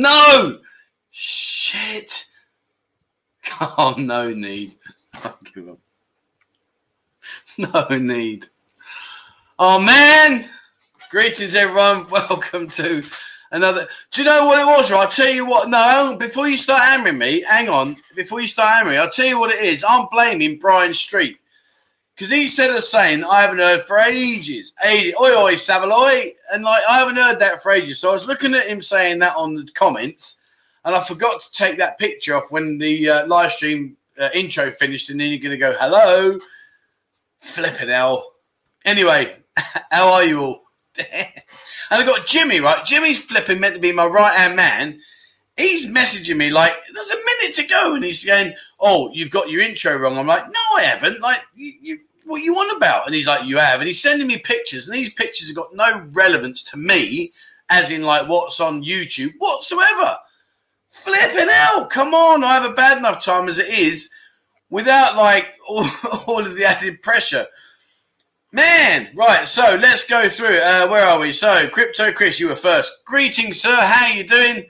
No! Shit! Oh, no need. Give up. No need. Oh, man! Greetings, everyone. Welcome to another. Do you know what it was? I'll tell you what. No, before you start hammering me, hang on. Before you start hammering, I'll tell you what it is. I'm blaming Brian Street because he said a saying I haven't heard for ages. Ages. Oi, oi, saveloy. And like, I haven't heard that for ages. So I was looking at him saying that on the comments and I forgot to take that picture off when the uh, live stream uh, intro finished. And then you're going to go, hello. Flipping hell. Anyway, how are you all? and I got Jimmy, right? Jimmy's flipping meant to be my right hand man. He's messaging me like, there's a minute to go. And he's saying, oh, you've got your intro wrong. I'm like, no, I haven't. Like, you, you what you want about? And he's like, you have. And he's sending me pictures. And these pictures have got no relevance to me, as in like what's on YouTube whatsoever. Flipping out. Come on. I have a bad enough time as it is without like all, all of the added pressure. Man, right. So let's go through. Uh, where are we? So, Crypto Chris, you were first. Greetings, sir. How you doing?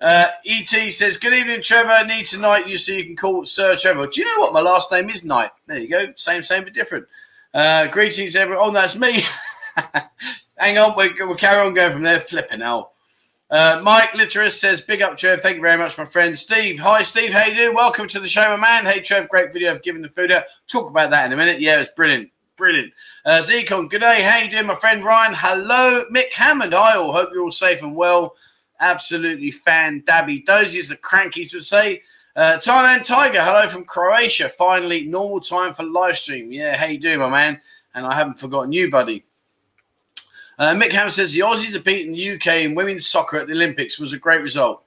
Uh, ET says, Good evening, Trevor. Need to knight you so you can call Sir Trevor. Do you know what my last name is? Knight. There you go. Same, same, but different. Uh, greetings, everyone. Oh, that's me. Hang on. we we'll carry on going from there. Flipping out. Uh, Mike Litteris says, Big up, Trev. Thank you very much, my friend. Steve. Hi, Steve. How you doing? Welcome to the show, my man. Hey, Trev. Great video of giving the food out. Talk about that in a minute. Yeah, it's brilliant. Brilliant. Uh, good day. How you doing, my friend Ryan? Hello, Mick Hammond. I all hope you're all safe and well. Absolutely fan dabby dozy, as the Krankies would say. Uh, Thailand Tiger, hello from Croatia. Finally, normal time for live stream. Yeah, how you doing, my man? And I haven't forgotten you, buddy. Uh, Mick Hammond says the Aussies have beaten the UK in women's soccer at the Olympics was a great result.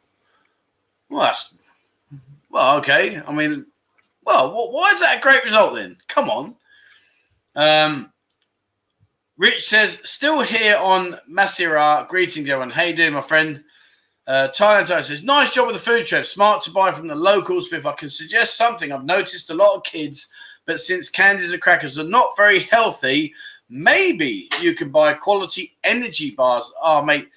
Well, that's well, okay. I mean, well, why is that a great result then? Come on. Um, Rich says, still here on Masira. Greetings, everyone. How you doing, my friend? Uh, Thailand says, nice job with the food chef. Smart to buy from the locals. But if I can suggest something, I've noticed a lot of kids, but since candies and crackers are not very healthy, maybe you can buy quality energy bars. Oh, mate.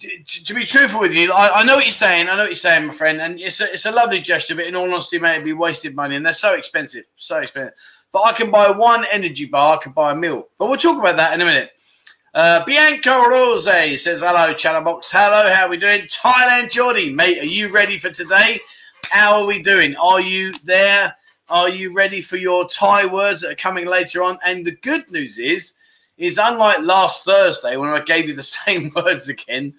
To, to be truthful with you, I, I, know what you're saying. I know what you're saying, my friend, and it's a, it's a lovely gesture. But in all honesty, mate, it'd be wasted money, and they're so expensive, so expensive. But I can buy one energy bar, I can buy a meal. But we'll talk about that in a minute. Uh, Bianca Rose says, Hello, Chatterbox. Hello, how are we doing? Thailand Geordie, mate, are you ready for today? How are we doing? Are you there? Are you ready for your Thai words that are coming later on? And the good news is, is unlike last Thursday when I gave you the same words again,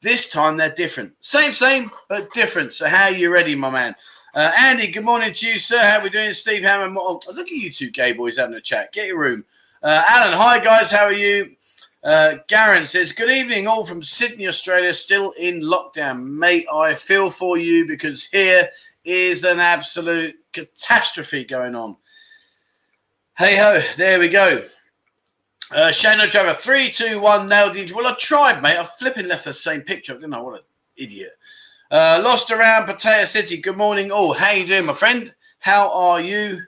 this time they're different. Same, same, but different. So how are you ready, my man? Uh, Andy, good morning to you, sir. How are we doing? Steve Hammond. Oh, look at you two gay boys having a chat. Get your room. Uh, Alan, hi, guys. How are you? Uh, Garen says, Good evening, all from Sydney, Australia, still in lockdown. Mate, I feel for you because here is an absolute catastrophe going on. Hey ho, there we go. Uh, Shano Driver, three, two, one, nailed the Well, I tried, mate. I flipping left the same picture. I didn't know what an idiot. Uh, lost around Pattaya City. Good morning, all. How you doing, my friend? How are you?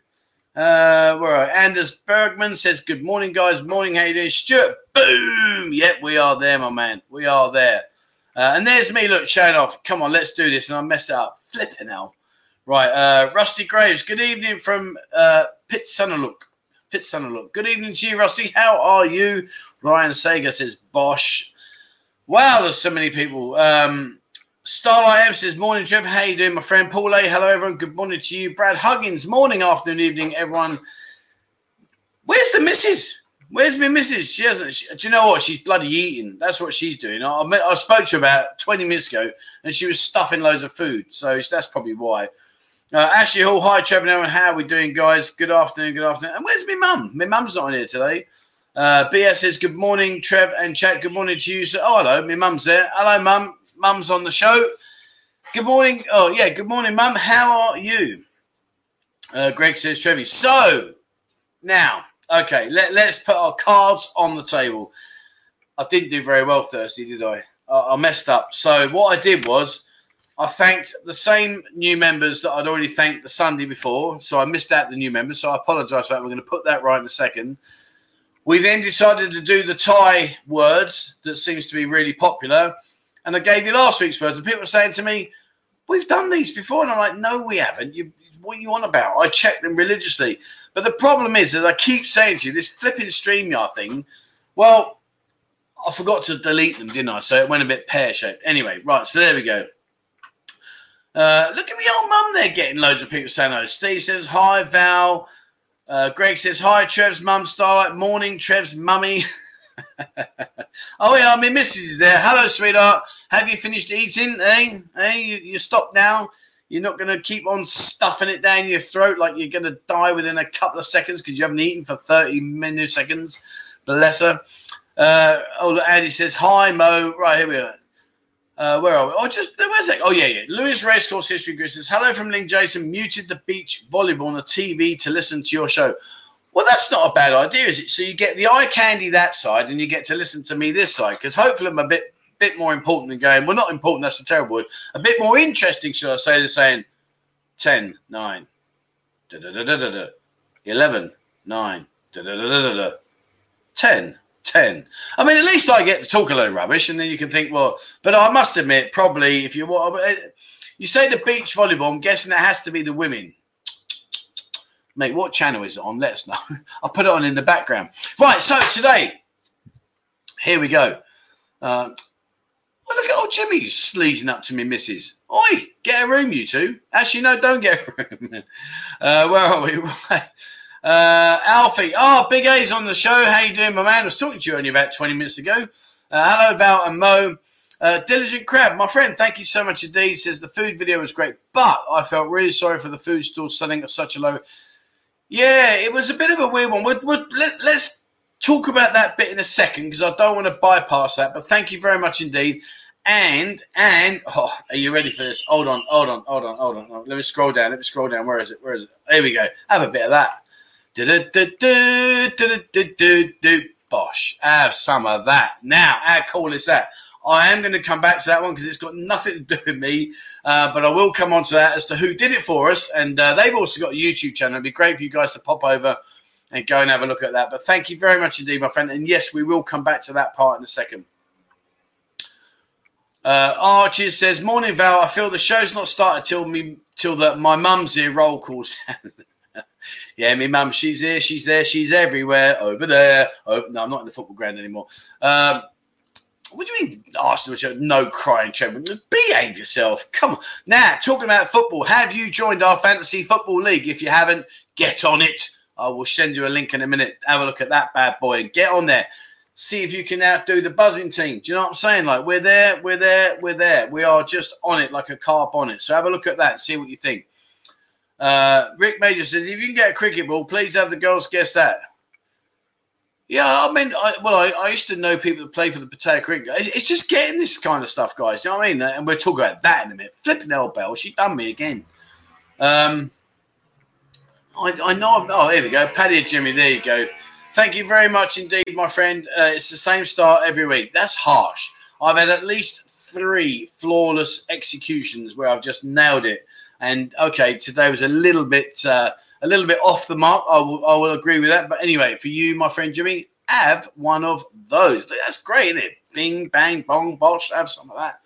Uh, where Anders Bergman says, Good morning, guys. Morning, how you doing? Stuart, boom. Yep, we are there, my man. We are there. Uh, and there's me, look, showing off. Come on, let's do this. And I messed up. Flipping hell. Right, uh, Rusty Graves. Good evening from uh, Phitsanulok. Pitt. Good evening to you, Rusty. How are you? Ryan Sager says, Bosh. Wow, there's so many people. Um, Starlight M says, Morning, Trev. How you doing, my friend? Paul A. Hello, everyone. Good morning to you. Brad Huggins. Morning, afternoon, evening, everyone. Where's the missus? Where's my missus? She hasn't. She, do you know what? She's bloody eating. That's what she's doing. I, I spoke to her about 20 minutes ago and she was stuffing loads of food. So that's probably why. Uh, Ashley Hall, hi, Trevor. How are we doing, guys? Good afternoon. Good afternoon. And where's my mum? My mum's not on here today. Uh, BS says, Good morning, Trev and chat. Good morning to you. So, oh, hello. My mum's there. Hello, mum mum's on the show. Good morning. Oh, yeah. Good morning, mum. How are you? Uh, Greg says, Trevi. So now, okay, let, let's put our cards on the table. I didn't do very well Thursday, did I? I messed up. So what I did was I thanked the same new members that I'd already thanked the Sunday before. So I missed out the new members. So I apologize for that. We're going to put that right in a second. We then decided to do the Thai words that seems to be really popular. And I gave you last week's words, and people were saying to me, "We've done these before," and I'm like, "No, we haven't. You, what are you on about?" I check them religiously, but the problem is, as I keep saying to you, this flipping Streamyard thing. Well, I forgot to delete them, didn't I? So it went a bit pear shaped. Anyway, right. So there we go. Uh, look at me old mum there getting loads of people saying hello. Steve says hi, Val. Uh, Greg says hi, Trev's mum, Starlight. Morning, Trev's mummy. oh yeah, I mean, Mrs. is there. Hello, sweetheart. Have you finished eating? Eh? Eh? You, you stop now. You're not going to keep on stuffing it down your throat like you're going to die within a couple of seconds because you haven't eaten for 30 milliseconds. Bless her. Uh, oh, Andy says, Hi, Mo. Right, here we are. Uh, where are we? Oh, just where's that? Oh, yeah, yeah. Lewes Racecourse History Group says, Hello from Link Jason. Muted the beach volleyball on the TV to listen to your show. Well, that's not a bad idea, is it? So you get the eye candy that side and you get to listen to me this side because hopefully I'm a bit bit more important than going, well, not important, that's a terrible word. A bit more interesting, should I say, than saying 10, 9, da, da, da, da, da, da, 11, 9, da, da, da, da, da, da, 10, 10. I mean, at least I get to talk a of rubbish, and then you can think, well, but I must admit, probably if you want, eh, you say the beach volleyball, I'm guessing it has to be the women. Mate, what channel is it on? Let us know. I'll put it on in the background. Right, so today, here we go. Uh, well, look at old Jimmy sleazing up to me, missus. Oi, get a room, you two. Actually, no, don't get a room. uh, where are we? Uh, Alfie, oh, Big A's on the show. How you doing, my man? I was talking to you only about 20 minutes ago. Uh, hello, Val and Mo. Uh, Diligent Crab, my friend, thank you so much indeed. Says the food video was great, but I felt really sorry for the food store selling at such a low. Yeah, it was a bit of a weird one. We'll, we'll, let, let's talk about that bit in a second because I don't want to bypass that. But thank you very much indeed. And and oh, are you ready for this? Hold on, hold on, hold on, hold on. Let me scroll down. Let me scroll down. Where is it? Where is it? Here we go. Have a bit of that. Do do do do do do do. Bosh. Have some of that. Now, how cool is that? I am going to come back to that one because it's got nothing to do with me, uh, but I will come on to that as to who did it for us. And uh, they've also got a YouTube channel. It'd be great for you guys to pop over and go and have a look at that. But thank you very much indeed, my friend. And yes, we will come back to that part in a second. Uh, Archie says, "Morning, Val. I feel the show's not started till me till that my mum's here. Roll calls." yeah, my mum, she's here, she's there, she's everywhere, over there. Oh, no, I'm not in the football ground anymore. Um, what do you mean, Arsenal? No crying, Trevor. Behave yourself. Come on. Now, talking about football, have you joined our fantasy football league? If you haven't, get on it. I will send you a link in a minute. Have a look at that bad boy and get on there. See if you can outdo the Buzzin team. Do you know what I'm saying? Like, we're there, we're there, we're there. We are just on it like a carp on it. So have a look at that see what you think. Uh, Rick Major says, if you can get a cricket ball, please have the girls guess that. Yeah, I mean, I, well, I, I, used to know people that play for the Pattaya cricket. It's, it's, just getting this kind of stuff, guys. You know what I mean? And we'll talk about that in a minute. Flipping L Bell, she done me again. Um, I, I know. I'm, oh, here we go. Paddy Jimmy, there you go. Thank you very much indeed, my friend. Uh, it's the same start every week. That's harsh. I've had at least three flawless executions where I've just nailed it and okay, today was a little bit uh, a little bit off the mark. I will I will agree with that. But anyway, for you, my friend Jimmy, have one of those. That's great, isn't it? Bing, bang, bong, bosh. Have some of that.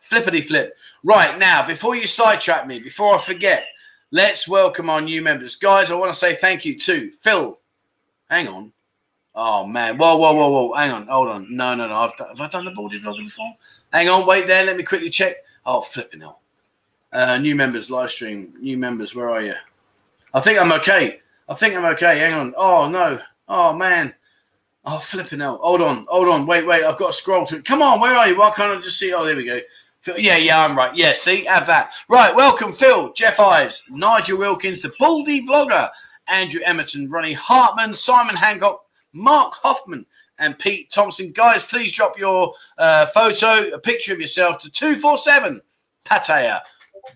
Flippity flip. Right now, before you sidetrack me, before I forget, let's welcome our new members, guys. I want to say thank you to Phil. Hang on. Oh man, whoa, whoa, whoa, whoa! Hang on, hold on. No, no, no. I've done, have I done the boarded vlog before? Hang on, wait there. Let me quickly check. Oh, flipping hell. Uh, new members live stream. New members, where are you? I think I'm okay. I think I'm okay. Hang on. Oh no. Oh man. Oh flipping out. Hold on. Hold on. Wait, wait. I've got to scroll to it. Come on. Where are you? Why can't I just see? Oh, there we go. Yeah, yeah, I'm right. Yeah, see, have that. Right, welcome, Phil, Jeff Ives, Nigel Wilkins, the Baldy Vlogger, Andrew Emerton, Ronnie Hartman, Simon Hancock, Mark Hoffman, and Pete Thompson. Guys, please drop your uh, photo, a picture of yourself to 247 Pattaya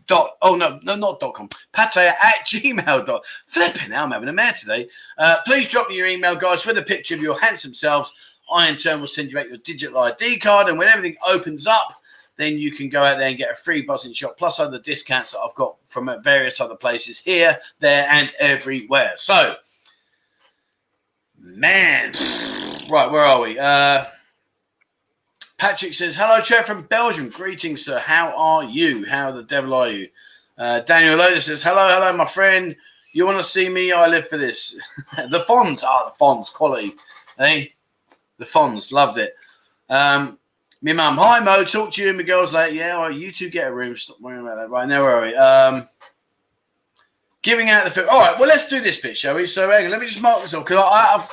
dot oh no no not dot com pattaya at gmail dot flipping now i'm having a mare today. Uh, please drop me your email guys with a picture of your handsome selves. I in turn will send you out your digital id card and when everything opens up then you can go out there and get a free Buzzin shot plus other discounts that i've got from various other places here there and everywhere. So man right where are we? Uh Patrick says, Hello, Trev from Belgium. Greetings, sir. How are you? How the devil are you? Uh, Daniel Lotus says, Hello, hello, my friend. You want to see me? I live for this. the Fonz. Ah, oh, the Fonz. Quality. Hey, the Fonz. Loved it. Um, me mum. Hi, Mo. Talk to you and the girls later. Yeah, right, you two get a room. Stop worrying about that. Right, now where are we? Um, giving out the food. All right, well, let's do this bit, shall we? So, hang on, let me just mark this off because I've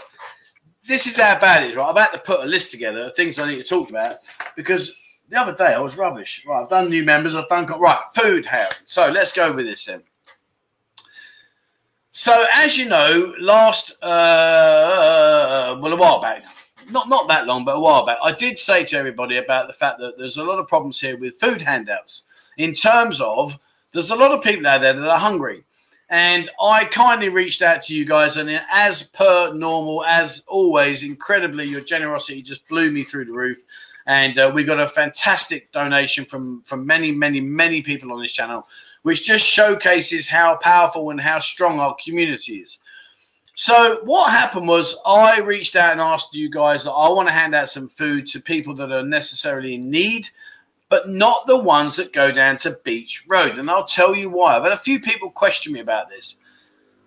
this is how bad it is, right? I'm about to put a list together of things I need to talk about because the other day I was rubbish. Right, I've done new members, I've done right food how. So let's go with this then. So as you know, last uh, well a while back, not not that long, but a while back, I did say to everybody about the fact that there's a lot of problems here with food handouts in terms of there's a lot of people out there that are hungry. And I kindly reached out to you guys, and as per normal, as always, incredibly, your generosity just blew me through the roof. And uh, we got a fantastic donation from from many, many, many people on this channel, which just showcases how powerful and how strong our community is. So what happened was I reached out and asked you guys that I want to hand out some food to people that are necessarily in need but not the ones that go down to Beach Road. And I'll tell you why. I've had a few people question me about this.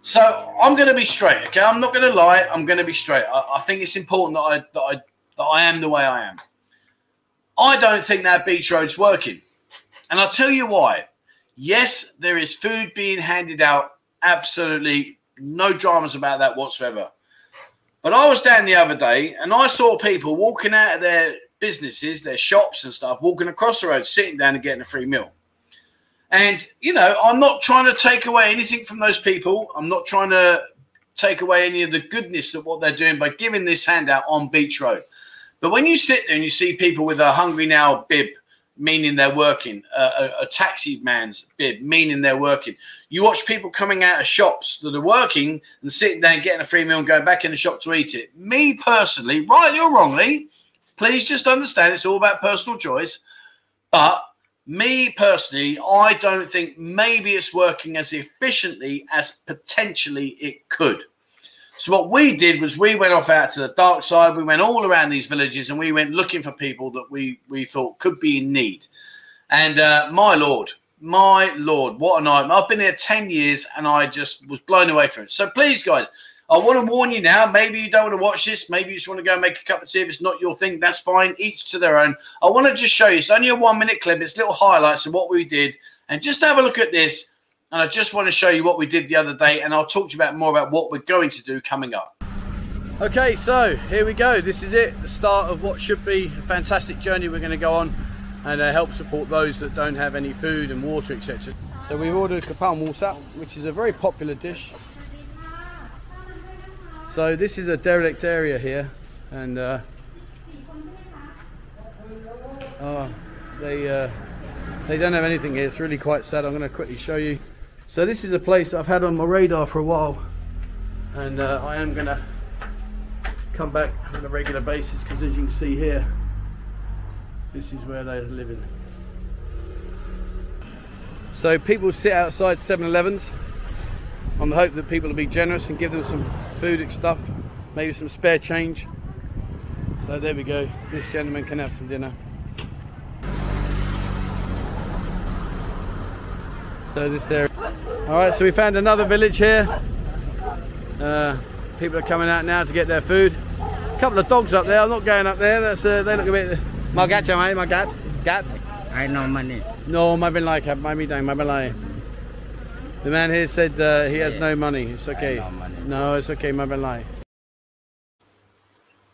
So I'm going to be straight, okay? I'm not going to lie. I'm going to be straight. I, I, think it's important that I, that I that I am the way I am. I don't think that Beach Road's working, and I'll tell you why. Yes, there is food being handed out. Absolutely no dramas about that whatsoever. But I was down the other day and I saw people walking out of their businesses, their shops and stuff, walking across the road, sitting down and getting a free meal. And, you know, I'm not trying to take away anything from those people. I'm not trying to take away any of the goodness of what they're doing by giving this handout on Beach Road. But when you sit there and you see people with a hungry now bib, meaning they're working, uh, a, a, taxi man's bib, meaning they're working, you watch people coming out of shops that are working and sitting down, getting a free meal and going back in the shop to eat it. Me personally, rightly or wrongly, Please just understand it's all about personal choice. But me personally, I don't think maybe it's working as efficiently as potentially it could. So what we did was we went off out to the dark side. We went all around these villages and we went looking for people that we we thought could be in need. And uh, my lord, my lord, what a night! I've been here ten years and I just was blown away from it. So please, guys, I want to warn you now. Maybe you don't want to watch this. Maybe you just want to go and make a cup of tea. If it's not your thing, that's fine. Each to their own. I want to just show you. It's only a one minute clip. It's little highlights of what we did. And just have a look at this. And I just want to show you what we did the other day. And I'll talk to you about more about what we're going to do coming up. Okay, so here we go. This is it. The start of what should be a fantastic journey we're going to go on and uh, help support those that don't have any food and water, etc. So we've ordered kapal musa, which is a very popular dish so this is a derelict area here, and uh, oh, they uh, they don't have anything here. It's really quite sad. I'm going to quickly show you. So this is a place I've had on my radar for a while, and uh, I am going to come back on a regular basis because as you can see here, this is where they're living. So people sit outside 7-Elevens on the hope that people will be generous and give them some food and stuff, maybe some spare change. So there we go, this gentleman can have some dinner. So this area. Alright, so we found another village here. Uh, people are coming out now to get their food. A couple of dogs up there, I'm not going up there, That's uh, they look a bit... My gat, my gat, gat. I know money. No, my bin like, my me my bin like. The man here said uh, he has no money. It's okay. No, money. no, it's okay. Lie.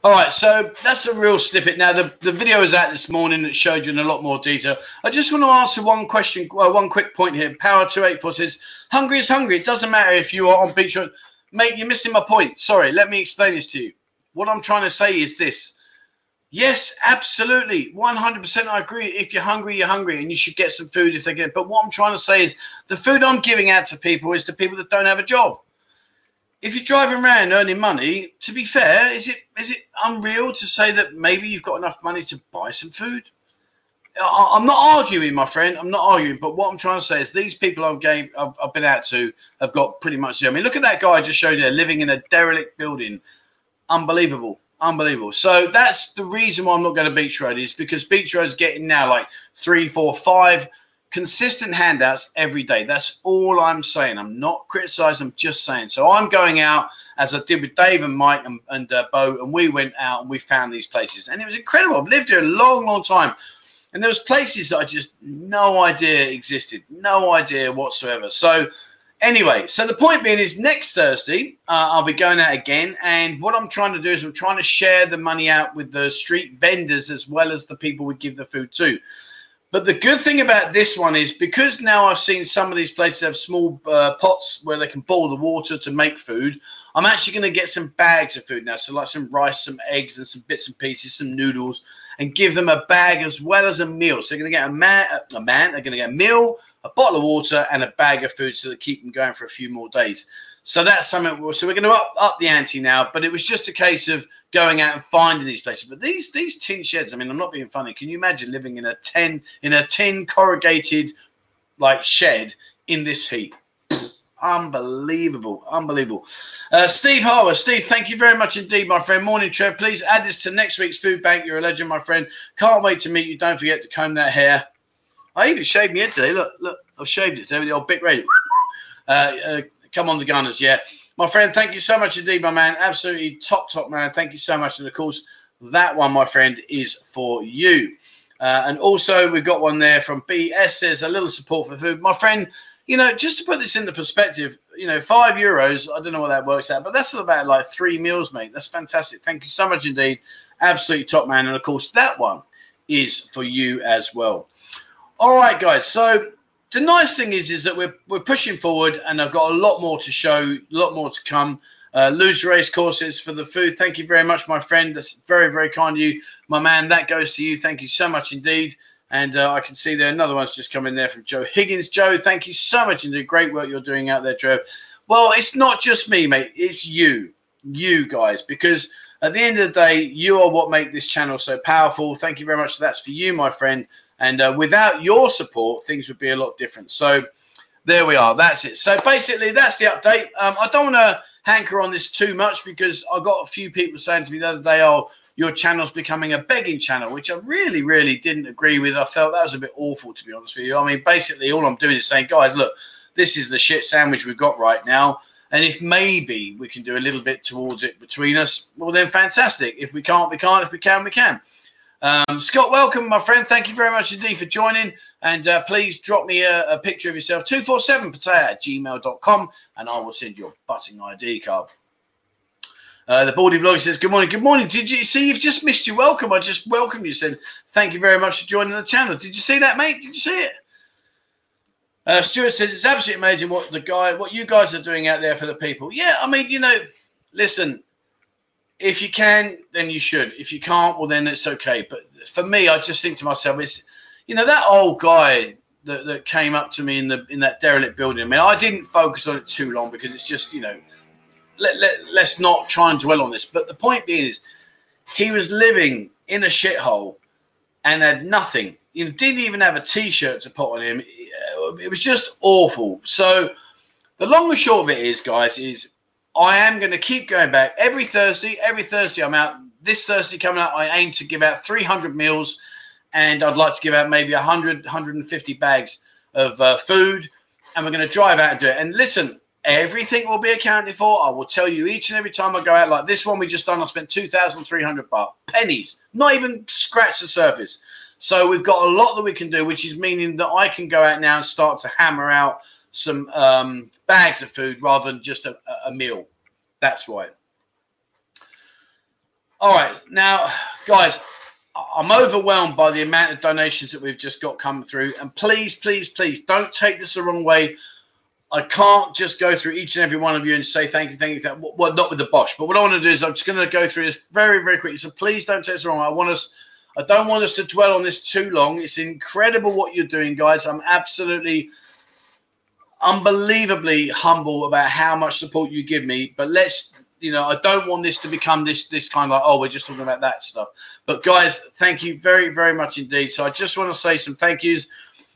All right, so that's a real snippet. Now, the, the video is out this morning that showed you in a lot more detail. I just want to answer one question, one quick point here. Power284 says, hungry is hungry. It doesn't matter if you are on beach road. Mate, you're missing my point. Sorry, let me explain this to you. What I'm trying to say is this. Yes, absolutely. 100% I agree. If you're hungry, you're hungry and you should get some food if they get. But what I'm trying to say is the food I'm giving out to people is to people that don't have a job. If you're driving around earning money, to be fair, is it is it unreal to say that maybe you've got enough money to buy some food? I'm not arguing, my friend. I'm not arguing. But what I'm trying to say is these people I've, gave, I've, I've been out to have got pretty much. I mean, look at that guy I just showed you living in a derelict building. Unbelievable Unbelievable. So that's the reason why I'm not going to Beach Road is because Beach Road's getting now like three, four, five consistent handouts every day. That's all I'm saying. I'm not criticizing. I'm just saying. So I'm going out as I did with Dave and Mike and, and uh, Bo, and we went out and we found these places, and it was incredible. I've lived here a long, long time, and there was places that I just no idea existed, no idea whatsoever. So anyway, so the point being is next Thursday uh, I'll be going out again, and what I'm trying to do is I'm trying to share the money out with the street vendors as well as the people we give the food to. But the good thing about this one is because now I've seen some of these places have small uh, pots where they can boil the water to make food. I'm actually going to get some bags of food now. So, like some rice, some eggs, and some bits and pieces, some noodles, and give them a bag as well as a meal. So, they're going to get a man, a man, they're going to get a meal, a bottle of water, and a bag of food so they keep them going for a few more days. So, that's something. So, we're going to up, up the ante now. But it was just a case of going out and finding these places. But these these tin sheds, I mean, I'm not being funny. Can you imagine living in a tin in a tin corrugated like shed in this heat? Unbelievable, unbelievable. Uh, Steve Harwood, Steve, thank you very much indeed, my friend. Morning, Trev. Please add this to next week's food bank. You're a legend, my friend. Can't wait to meet you. Don't forget to comb that hair. I even shaved my head today. Look, look, I've shaved it with the old bit ready. Uh, uh, come on, the Gunners, yeah. My friend, thank you so much indeed, my man. Absolutely top, top man. Thank you so much. And of course, that one, my friend, is for you. Uh, and also, we've got one there from BS says a little support for food. My friend, you know, just to put this into perspective, you know, five euros, I don't know what that works out, but that's about like three meals, mate. That's fantastic. Thank you so much indeed. Absolutely top man. And of course, that one is for you as well. All right, guys. So the nice thing is, is that we're, we're pushing forward and I've got a lot more to show, a lot more to come. Uh, Lose Race courses for the food. Thank you very much, my friend. That's very, very kind of you. My man, that goes to you. Thank you so much indeed. And uh, I can see there another one's just coming there from Joe Higgins. Joe, thank you so much and the great work you're doing out there, Trev. Well, it's not just me, mate. It's you, you guys, because at the end of the day, you are what make this channel so powerful. Thank you very much. That's for you, my friend. And uh, without your support, things would be a lot different. So there we are. That's it. So basically, that's the update. Um, I don't want to hanker on this too much because I got a few people saying to me the other day, "Oh, your channel's becoming a begging channel," which I really, really didn't agree with. I felt that was a bit awful, to be honest with you. I mean, basically, all I'm doing is saying, guys, look, this is the shit sandwich we've got right now. And if maybe we can do a little bit towards it between us, well, then fantastic. If we can't, we can't. If we can, we can. Um, Scott, welcome, my friend. Thank you very much indeed for joining. And uh, please drop me a, a, picture of yourself, 247 Pattaya at gmail.com, and I will send you a butting ID card. Uh, the Baldy Vlog says, Good morning. Good morning. Did you see you've just missed your welcome? I just welcomed you. Said, Thank you very much for joining the channel. Did you see that, mate? Did you see it? Uh, Stuart says, It's absolutely amazing what the guy, what you guys are doing out there for the people. Yeah, I mean, you know, listen, if you can, then you should. If you can't, well, then it's okay. But for me, I just think to myself, it's you know that old guy that, that came up to me in the in that derelict building. I mean, I didn't focus on it too long because it's just you know, let, let let's not try and dwell on this. But the point being is, he was living in a shithole and had nothing. You know, didn't even have a t-shirt to put on him. It was just awful. So the long and short of it is, guys, is I am going to keep going back every Thursday. Every Thursday, I'm out. This Thursday coming up, I aim to give out 300 meals, and I'd like to give out maybe 100, 150 bags of uh, food. And we're going to drive out and do it. And listen, everything will be accounted for. I will tell you each and every time I go out. Like this one we just done, I spent 2,300 baht, pennies, not even scratch the surface. So we've got a lot that we can do, which is meaning that I can go out now and start to hammer out some um, bags of food rather than just a, a meal. That's why. All right, now, guys, I'm overwhelmed by the amount of donations that we've just got coming through. And please, please, please don't take this the wrong way. I can't just go through each and every one of you and say thank you, thank you. That well, not with the bosh, but what I want to do is I'm just going to go through this very, very quickly. So please don't take this wrong. I want us, I don't want us to dwell on this too long. It's incredible what you're doing, guys. I'm absolutely unbelievably humble about how much support you give me. But let's, you know, I don't want this to become this this kind of like, oh, we're just talking about that stuff. But guys, thank you very, very much indeed. So I just want to say some thank yous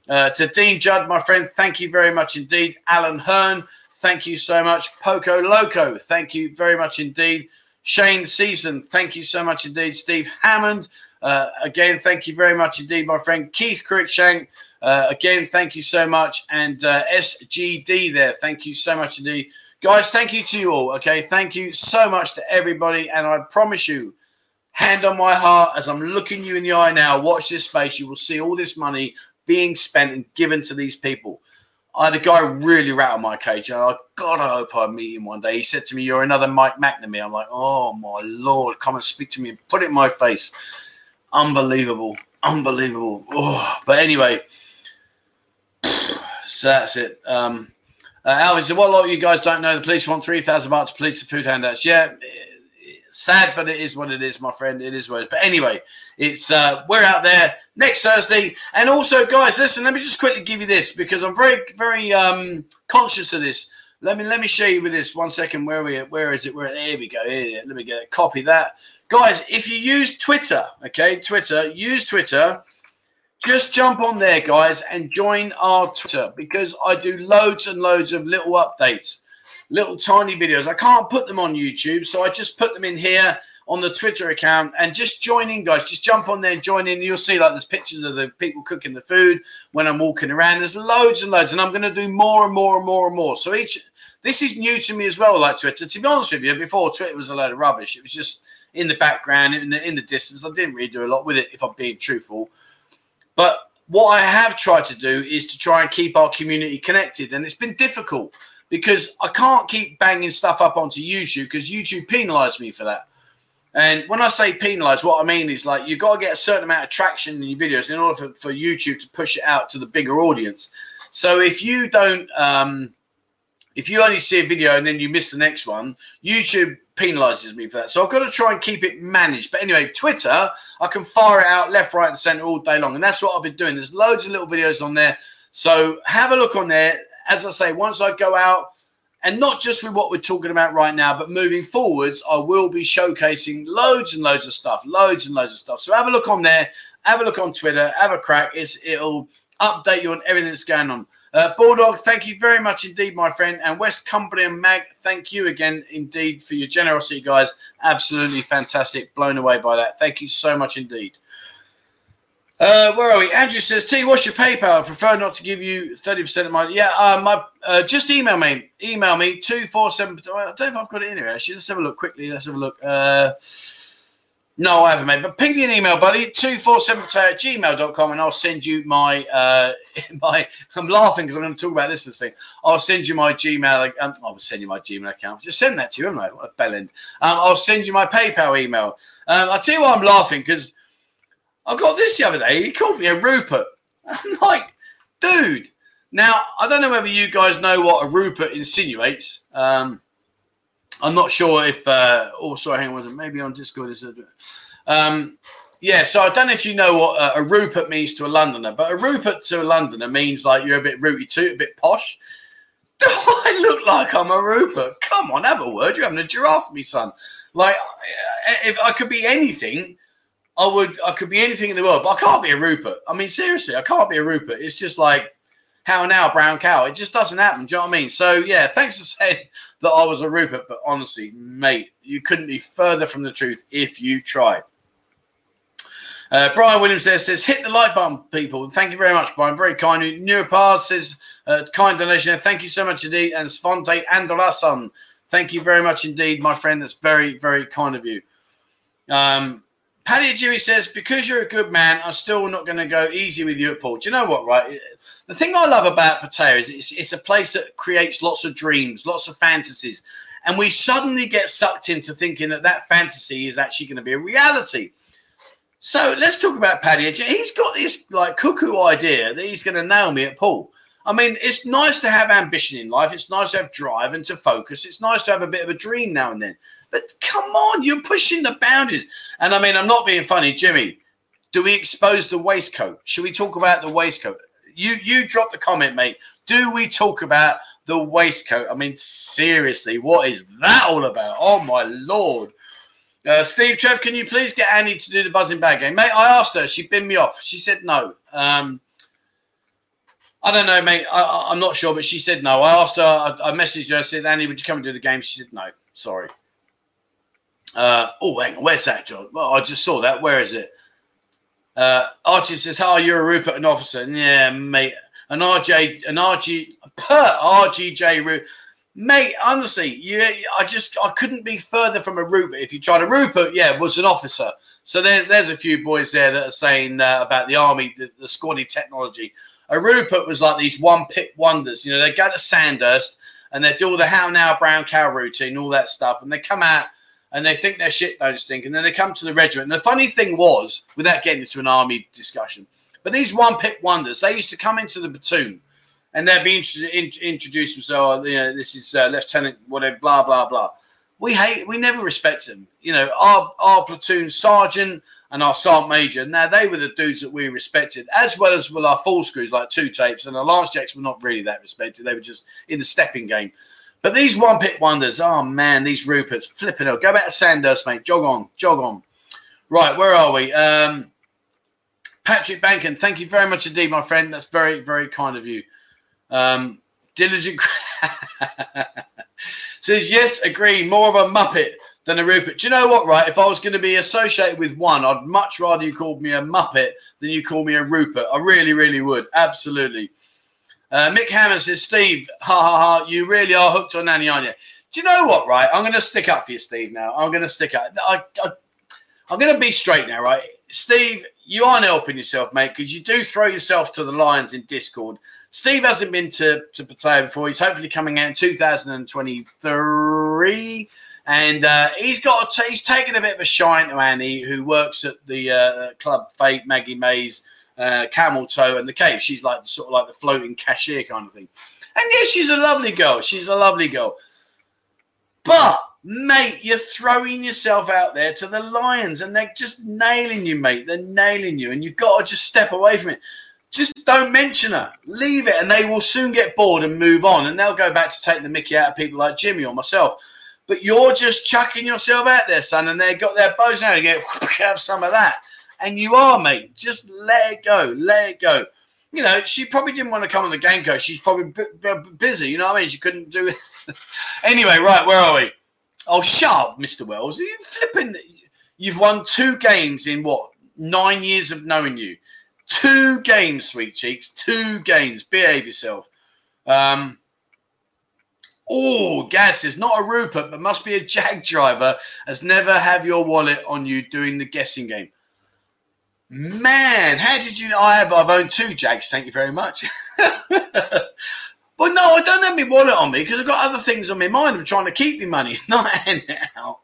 uh, to Dean Judd, my friend. Thank you very much indeed. Alan Hearn, thank you so much. Poco Loco, thank you very much indeed. Shane Season, thank you so much indeed. Steve Hammond, uh, again, thank you very much indeed, my friend. Keith Cruickshank, uh, again, thank you so much. And uh, SGD there, thank you so much indeed. Guys, thank you to you all. Okay, thank you so much to everybody. And I promise you, hand on my heart, as I'm looking you in the eye now, watch this space. You will see all this money being spent and given to these people. I had a guy really rattle my cage. And I God, I hope I meet him one day. He said to me, "You're another Mike McNamee." I'm like, "Oh my lord, come and speak to me and put it in my face." Unbelievable, unbelievable. Oh, but anyway, so that's it. Um, uh, Alvin said, "What a lot of you guys don't know? The police want three thousand baht to police the food handouts." Yeah, sad, but it is what it is, my friend. It is what it is. But anyway, it's uh, we're out there next Thursday. And also, guys, listen, let me just quickly give you this because I'm very, very um, conscious of this. Let me let me show you with this. One second, where are we where is it? Where here we go. Here, let me get it. Copy that. Guys, if you use Twitter, okay, Twitter, use Twitter. Just jump on there, guys, and join our Twitter because I do loads and loads of little updates little tiny videos. I can't put them on YouTube, so I just put them in here on the Twitter account and just join in, guys. Just jump on there and join in. You'll see like there's pictures of the people cooking the food when I'm walking around. There's loads and loads, and I'm going to do more and more and more and more. So each this is new to me as well, like Twitter. To be honest with you, before Twitter was a load of rubbish. It was just in the background, in the in the distance. I didn't really do a lot with it, if I'm being truthful. But what I have tried to do is to try and keep our community connected, and it's been difficult because I can't keep banging stuff up onto YouTube because YouTube penalised me for that. And when I say penalised, what I mean is like you've got to get a certain amount of traction in your videos in order for, for YouTube to push it out to the bigger audience. So if you don't, um, if you only see a video and then you miss the next one, YouTube penalizes me for that. So I've got to try and keep it managed. But anyway, Twitter, I can fire it out left, right, and center all day long. And that's what I've been doing. There's loads of little videos on there. So have a look on there as I say, once I go out, and not just with what we're talking about right now, but moving forwards, I will be showcasing loads and loads of stuff, loads and loads of stuff. So have a look on there, have a look on Twitter, have a crack. It's, it'll update you on everything that's going on. Uh, Bulldog, thank you very much indeed, my friend. And West Company and Mag, thank you again indeed for your generosity, guys. Absolutely fantastic. Blown away by that. Thank you so much indeed. Uh, where are we? Andrew says, T, what's your PayPal? I prefer not to give you 30% of my. Yeah, uh, my uh, just email me. Email me 247. I don't know if I've got it in here actually. Let's have a look quickly. Let's have a look. Uh, no, I haven't, made. But ping me an email, buddy. 247 at gmail.com and I'll send you my. Uh, my I'm laughing because I'm going to talk about this this thing. I'll send you my Gmail. Um, I'll send you my Gmail account. Just send that to you, haven't I? What a bellend. Um, I'll send you my PayPal email. Um, I'll tell you why I'm laughing because I got this the other day. He called me a Rupert. I'm like, dude. Now, I don't know whether you guys know what a Rupert insinuates. Um, I'm not sure if. Uh, oh, sorry, hang on. Maybe on Discord is. Um, yeah, so I don't know if you know what a, a, Rupert means to a Londoner, but a Rupert to a Londoner means like you're a bit rooty too, a bit posh. Do I look like I'm a Rupert? Come on, have a word. You're having a giraffe, me son. Like, if I could be anything, I would I could be anything in the world, but I can't be a Rupert. I mean, seriously, I can't be a Rupert. It's just like how now, brown cow. It just doesn't happen. Do you know what I mean? So yeah, thanks for saying that I was a Rupert, but honestly, mate, you couldn't be further from the truth if you tried. Uh, Brian Williams there says, hit the like button, people. Thank you very much, Brian. Very kind. Neuropars says, uh, kind donation. Thank you so much indeed. And Svante Andolason, thank you very much indeed, my friend. That's very, very kind of you. Um, Paddy Jimmy says, because you're a good man, I'm still not going to go easy with you at pool. Do you know what, right? The thing I love about Pattaya is it's, it's, a place that creates lots of dreams, lots of fantasies. And we suddenly get sucked into thinking that that fantasy is actually going to be a reality. So let's talk about Paddy. He's got this like cuckoo idea that he's going to nail me at pool. I mean, it's nice to have ambition in life. It's nice to have drive and to focus. It's nice to have a bit of a dream now and then. But come on, you're pushing the boundaries. And I mean, I'm not being funny, Jimmy. Do we expose the waistcoat? Should we talk about the waistcoat? You you drop the comment, mate. Do we talk about the waistcoat? I mean, seriously, what is that all about? Oh my lord. Uh, Steve Trev, can you please get Annie to do the Buzzin bag game? Mate, I asked her. She binned me off. She said no. Um, I don't know, mate. I, am not sure, but she said no. I asked her, I, I, messaged her. I said, Annie, would you come and do the game? She said no. Sorry. Uh, oh, hang on, where's that, John? Well, I just saw that. Where is it? Uh, Archie says, "How oh, you're a Rupert, an officer." Yeah, mate. An RJ, an RG, per RGJ Rupert. Mate, honestly, you, I just I couldn't be further from a Rupert. If you tried a Rupert, yeah, was an officer. So there, there's a few boys there that are saying uh, about the army, the, the squaddy technology. A Rupert was like these one pip wonders. You know, they go to Sandhurst and they do all the how now brown cow routine, all that stuff, and they come out and they think their shit don't stink, and then they come to the regiment. And the funny thing was, without getting into an army discussion, but these one pip wonders, they used to come into the platoon and they'd be in, introduce themselves. Oh, you know, this is uh, Lieutenant, whatever, blah blah blah. We hate, we never respect them. You know, our our platoon sergeant and our sergeant major. Now they were the dudes that we respected, as well as well our full screws like two tapes and our lance jacks were not really that respected. They were just in the stepping game. But these one pip wonders, oh man, these Ruperts flipping out. Go back to Sandhurst, mate. Jog on, jog on. Right, where are we? Um, Patrick Bankin, thank you very much indeed, my friend. That's very, very kind of you. Um, diligent says yes, agree. More of a muppet than a Rupert. Do you know what? Right, if I was going to be associated with one, I'd much rather you called me a muppet than you call me a Rupert. I really, really would. Absolutely. Uh, Mick Hammond says, Steve, ha ha ha, you really are hooked on Nanny, aren't you? Do you know what, right? I'm going to stick up for you, Steve, now. I'm going to stick up. I, I, I'm going to be straight now, right? Steve, you aren't helping yourself, mate, because you do throw yourself to the lions in Discord. Steve hasn't been to, to Pattaya before. He's hopefully coming out in 2023. And uh, he's got t- he's taken a bit of a shine to Annie, who works at the uh, club Fate, Maggie Mays, uh, Camel Toe, and the Cave. She's like sort of like the floating cashier kind of thing. And yeah, she's a lovely girl. She's a lovely girl. But mate, you're throwing yourself out there to the lions, and they're just nailing you, mate. They're nailing you, and you've got to just step away from it. Just don't mention her. Leave it, and they will soon get bored and move on, and they'll go back to taking the Mickey out of people like Jimmy or myself. But you're just chucking yourself out there, son, and they've got their bows now. You get have some of that. And you are, mate. Just let it go. Let it go. You know, she probably didn't want to come on the game coach. She's probably b- b- busy. You know what I mean? She couldn't do it. anyway, right, where are we? Oh, shut up, Mr. Wells. You flipping. You've won two games in what? Nine years of knowing you. Two games, sweet cheeks. Two games. Behave yourself. Um, Oh, Gas is not a Rupert, but must be a Jag driver, as never have your wallet on you doing the guessing game. Man, how did you know I have? I've owned two Jags. Thank you very much. but no, I don't have my wallet on me because I've got other things on my mind. I'm trying to keep the money, not hand it out.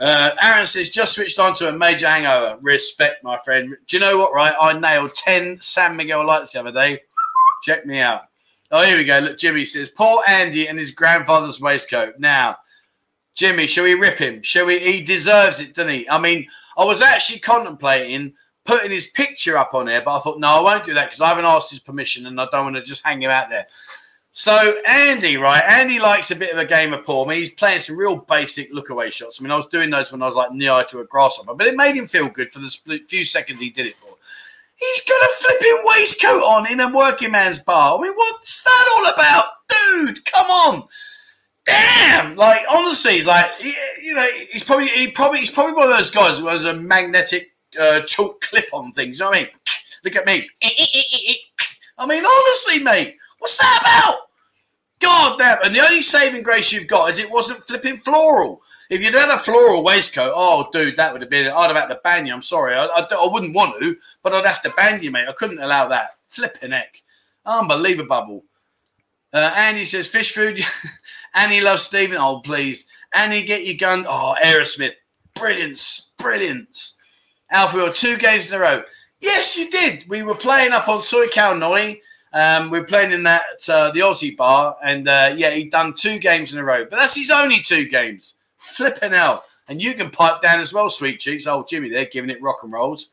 Uh, Aaron says, just switched on to a major hangover. Respect, my friend. Do you know what, right? I nailed 10 San Miguel lights the other day. Check me out. Oh, here we go. Look, Jimmy says, poor Andy and his grandfather's waistcoat. Now, Jimmy, shall we rip him? Shall we? He deserves it, doesn't he? I mean, I was actually contemplating putting his picture up on there, but I thought, no, I won't do that because I haven't asked his permission and I don't want to just hang him out there. So Andy, right? Andy likes a bit of a game of pool. I mean, he's playing some real basic look away shots. I mean, I was doing those when I was like near to a grasshopper, but it made him feel good for the few seconds he did it for. He's got a flipping waistcoat on in a working man's bar. I mean, what's that all about, dude? Come on. Damn! Like honestly, like you know, he's probably he probably he's probably one of those guys who has a magnetic uh, chalk clip on things. You know what I mean? Look at me. Eh, eh, eh, I mean, honestly, mate, what's that about? God damn! And the only saving grace you've got is it wasn't flipping floral. If you'd had a floral waistcoat, oh, dude, that would have been. I'd have had to ban you. I'm sorry, I, I, I wouldn't want to, but I'd have to ban you, mate. I couldn't allow that. Flipping heck, unbelievable. Uh, Andy says fish food. Annie loves Stephen. Oh, please, Annie, get your gun. Oh, Aerosmith, brilliance, brilliance. Alpha, were two games in a row. Yes, you did. We were playing up on Soi Khao Noi. Um, we are playing in that uh, the Aussie bar, and uh, yeah, he'd done two games in a row. But that's his only two games. Flipping out. And you can pipe down as well, sweet cheeks. Old Jimmy there giving it rock and rolls.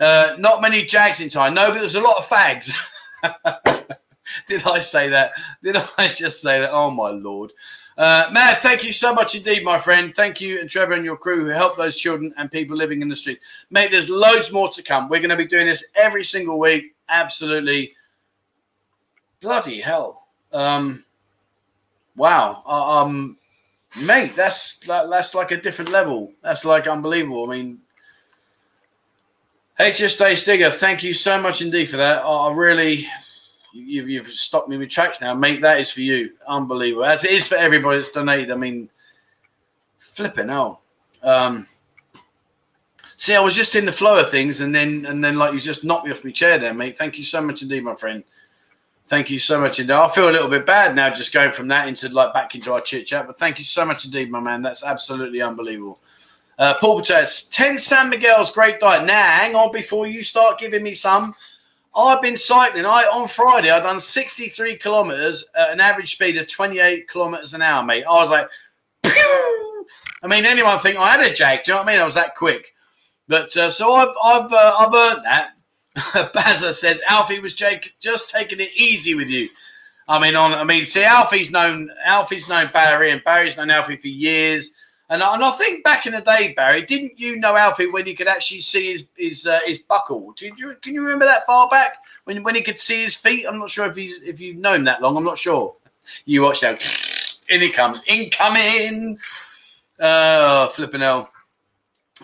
Uh, not many Jags in time. No, but there's a lot of fags. Did I say that? Did I just say that? Oh, my Lord. Uh, Matt, thank you so much indeed, my friend. Thank you and Trevor and your crew who help those children and people living in the street. Mate, there's loads more to come. We're going to be doing this every single week. Absolutely. Bloody hell. Um, wow. Uh, um, mate, that's that's like a different level. That's like unbelievable. I mean, HSA Stigger, thank you so much indeed for that. I really, you've, you've stopped me with tracks now, mate. That is for you. Unbelievable. As it is for everybody that's donated. I mean, flipping hell. Um, see, I was just in the flow of things, and then and then like you just knocked me off my chair there, mate. Thank you so much indeed, my friend. Thank you so much indeed. I feel a little bit bad now just going from that into like back into our chit chat, but thank you so much indeed, my man. That's absolutely unbelievable. Uh, Paul Pates, 10 San Miguel's great diet. Now, hang on before you start giving me some. I've been cycling. I on Friday I done 63 kilometers at an average speed of 28 kilometers an hour, mate. I was like, Pew! I mean, anyone think I had a jag? Do you know what I mean? I was that quick. But uh, so I've I've uh, I've earned that. Bazza says Alfie was Jake just taking it easy with you. I mean, on I mean, see, Alfie's known Alfie's known Barry, and Barry's known Alfie for years. And, and I think back in the day, Barry, didn't you know Alfie when he could actually see his his uh, his buckle? Did you can you remember that far back when when he could see his feet? I'm not sure if he's if you've known that long. I'm not sure. You watch now. In he comes, incoming. Oh, flipping hell.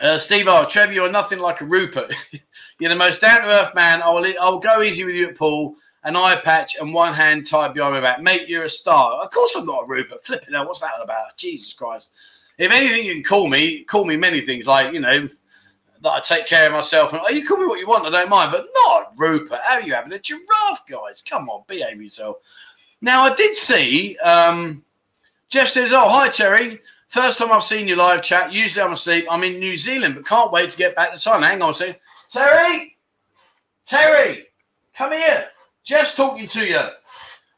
Uh, Steve R. Trevor, you're nothing like a Rupert. You're the most down to earth man. I will, I will go easy with you at pool, an eye patch, and one hand tied behind my back. Mate, you're a star. Of course, I'm not a Rupert. Flipping out. What's that about? Jesus Christ. If anything, you can call me. Call me many things, like you know that I take care of myself. And oh, you call me what you want. I don't mind, but not Rupert. How are you having a giraffe, guys? Come on, behave yourself. Now, I did see. Um, Jeff says, "Oh, hi Terry. First time I've seen you live chat. Usually I'm asleep. I'm in New Zealand, but can't wait to get back to time. Hang on a second. Terry, Terry, come here. Just talking to you.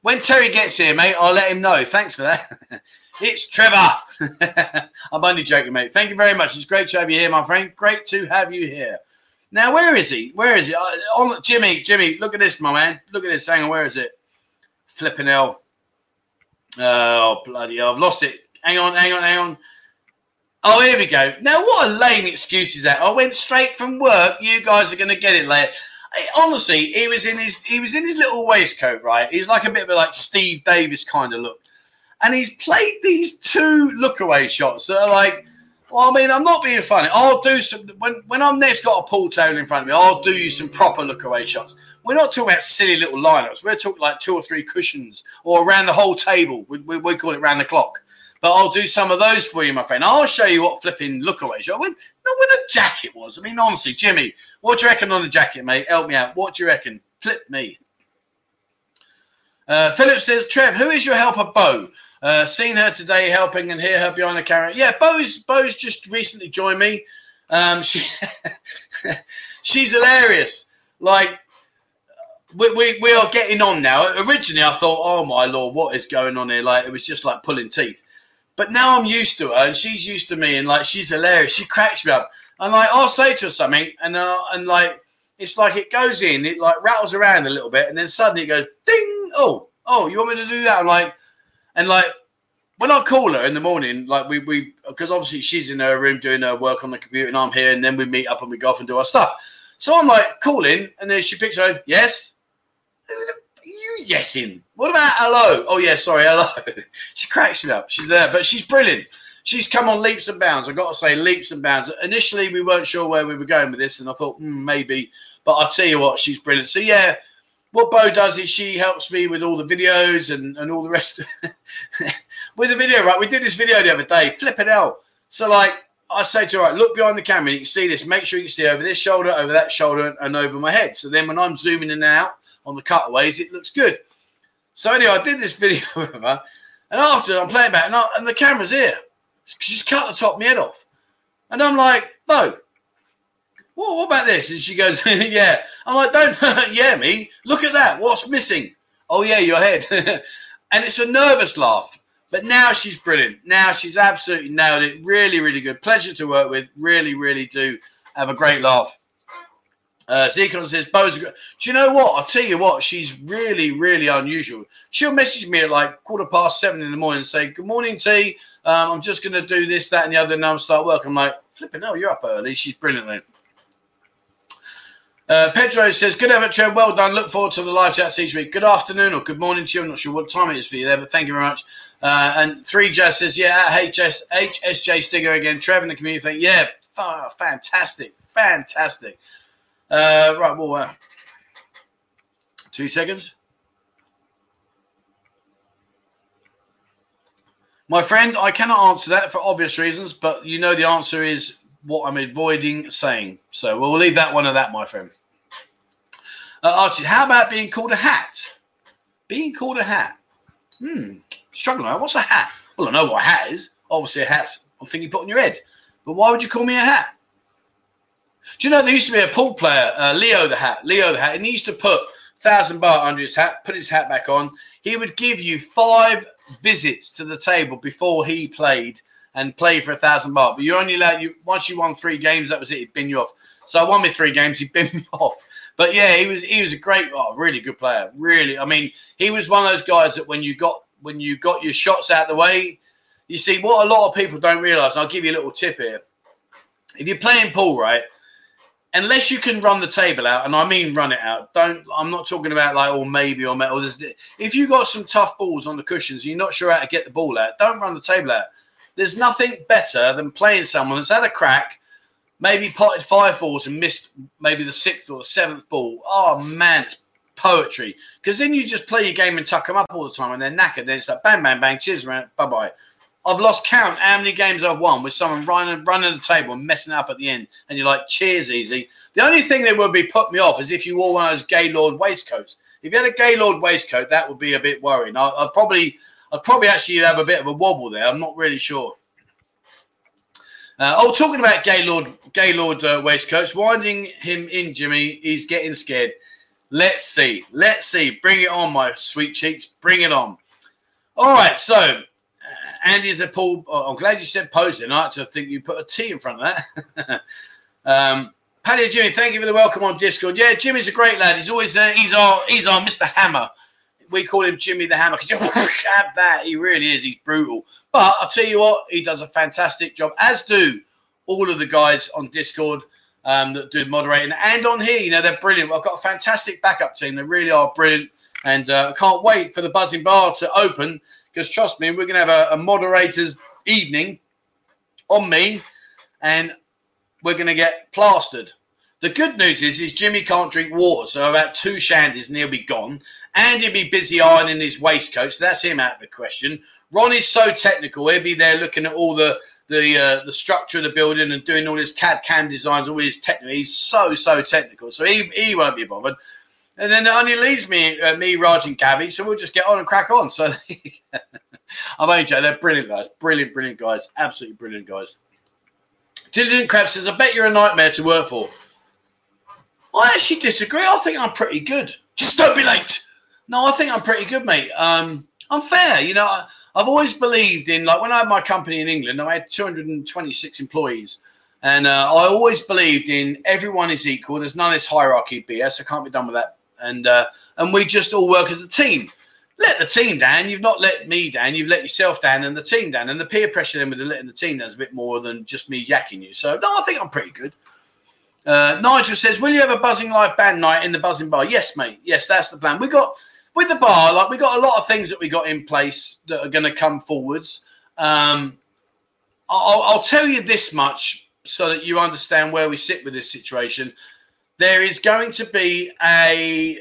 When Terry gets here, mate, I'll let him know. Thanks for that. it's Trevor. I'm only joking, mate. Thank you very much. It's great to have you here, my friend. Great to have you here. Now, where is he? Where is he? Uh, on Jimmy, Jimmy, look at this, my man. Look at this. Hang on, where is it? Flipping hell. Oh, bloody hell. I've lost it. Hang on, hang on, hang on. Oh, here we go. Now, what a lame excuse is that? I went straight from work. You guys are going to get it later. Honestly, he was in his he was in his little waistcoat, right? He's like a bit of a like Steve Davis kind of look, and he's played these two lookaway shots that are like. Well, I mean, I'm not being funny. I'll do some when when I'm next got a pool table in front of me. I'll do you some proper lookaway shots. We're not talking about silly little lineups. We're talking like two or three cushions or around the whole table. We, we, we call it round the clock. But I'll do some of those for you, my friend. I'll show you what flipping look away shot. When, when a jacket was. I mean, honestly, Jimmy, what do you reckon on the jacket, mate? Help me out. What do you reckon? Flip me. Uh, Philip says, Trev, who is your helper, Bo? Uh, seen her today helping and hear her behind the camera. Yeah, Bo's Bo's just recently joined me. Um, she she's hilarious. Like we, we, we are getting on now. Originally, I thought, oh my lord, what is going on here? Like it was just like pulling teeth. But now I'm used to her, and she's used to me, and like she's hilarious. She cracks me up, and like I'll say to her something, and uh, and like it's like it goes in, it like rattles around a little bit, and then suddenly it goes ding. Oh, oh, you want me to do that? I'm like, and like when I call her in the morning, like we we because obviously she's in her room doing her work on the computer, and I'm here, and then we meet up and we go off and do our stuff. So I'm like calling, and then she picks her. Yes. You yesing? What about hello? Oh yeah, sorry, hello. she cracks me up. She's there, but she's brilliant. She's come on leaps and bounds. I got to say, leaps and bounds. Initially, we weren't sure where we were going with this, and I thought mm, maybe, but I tell you what, she's brilliant. So yeah, what Bo does is she helps me with all the videos and, and all the rest. with the video, right? We did this video the other day, flipping out. So like, I say to her, right, look behind the camera. You can see this. Make sure you can see over this shoulder, over that shoulder, and over my head. So then when I'm zooming in and out, on the cutaways, it looks good. So anyway, I did this video with her, and after I'm playing back, and, I, and the camera's here. She's cut the top of my head off, and I'm like, "No, what, what about this?" And she goes, "Yeah." I'm like, "Don't, yeah, me. Look at that. What's missing?" Oh yeah, your head. and it's a nervous laugh. But now she's brilliant. Now she's absolutely nailed it. Really, really good. Pleasure to work with. Really, really do have a great laugh. Uh, Zekon says, Bo's. Do you know what? I'll tell you what. She's really, really unusual. She'll message me at like quarter past seven in the morning and say, Good morning, T. Um, I'm just going to do this, that, and the other, and I'm start work. I'm like, Flipping, no, you're up early. She's brilliant then. Uh, Pedro says, Good effort, Trev. Well done. Look forward to the live chats each week. Good afternoon or good morning to you. I'm not sure what time it is for you there, but thank you very much. Uh, and three Jazz says, yeah, HS, HSJ Stigger again. Trev in the community think, yeah, oh, fantastic, fantastic. Uh, right, well, uh, two seconds. My friend, I cannot answer that for obvious reasons, but you know the answer is what I'm avoiding saying. So we'll leave that one at that, my friend. Uh, Archie, how about being called a hat? Being called a hat. Hmm, struggling. What's a hat? Well, I know what a hat is. Obviously, a hat's a thing you put on your head. But why would you call me a hat? Do you know there used to be a pool player, uh, Leo the Hat, Leo the Hat, and he used to put thousand bar under his hat, put his hat back on. He would give you five visits to the table before he played and play for a thousand bar. But you're only allowed you once you won three games, that was it. He'd bin you off. So I won me three games. He bin me off. But yeah, he was he was a great, oh, really good player. Really, I mean, he was one of those guys that when you got when you got your shots out the way, you see what a lot of people don't realise. And I'll give you a little tip here. If you're playing pool, right, unless you can run the table out, and I mean run it out. Don't. I'm not talking about like or maybe or metal. If you got some tough balls on the cushions, and you're not sure how to get the ball out. Don't run the table out. There's nothing better than playing someone that's had a crack, maybe potted five balls and missed maybe the sixth or the seventh ball. Oh man, it's poetry. Because then you just play your game and tuck them up all the time, and they're knackered. Then it's like bang, bang, bang, cheers, man, bye bye. I've lost count how many games I've won with someone running running the table and messing up at the end, and you're like, cheers, easy. The only thing that would be put me off is if you wore one of those Gaylord waistcoats. If you had a Gaylord waistcoat, that would be a bit worrying. I, I'd probably I'd probably actually have a bit of a wobble there. I'm not really sure. Uh, oh, talking about Gaylord, Gaylord uh, waistcoats, winding him in, Jimmy. He's getting scared. Let's see. Let's see. Bring it on, my sweet cheeks. Bring it on. All right. So, uh, Andy's a Paul. Oh, I'm glad you said posing. I to think you put a T in front of that. um, Paddy Jimmy, thank you for the welcome on Discord. Yeah, Jimmy's a great lad. He's always uh, he's our he's our Mr. Hammer we call him Jimmy the Hammer because you have that. He really is. He's brutal. But I'll tell you what, he does a fantastic job, as do all of the guys on Discord um, that do moderating and on here. You know, they're brilliant. I've got a fantastic backup team. They really are brilliant. And uh, I can't wait for the Buzzin bar to open because trust me, we're going to have a, a moderator's evening on me and we're going to get plastered. The good news is, is Jimmy can't drink water, so about two shandies and he'll be gone. And he'll be busy ironing his waistcoat, so that's him out of the question. Ron is so technical; he'll be there looking at all the the uh, the structure of the building and doing all his CAD CAM designs, all his technical. He's so so technical, so he, he won't be bothered. And then it only leaves me, uh, me, Raj, and Gabby. So we'll just get on and crack on. So I'm joking. They're brilliant guys. Brilliant, brilliant guys. Absolutely brilliant guys. Diligent Crab says, I bet you're a nightmare to work for. I actually disagree. I think I'm pretty good. Just don't be late. No, I think I'm pretty good, mate. Um, I'm fair. You know, I, have always believed in like when I had my company in England, I had 226 employees, and uh, I always believed in everyone is equal. There's none of this hierarchy BS. I can't be done with that. And uh, and we just all work as a team. Let the team down. You've not let me down. You've let yourself down and the team down. And the peer pressure then with the letting the team down is a bit more than just me yakking you. So no, I think I'm pretty good. Uh, Nigel says, "Will you have a Buzzin live band night in the Buzzin bar?" Yes, mate. Yes, that's the plan. We got with the bar, like we got a lot of things that we got in place that are going to come forwards. Um, I'll, I'll tell you this much so that you understand where we sit with this situation. There is going to be a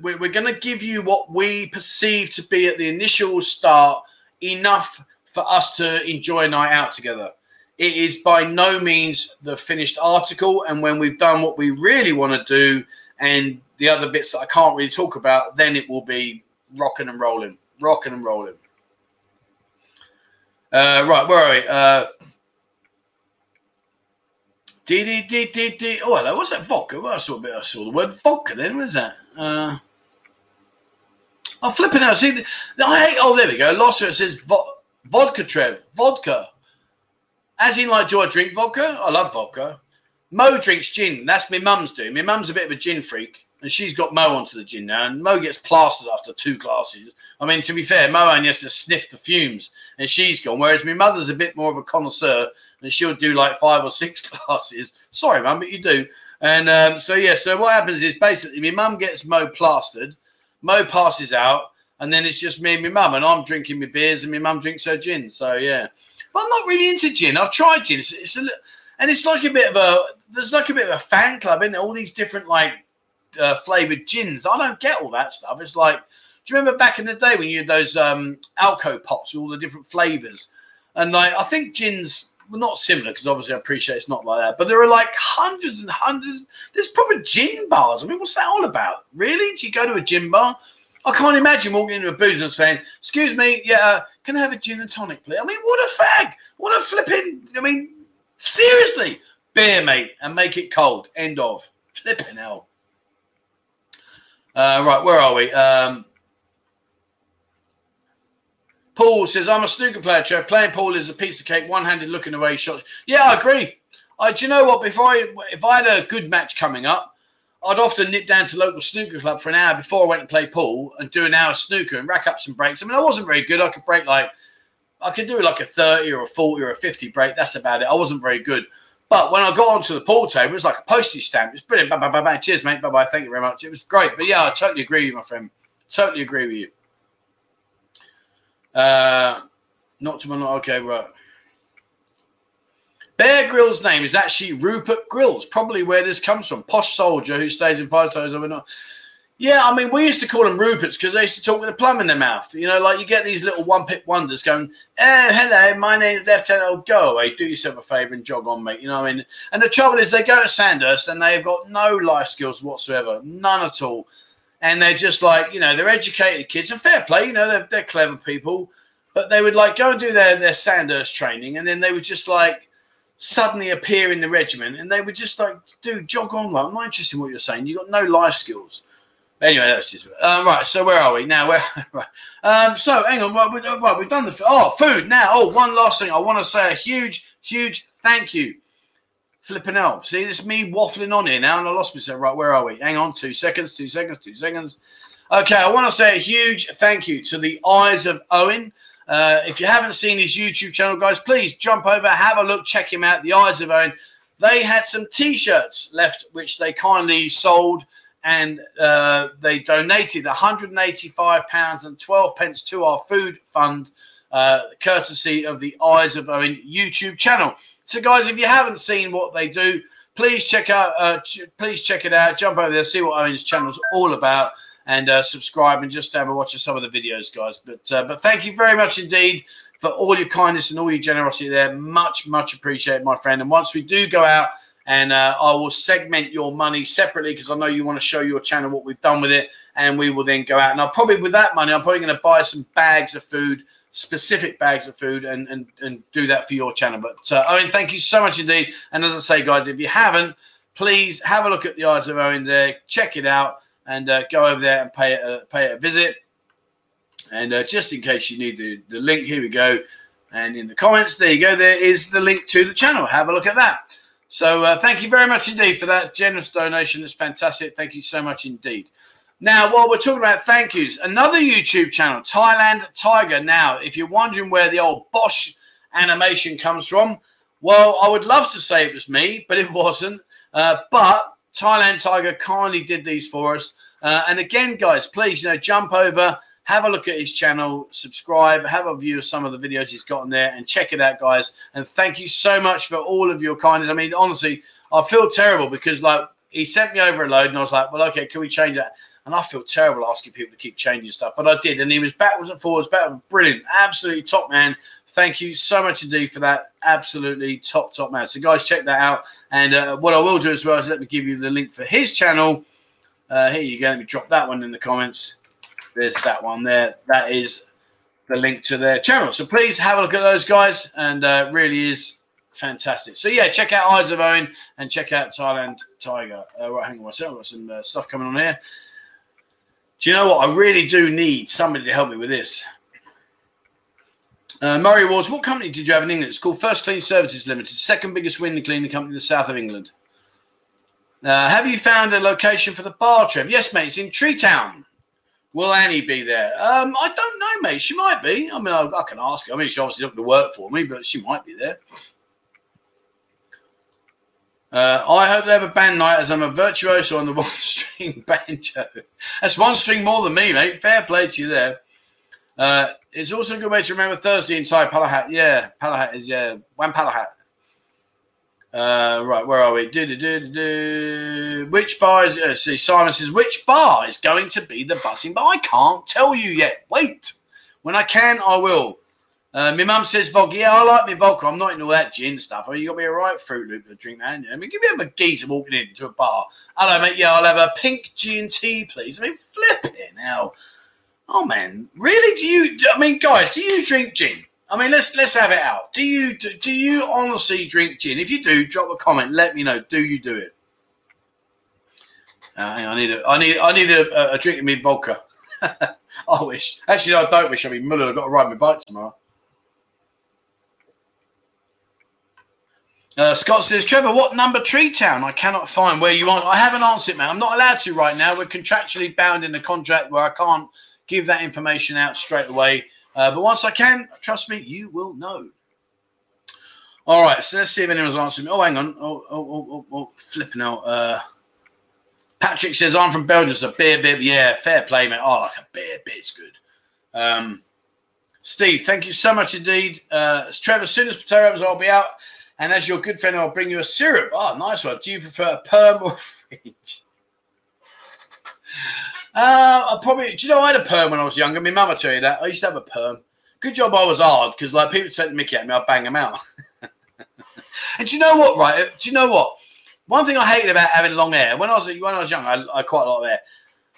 we're, we're going to give you what we perceive to be at the initial start enough for us to enjoy a night out together it is by no means the finished article. And when we've done what we really want to do and the other bits that I can't really talk about, then it will be rocking and rolling, rocking and rolling. Uh, right, where are we? Uh, D D D D D. Oh, hello. What's that vodka? Well, I saw a bit. I saw the word vodka. Then what is that? Uh, I'm flipping out. See, I hate. Oh, there we go. Lost it says vo- vodka. Trev, vodka. As in, like, do I drink vodka? I love vodka. Mo drinks gin. That's my mum's doing. My mum's a bit of a gin freak, and she's got Mo onto the gin now. And Mo gets plastered after two glasses. I mean, to be fair, Mo only has to sniff the fumes, and she's gone. Whereas my mother's a bit more of a connoisseur, and she'll do like five or six glasses. Sorry, mum, but you do. And um, so yeah, so what happens is basically my mum gets Mo plastered, Mo passes out, and then it's just me and my mum, and I'm drinking my beers, and my mum drinks her gin. So yeah, but I'm not really into gin. I've tried gin, it's, it's a and it's like a bit of a there's like a bit of a fan club in all these different like uh, flavored gins. I don't get all that stuff. It's like, do you remember back in the day when you had those um, Alco pops with all the different flavors? And like, I think gins were not similar because obviously I appreciate it's not like that, but there are like hundreds and hundreds. There's proper gin bars. I mean, what's that all about? Really? Do you go to a gin bar? I can't imagine walking into a booze and saying, "Excuse me, yeah, uh, can I have a gin and tonic, please?" I mean, what a fag! What a flipping! I mean, seriously, beer, mate, and make it cold. End of. Flipping hell. Uh, right, where are we? Um, Paul says, I'm a snooker player, Trev. Playing pool is a piece of cake, one handed looking away shots. Yeah, I agree. I, do you know what? Before I, if I had a good match coming up, I'd often nip down to local snooker club for an hour before I went to play pool and do an hour snooker and rack up some breaks. I mean, I wasn't very good. I could break like, I could do like a 30 or a 40 or a 50 break. That's about it. I wasn't very good. But when I got onto the pool table, it was like a postage stamp. It was brilliant. Bye, bye, bye, bye. Cheers, mate. Bye, bye. Thank you very much. It was great. But yeah, I totally agree with you, my friend. Totally agree with you. Uh, not to my okay, right. Bear Grylls' name is actually Rupert Grylls, probably where this comes from. Posh soldier who stays in photos of it. Yeah, I mean, we used to call them Ruperts because they used to talk with a plum in their mouth. You know, like you get these little one pip wonders going, oh, hello, my name's Lieutenant. Oh, go away, do yourself a favour and jog on, mate. You know what I mean? And the trouble is, they go to Sandhurst and they've got no life skills whatsoever, none at all. And they're just like, you know, they're educated kids and fair play, you know, they're, they're clever people. But they would like go and do their, their Sandhurst training and then they would just like, suddenly appear in the regiment and they would just like, dude, jog on. Like, I'm not interested in what you're saying. You've got no life skills. Anyway, that's just um, right. So where are we now? Where right? Um, so hang on. Right, we, we've done the oh food now. Oh, one last thing. I want to say a huge, huge thank you. Flipping out. See, this me waffling on here now, and I lost myself. Right, where are we? Hang on, two seconds, two seconds, two seconds. Okay, I want to say a huge thank you to the Eyes of Owen. Uh, if you haven't seen his YouTube channel, guys, please jump over, have a look, check him out. The Eyes of Owen. They had some T-shirts left, which they kindly sold and uh, they donated 185 pounds and 12 pence to our food fund, uh, courtesy of the Eyes of Owen YouTube channel. So, guys, if you haven't seen what they do, please check out. Uh, ch- please check it out. Jump over there, see what Owen's channel is all about, and uh, subscribe and just have a watch of some of the videos, guys. But uh, but thank you very much indeed for all your kindness and all your generosity there. Much much appreciated, my friend. And once we do go out and uh, I will segment your money separately because I know you want to show your channel what we've done with it, and we will then go out. And I'll probably with that money, I'm probably going to buy some bags of food, specific bags of food, and and, and do that for your channel. But uh, Owen, thank you so much indeed. And as I say, guys, if you haven't, please have a look at the Eyes of Owen there, check it out, and uh, go over there and pay it a, pay it a visit. And uh, just in case you need the, the link, here we go. And in the comments, there you go. There is the link to the channel. Have a look at that. So uh, thank you very much indeed for that generous donation. It's fantastic. Thank you so much indeed. Now, while we're talking about thank yous, another YouTube channel, Thailand Tiger. Now, if you're wondering where the old bosh animation comes from, well, I would love to say it was me, but it wasn't. Uh, but Thailand Tiger kindly did these for us. Uh, and again, guys, please, you know, jump over have a look at his channel, subscribe, have a view of some of the videos he's got on there, and check it out, guys. And thank you so much for all of your kindness. I mean, honestly, I feel terrible because like he sent me over a load, and I was like, well, okay, can we change that? And I feel terrible asking people to keep changing stuff, but I did, and he was backwards and forwards, back, brilliant, absolutely top man. Thank you so much indeed for that. Absolutely top, top man. So, guys, check that out. And uh, what I will do as well is let me give you the link for his channel. Uh, here you go. Let me drop that one in the comments there's that one there. That is the link to their channel. So please have a look at those guys, and uh, really is fantastic. So yeah, check out Eyes of Owen and check out Thailand Tiger. Uh, right, hang on myself. Got some uh, stuff coming on here. Do you know what? I really do need somebody to help me with this. Uh, Murray Awards, what company did you have in England? It's called First Clean Services Limited, second biggest window cleaning company in the south of England. Uh, have you found a location for the bar, Trev? Yes, mate. It's in Tree Town. Will Annie be there? Um, I don't know, mate. She might be. I mean, I, I can ask her. I mean, she obviously not to work for me, but she might be there. Uh, I hope they have a band night as I'm a virtuoso on the one string banjo. That's one string more than me, mate. Fair play to you there. Uh, it's also a good way to remember Thursday in Thai Palahat. Yeah, Palahat is yeah one Palahat. Uh, right, where are we? Do, do, do, do, Which bar is? Uh, see, Simon says which bar is going to be the Buzzin bar? I can't tell you yet. Wait, when I can, I will. Uh, my mum says vodka. Yeah, I like my vodka. I'm not into all that gin stuff. Mean, you got be a right fruit loop to drink that. I mean, give me a geezer walking into a bar. Hello, mate. Yeah, I'll have a pink gin tea, please. I mean, flip it now. Oh man, really? Do you? I mean, guys, do you drink gin? I mean, let's let's have it out. Do you do, do you honestly drink gin? If you do, drop a comment. Let me know. Do you do it? Uh, I need a I need I need a, a drink of me vodka. I wish. Actually, I don't wish. I mean, Muller, I've got to ride my bike tomorrow. Uh, Scott says, Trevor, what number tree town? I cannot find where you are. I haven't answered, man. I'm not allowed to right now. We're contractually bound in the contract where I can't give that information out straight away. Uh, but once I can, trust me, you will know. All right, so let's see if anyone's answering me. Oh, hang on. Oh, oh, oh, oh, oh flipping out. Uh, Patrick says, I'm from Belgium, so beer bib. Yeah, fair play, mate. I like a beer bib. It's good. Um, Steve, thank you so much indeed. Uh, Trevor, as soon as potato opens, I'll be out. And as your good friend, I'll bring you a syrup. Oh, nice one. Do you prefer a perm or fridge? Uh, I probably, do you know, I had a perm when I was younger. My mum will tell you that. I used to have a perm. Good job I was hard because, like, people take the mickey at me, I'd bang them out. and do you know what, right? Do you know what? One thing I hated about having long hair, when I was when I was young, I, I quite a lot of hair.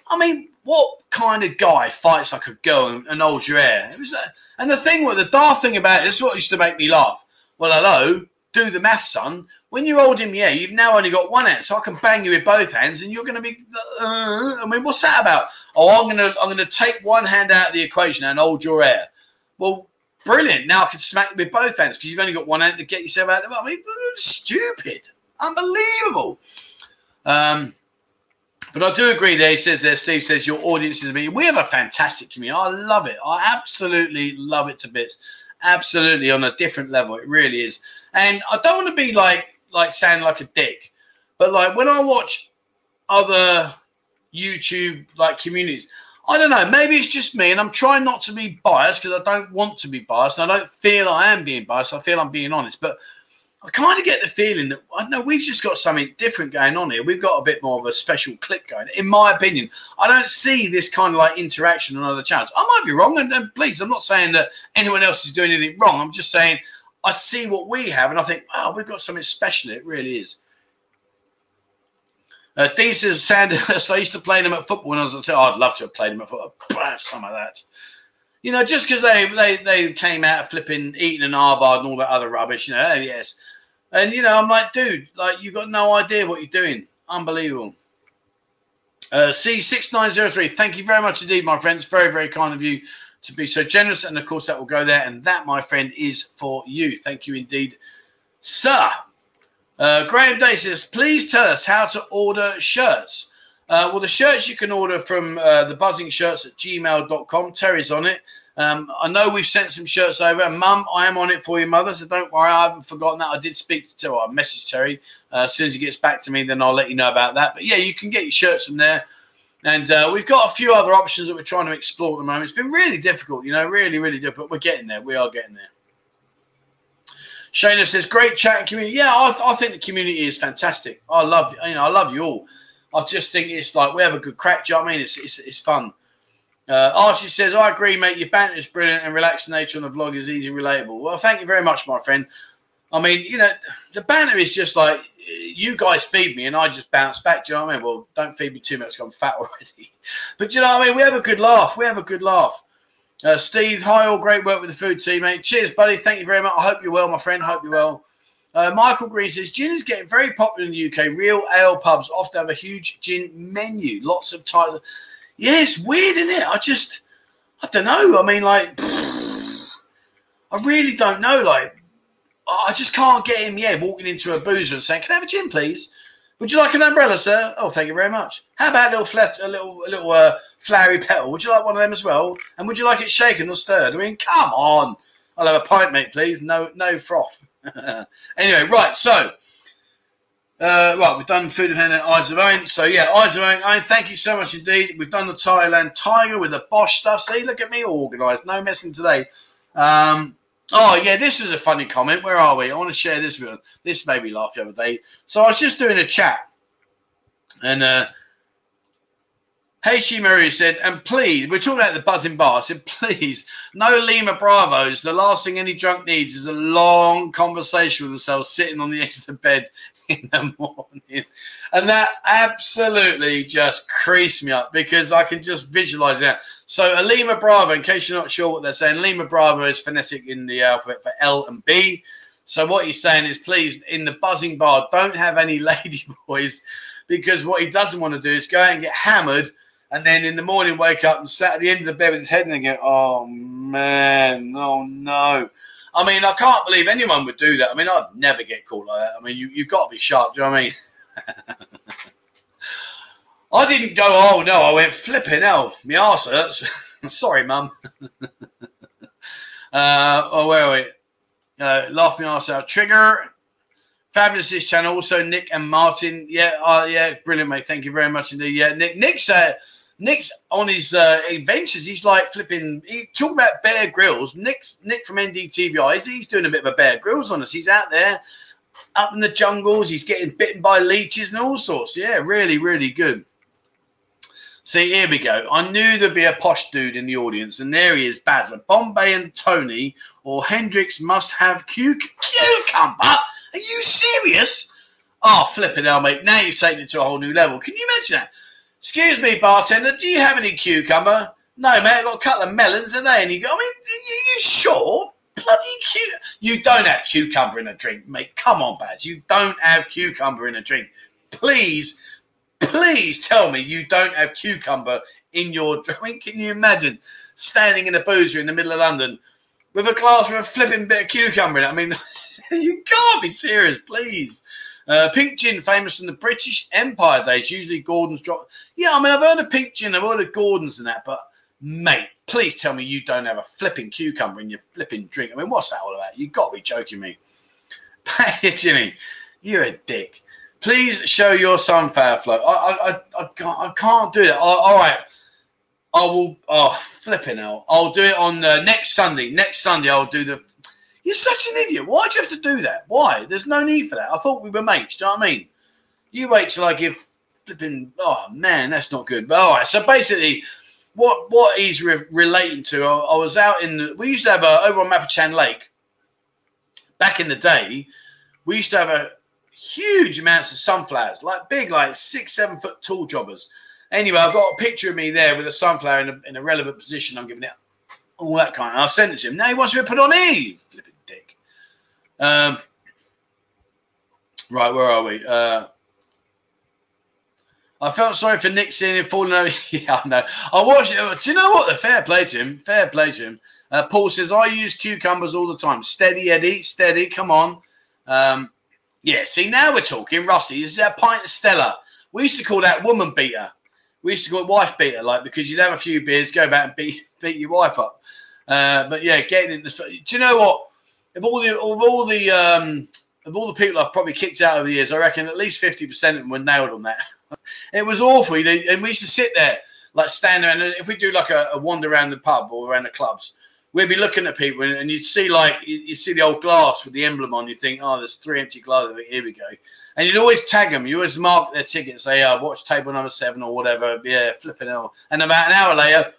I mean, what kind of guy fights like a girl and, and holds your hair? It was like, and the thing, what the daft thing about it, this is what used to make me laugh. Well, hello, do the math, son. When you're holding me you've now only got one hand, so I can bang you with both hands, and you're going to be. Uh, I mean, what's that about? Oh, I'm going to I'm going to take one hand out of the equation and hold your hair. Well, brilliant. Now I can smack you with both hands because you've only got one hand to get yourself out of. I mean, stupid, unbelievable. Um, but I do agree there. He says there, Steve says your audience is me. We have a fantastic community. I love it. I absolutely love it to bits. Absolutely on a different level. It really is. And I don't want to be like like sound like a dick, but like when I watch other YouTube like communities, I don't know. Maybe it's just me, and I'm trying not to be biased because I don't want to be biased, and I don't feel I am being biased. I feel I'm being honest, but I kind of get the feeling that I know we've just got something different going on here. We've got a bit more of a special clip going. In my opinion, I don't see this kind of like interaction on other channels. I might be wrong, and, and please, I'm not saying that anyone else is doing anything wrong. I'm just saying I see what we have and I think, wow, we've got something special. It really is. Uh, Dean Sanders, I used to play them at football when I was, oh, I'd love to have played them at football. Some of that. You know, just because they, they they came out flipping, eating an Harvard and all that other rubbish, you know, oh, yes. And, you know, I'm like, dude, like, you've got no idea what you're doing. Unbelievable. Uh, C6903, thank you very much indeed, my friends. Very, very kind of you to be so generous. And of course, that will go there. And that, my friend, is for you. Thank you indeed, sir. Uh, Graham Day says, please tell us how to order shirts. Uh, well, the shirts you can order from uh, the Buzzin shirts at gmail.com. Terry's on it. Um, I know we've sent some shirts over. And mum, I am on it for you, mother. So don't worry. I haven't forgotten that. I did speak to Terry. I messaged Terry. Uh, as soon as he gets back to me, then I'll let you know about that. But yeah, you can get your shirts from there. And uh, we've got a few other options that we're trying to explore at the moment. It's been really difficult, you know, really, really difficult. We're getting there. We are getting there. Shayna says, "Great chat community." Yeah, I, I, think the community is fantastic. I love you know I love you all. I just think it's like we have a good crack. Do you know I mean? It's it's, it's fun. Uh, Archie says, "I agree, mate. Your banter is brilliant, and relaxed nature on the vlog is easy, relatable." Well, thank you very much, my friend. I mean, you know, the banter is just like you guys feed me and I just bounce back. Do you know what I mean? Well, don't feed me too much. I'm fat already. But do you know what I mean? We have a good laugh. We have a good laugh. Uh, Steve, hi, all great work with the food team, mate. Cheers, buddy. Thank you very much. I hope you're well, my friend. Hope you're well. Uh, Michael Green says gin is getting very popular in the UK. Real ale pubs often have a huge gin menu, lots of types. Yeah, it's weird, isn't it? I just, I don't know. I mean, like, I really don't know. Like, I just can't get him, yeah, walking into a boozer and saying, Can I have a gin, please? Would you like an umbrella, sir? Oh, thank you very much. How about a little flat, a little, a little uh, flowery petal? Would you like one of them as well? And would you like it shaken or stirred? I mean, come on. I'll have a pint, mate, please. No, no froth. anyway, right. So Uh, right, we've done Food of Hand and Eyes of Owen. So, yeah, Eyes of. Owen, thank you so much indeed. We've done the Thailand Tiger with the bosh stuff. See, look at me organised. No messing today. Um, oh, yeah, this was a funny comment. Where are we? I want to share this with. This made me laugh the other day. So, I was just doing a chat. And uh, Hey, She Marie said, and please, we're talking about the Buzzin bar. I said, please, no Lima Bravos. The last thing any drunk needs is a long conversation with themselves sitting on the edge of the bed in the morning. And that absolutely just creased me up because I can just visualize that. So, a Lima Bravo, in case you're not sure what they're saying, Lima Bravo is phonetic in the alphabet for L and B. So, what he's saying is, please, in the Buzzin bar, don't have any lady boys because what he doesn't want to do is go out and get hammered and then in the morning wake up and sat at the end of the bed with his head and go, oh man, oh no. I mean, I can't believe anyone would do that. I mean, I'd never get caught like that. I mean, you, you've got to be sharp. Do you know what I mean? I didn't go, oh no, I went flipping hell. My arse hurts. Sorry, mum. uh, oh, where are we? Uh, laugh me arse out. Trigger. Fabulous this channel. Also, Nick and Martin. Yeah, uh, yeah, brilliant, mate. Thank you very much indeed. Yeah, Nick. Nick's uh, Nick's on his uh, adventures. He's like flipping. He talking about Bear Grylls. Nick's Nick from NDTVI. He's, he's doing a bit of a Bear Grylls on us. He's out there, up in the jungles. He's getting bitten by leeches and all sorts. Yeah, really, really good. See, here we go. I knew there'd be a posh dude in the audience, and there he is, Bazza. Bombay and Tony or Hendrick's must have cuc- cucumber. Are you serious? Oh, flipping hell, mate. Now you've taken it to a whole new level. Can you imagine that? Excuse me, bartender, do you have any cucumber? No, mate, I've got a couple of melons in there. And you go, I mean, you, you sure? Bloody cute. You don't have cucumber in a drink, mate. Come on, Baz. You don't have cucumber in a drink. Please, please tell me you don't have cucumber in your drink. Can you imagine standing in a boozer in the middle of London with a glass with a flipping bit of cucumber in it? I mean, you can't be serious, please. Uh, pink gin, famous from the British Empire days. Usually Gordon's drop. Yeah, I mean, I've heard of pink gin, I've heard of Gordon's and that, but mate, please tell me you don't have a flipping cucumber in your flipping drink. I mean, what's that all about? You got to be joking me. Jimmy, you're a dick. Please show your sunflower float. I, I, I, can't, I can't do that. all right. I will. Oh, flipping out. I'll do it on uh, next Sunday. Next Sunday, I'll do the you're such an idiot. Why'd you have to do that? Why? There's no need for that. I thought we were mates. Do you know what I mean? You wait till I give flipping. Oh man, that's not good. But all right. So basically, what what he's re- relating to, I, I, was out in. The, we used to have a over on Mabprachan Lake. Back in the day, we used to have a huge amounts of sunflowers, like big, like six, seven foot tall jobbers. Anyway, I've got a picture of me there with a sunflower in a, in a relevant position. I'm giving it all that kind. Of, I sent it to him. Now he wants me to put on Eve. Flipping um, right, where are we? Uh, I felt sorry for Nick seeing him falling over. yeah, I know. I watched it. Do you know what? The fair play to him. Fair play to him. Uh, Paul says, I use cucumbers all the time. Steady, Eddie. Steady. Come on. Um, yeah, see, now we're talking. Rusty, this is our pint of Stella. We used to call that woman beater. We used to call it wife beater, like, because you'd have a few beers, go back and beat, beat your wife up. Uh, but yeah, getting in the. Do you know what? Of all the of all the um, of all the people I've probably kicked out over the years, I reckon at least fifty percent of them were nailed on that. it was awful, you know, and we used to sit there like stand there, and if we do like a, a wander around the pub or around the clubs, we'd be looking at people, and, and you'd see like you, see the old glass with the emblem on. You think, oh, there's three empty glasses. Here we go, and you'd always tag them. You always mark their ticket, say, "I oh, watch table number seven or whatever." Yeah, flipping hell. And about an hour later,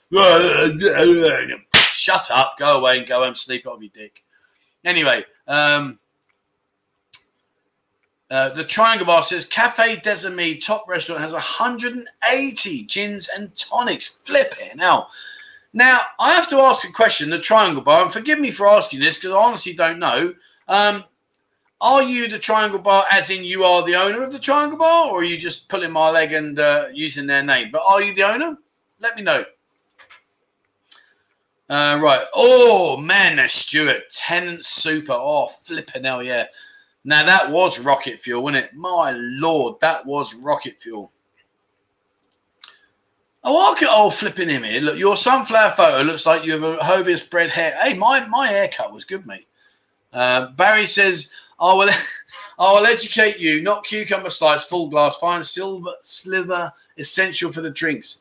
shut up, go away, and go home, sleep off your dick. Anyway, um, uh, the Triangle Bar says Cafe des Amis top restaurant has 180 gins and tonics. Flip it now. Now I have to ask a question. The Triangle Bar, and forgive me for asking this because I honestly don't know. Um, are you the Triangle Bar, as in you are the owner of the Triangle Bar, or are you just pulling my leg and uh, using their name? But are you the owner? Let me know. Uh, right. Oh, man, that's Stuart. Tennent Super. Oh, flipping hell, yeah. Now, that was rocket fuel, wasn't it? My lord, that was rocket fuel. Oh, look at old flipping him here. Look, your sunflower photo looks like you have a Hobius bred hair. Hey, my, my haircut was good, mate. Uh, Barry says, I well, Oh, I'll educate you. Not cucumber slice, full glass, fine silver sliver, essential for the drinks.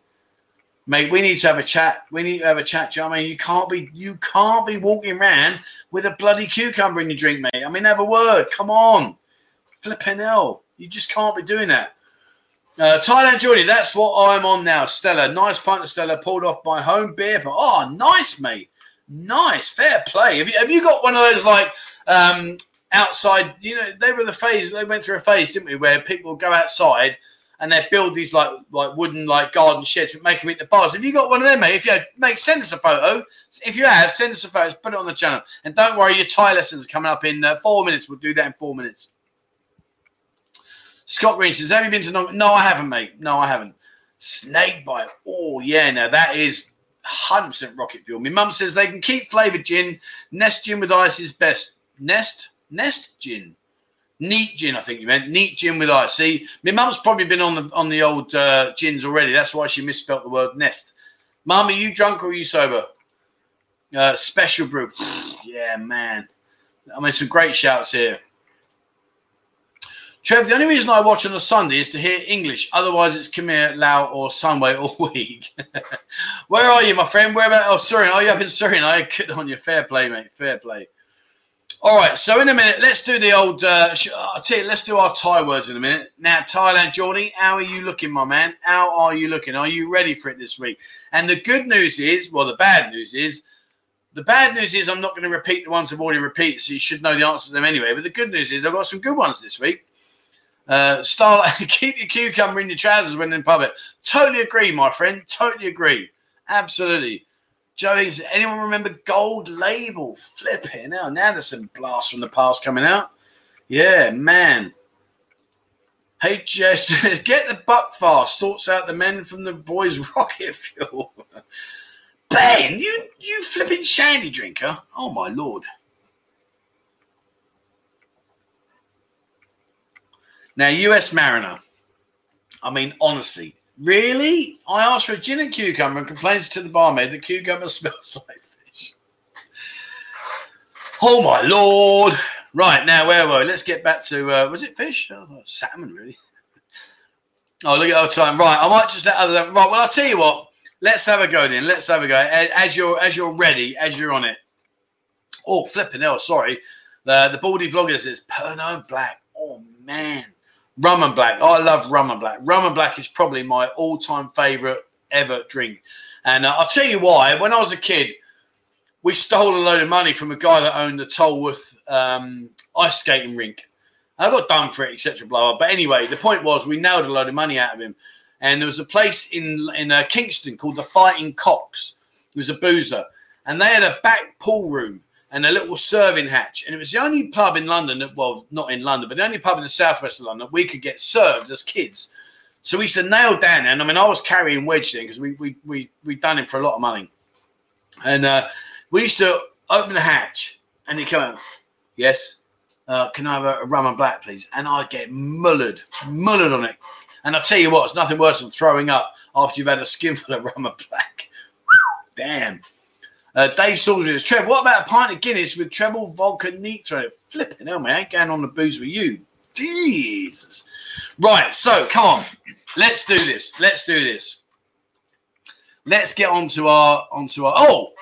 Mate, we need to have a chat. We need to have a chat. You know I mean? You can't be you can't be walking around with a bloody cucumber in your drink, mate. I mean, have a word. Come on. Flipping hell. You just can't be doing that. Uh, Thailand Jordy, that's what I'm on now. Stella, nice pint of Stella pulled off my home beer. But oh, nice, mate. Nice, fair play. Have you, have you got one of those like um, outside? You know, they were the phase. They went through a phase, didn't we, where people go outside and they build these like like wooden like garden sheds, make them into bars. Have you got one of them, mate? If you make send us a photo. If you have, send us a photo. Put it on the channel, and don't worry, your Thai lessons coming up in uh, four minutes. We'll do that in four minutes. Scott Green says, "Have you been to Nong? No, I haven't, mate. No, I haven't. Snake bite. Oh yeah, now that is 100% rocket fuel. My mum says they can keep flavoured gin. Nest gin with ice is best. Nest? Nest gin. Neat gin, I think you meant. Neat gin with ice. See, my mum's probably been on the on the old uh, gins already. That's why she misspelt the word nest. Mum, are you drunk or are you sober? Uh, special brew. yeah, man. I mean, some great shouts here. Trev, the only reason I watch on a Sunday is to hear English. Otherwise, it's Khmer, Lao, or Sunway all week. Where are you, my friend? Where about? Oh, Surin. Are you up in Surin? I could on your fair play, mate. Fair play. All right. So in a minute, let's do the old. Uh, I'll tell you. Let's do our Thai words in a minute. Now, Thailand, Johnny, how are you looking, my man? How are you looking? Are you ready for it this week? And the good news is, well, the bad news is. The bad news is I'm not going to repeat the ones I've already repeated, so you should know the answer to them anyway. But the good news is I've got some good ones this week. Uh, Starlight, keep your cucumber in your trousers when in public. Totally agree, my friend. Totally agree. Absolutely. Joey, does anyone remember Gold Label? Flipping now. Now there's some blast from the past coming out. Yeah, man. Hey, Jess, get the Buckfast. Sorts out the men from the boys' rocket fuel. ben, you you flipping shandy drinker. Oh my lord. Now, US Mariner. I mean, honestly, really? I asked for a gin and cucumber and complains to the barmaid the cucumber smells like fish. Oh my lord! Right now, where were we? Let's get back to uh, was it fish? Oh, salmon, really? Oh, look at our time. Right, I might just let other. Right, well, I'll tell you what. Let's have a go then. Let's have a go. As you're as you're ready, as you're on it. Oh, flipping hell! Sorry, the the baldy vlogger says Pernod Black. Oh man, Rum and black. I love rum and black. Rum and black is probably my all-time favorite ever drink. And uh, I'll tell you why. When I was a kid, we stole a load of money from a guy that owned the Tolworth um, ice skating rink. I got done for it, etc. Blah, blah. But anyway, the point was we nailed a load of money out of him. And there was a place in in uh, Kingston called the Fighting Cocks. It was a boozer, and they had a back pool room and a little serving hatch. And it was the only pub in London that, well, not in London, but the only pub in the southwest of London we could get served as kids. So we used to nail down, and I mean, I was carrying wedge then because we we we we done it for a lot of money, and uh, we used to open the hatch, and he come out, yes, uh, can I have a, a rum and black, please? And I'd get mullered, mullered on it. And I'll tell you what, it's nothing worse than throwing up after you've had a skinful of rum and black. Damn. Uh, Dave Saunders, Trev, what about a pint of Guinness with treble vodka through? Flipping hell, man, I ain't going on the booze with you. Jesus. Right, so come on. Let's do this. Let's do this. Let's get onto our onto our oh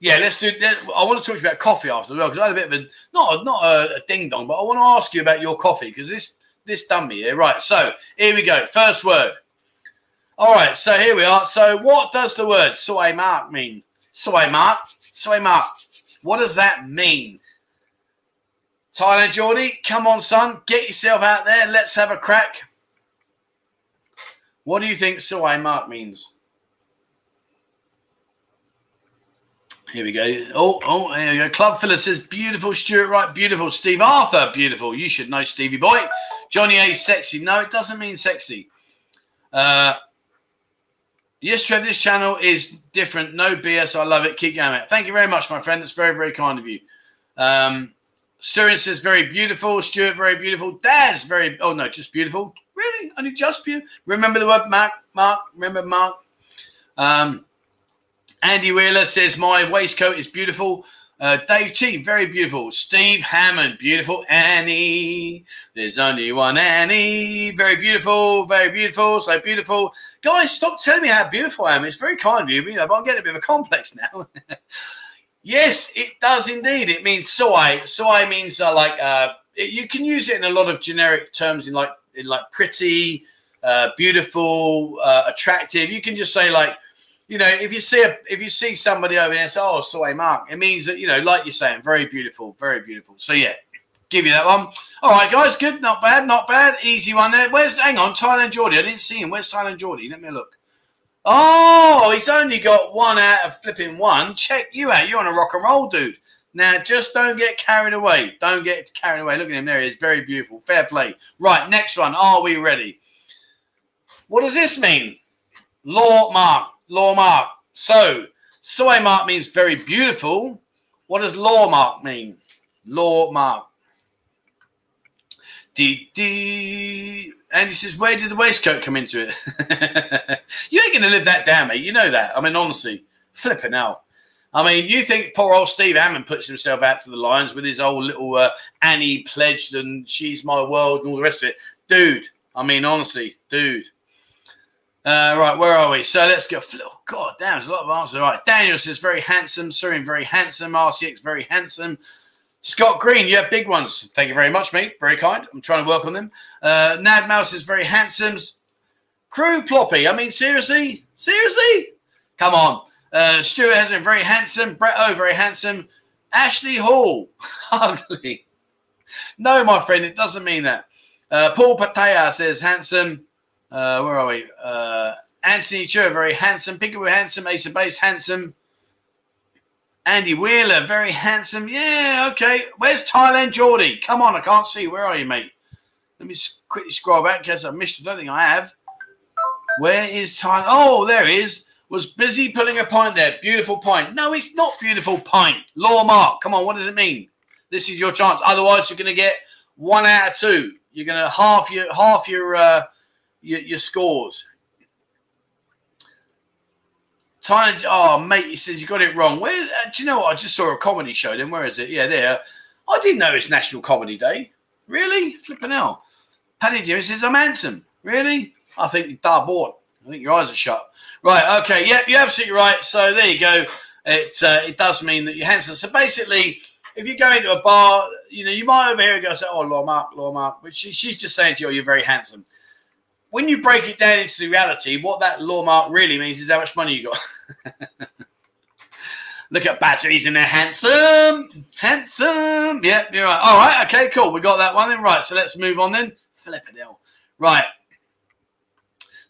yeah, let's do. Let, I want to talk to you about coffee after as well because I had a bit of a not a, not a, a ding dong, but I want to ask you about your coffee because this this done me here. Right, so here we go. First word. All right, so here we are. So what does the word soy mark mean? Soy mark. Soy mark. What does that mean? Tyler Geordie, come on, son. Get yourself out there. Let's have a crack. What do you think soy mark means? Here we go. Oh, oh, here we go. Club Filler says, beautiful. Stuart Wright, beautiful. Steve Arthur, beautiful. You should know Stevie Boy. Johnny A, sexy. No, it doesn't mean sexy. Uh, Yes, Trev, this channel is different. No BS. I love it. Keep going. mate. Thank you very much, my friend. That's very, very kind of you. Um, Surin says, very beautiful. Stuart, very beautiful. Daz, very, oh no, just beautiful. Really? Only just beautiful. Remember the word Mark? Mark? Remember Mark? Um, Andy Wheeler says, my waistcoat is beautiful. Uh, Dave T, very beautiful. Steve Hammond, beautiful. Annie, there's only one Annie, very beautiful, very beautiful, so beautiful. Guys, stop telling me how beautiful I am. It's very kind of you, you know, but I'm getting a bit of a complex now. yes, it does indeed. It means soy. Soy means uh, like uh, it, you can use it in a lot of generic terms, in like in like pretty, uh, beautiful, uh, attractive. You can just say like you know, if you see a if you see somebody over there say, "Oh, soy mark," it means that you know, like you're saying, very beautiful, very beautiful. So yeah, give you that one. All right, guys, good, not bad, not bad, easy one there. Where's hang on, Thailand Geordie? I didn't see him. Where's Thailand Geordie? Let me look. Oh, he's only got one out of flipping one. Check you out. You're on a rock and roll, dude. Now, just don't get carried away. Don't get carried away. Look at him. There he is. Very beautiful. Fair play. Right, next one. Are we ready? What does this mean? Law mark. Law mark. So, soy mark means very beautiful. What does law mark mean? Law mark. D D. And he says, Where did the waistcoat come into it? you ain't going to live that down, mate. You know that. I mean, honestly, flipping out. I mean, you think poor old Steve Hammond puts himself out to the Lions with his old little uh, Annie pledged and she's my world and all the rest of it. Dude, I mean, honestly, dude. Uh, right, where are we? So let's go. Oh, God damn, there's a lot of answers. Right, Daniel says very handsome. Surin, very handsome. RCX, very handsome. Scott Green, you have big ones. Thank you very much, mate. Very kind. I'm trying to work on them. Uh, Nad Mouse is very handsome. Crew Ploppy. I mean, seriously? Seriously? Come on. Uh, Stuart has a very handsome. Brett O, very handsome. Ashley Hall. Ugly. no, my friend, it doesn't mean that. Uh, Paul Pattaya says handsome. Uh, where are we? Uh, Anthony Chua, very handsome. Pickaway, handsome. Ace Base, handsome. Andy Wheeler, very handsome. Yeah, okay. Where's Thailand Geordie? Come on, I can't see. Where are you, mate? Let me quickly scroll back in case I've missed. I don't think I have. Where is Thailand? Oh, there he is. Was busy pulling a pint there. Beautiful pint. No, it's not beautiful pint. Law mark. Come on, what does it mean? This is your chance. Otherwise, you're going to get one out of two. You're going to half your half your uh, your, your scores. Trying, oh mate, he says you got it wrong. Where uh, do you know what? I just saw a comedy show. Then where is it? Yeah, there. I didn't know it's National Comedy Day. Really? Flipping hell. Paddy Jimmy says I'm handsome. Really? I think you're bored. I think your eyes are shut. Right. Okay. Yep. You're absolutely right. So there you go. It uh, it does mean that you're handsome. So basically, if you go into a bar, you know you might over here and go say, "Oh, Law Mark, Law Mark," but she, she's just saying to you, oh, "You're very handsome." When you break it down into the reality, what that law mark really means is how much money you got. Look at batteries in there, handsome, handsome. Yep, you're right. All right, okay, cool. We got that one then. Right, so let's move on then. Flip it out. Right.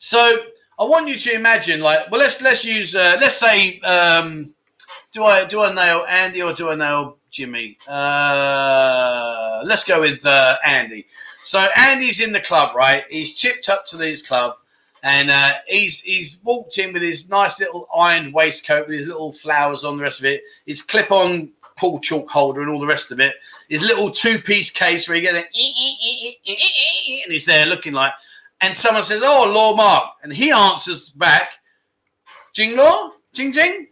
So I want you to imagine, like, well, let's let's use, uh, let's say, um, do I do I nail Andy or do I nail Jimmy? Uh, let's go with uh, Andy. So Andy's in the club, right? He's chipped up to his club, and uh, he's he's walked in with his nice little ironed waistcoat with his little flowers on the rest of it, his clip-on pull chalk holder, and all the rest of it. His little two-piece case where you get it, and he's there looking like. And someone says, "Oh, Law Mark," and he answers back, "Jing Law, Jing Jing."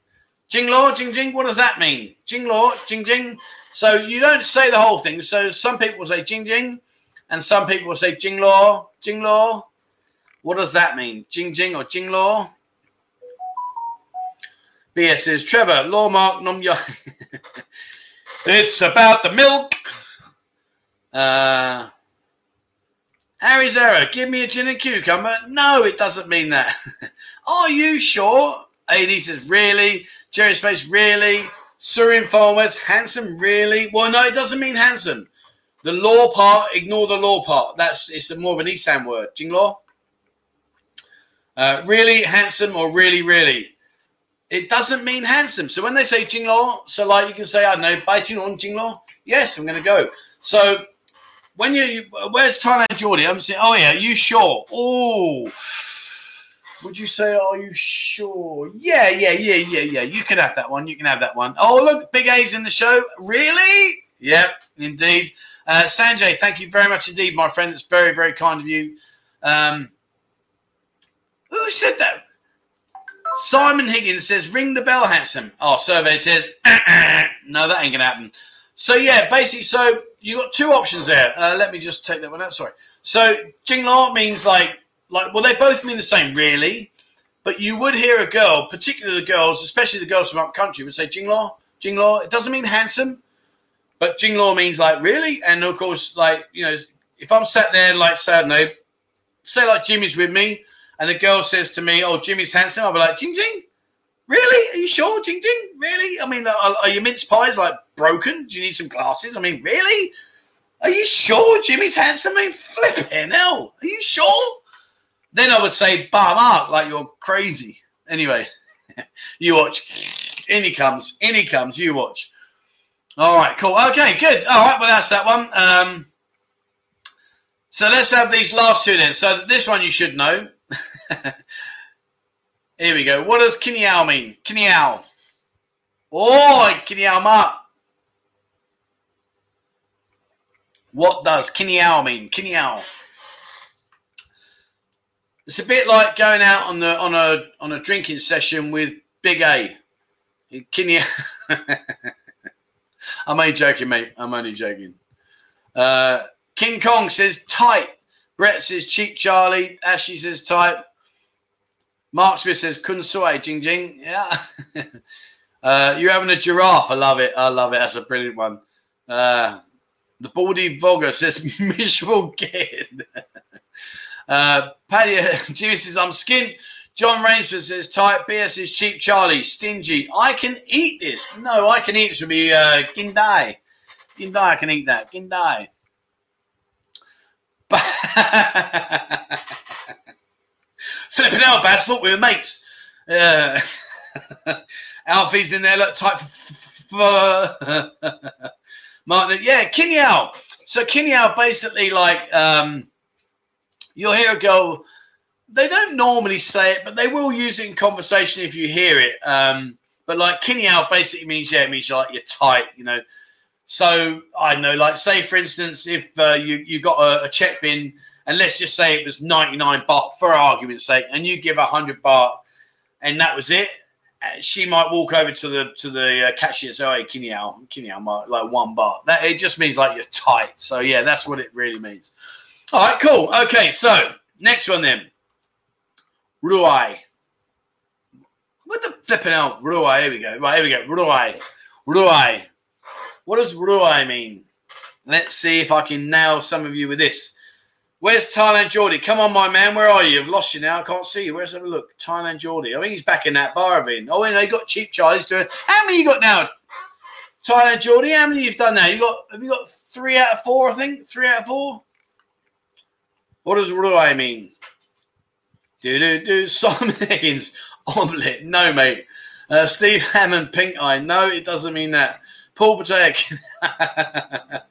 Jing Law, Jing Jing, what does that mean? Jing Law, Jing Jing. So you don't say the whole thing. So some people say Jing Jing, and some people will say Jing Law, Jing Law. What does that mean? Jing Jing or Jing Law? BS says, Trevor, Law Mark Nom It's about the milk. Uh, Harry's error. Give me a gin and cucumber. No, it doesn't mean that. Are you sure? AD says, really? Jerry Space, really? Surin Farmers, handsome, really? Well, no, it doesn't mean handsome. The law part, ignore the law part. That's it's more of an Isan word. Jinglaw. Uh, really handsome or really, really. It doesn't mean handsome. So when they say Jinglaw, so like you can say, I don't know, biting on Jinglaw. Yes, I'm going to go. So when you, where's Thailand Geordie? I'm saying, oh yeah, you sure? Oh, would you say, are you sure? Yeah, yeah, yeah, yeah, yeah. You can have that one. You can have that one. Oh, look, Big A's in the show. Really? Yep, indeed. Uh, Sanjay, thank you very much indeed, my friend. It's very, very kind of you. Um, who said that? Simon Higgins says, ring the bell, handsome. Oh, survey says, No, that ain't gonna happen. So yeah, basically, so you got two options there. Uh, let me just take that one out. Sorry. So "jing Jingla means like like well, they both mean the same, really. But you would hear a girl, particularly the girls, especially the girls from up country, would say Jingla, Jingla. It doesn't mean handsome, but Jingla means like really. And of course, like you know, if I'm sat there like say no, say like Jimmy's with me, and the girl says to me, "Oh, Jimmy's handsome," I'll be like, "Jing Jing." Really? Are you sure, Jing Jing? Really? I mean, are, are your mince pies like broken? Do you need some glasses? I mean, really? Are you sure Jimmy's handsome? I mean, flipping hell. Are you sure? Then I would say, bar mark, like you're crazy. Anyway, you watch. In he comes. In he comes. You watch. All right, cool. Okay, good. All right, well, that's that one. Um, so let's have these last two then. So this one you should know. Here we go. What does Kinyao mean? Kinyao. Oh, Kinyao ma. What does Kinyao mean? Kinyao. It's a bit like going out on the on a on a drinking session with Big A. Kinyao. I'm only joking, mate. I'm only joking. Uh, King Kong says tight. Brett says cheap Charlie. Ashley says tight. Mark Smith says, Kun soy, jing jing. Yeah. uh, you're having a giraffe. I love it. I love it. That's a brilliant one. Uh, the Baldy Vogger says, miserable kid. uh, Paddy, Jimmy says, I'm skint. John Rainsford says, tight. BS is cheap Charlie. Stingy. I can eat this. No, I can eat this. Would be uh, Gindai. Gindai, I can eat that. Gindai. Flipping out, Baz. Thought we were mates. Uh, Alfie's in there. Look, type. For Martin, yeah, Kinyao. So Kinyao basically like um, you'll hear a girl. They don't normally say it, but they will use it in conversation if you hear it. Um, but like Kinyao basically means yeah, it means you're like you're tight, you know. So I know, like say for instance, if uh, you you got a, a check bin and let's just say it was 99 baht for argument's sake, and you give 100 baht, and that was it. Uh, she might walk over to the to the uh, cashier and say, "Hey, Kinyao, Kinyao, like one baht." That it just means like you're tight. So yeah, that's what it really means. All right, cool. Okay, so next one then, Ruai. What the flipping out, Ruai? Here we go. Right, here we go. Ruai, Ruai. What does Ruai mean? Let's see if I can nail some of you with this. Where's Thailand Geordie? Come on, my man. Where are you? I've lost you now. I can't see you. Where's have look? Thailand Geordie. I think he's back in that bar of. Oh, and they got cheap Charlie's doing. How many you got now? Thailand Geordie. How many you've done now? You got have you got three out of four? I think three out of four. What does what do I mean? Do do do. Simon Higgins omelette. No, mate. Uh, Steve Hammond pink eye. No, it doesn't mean that. Paul Patek.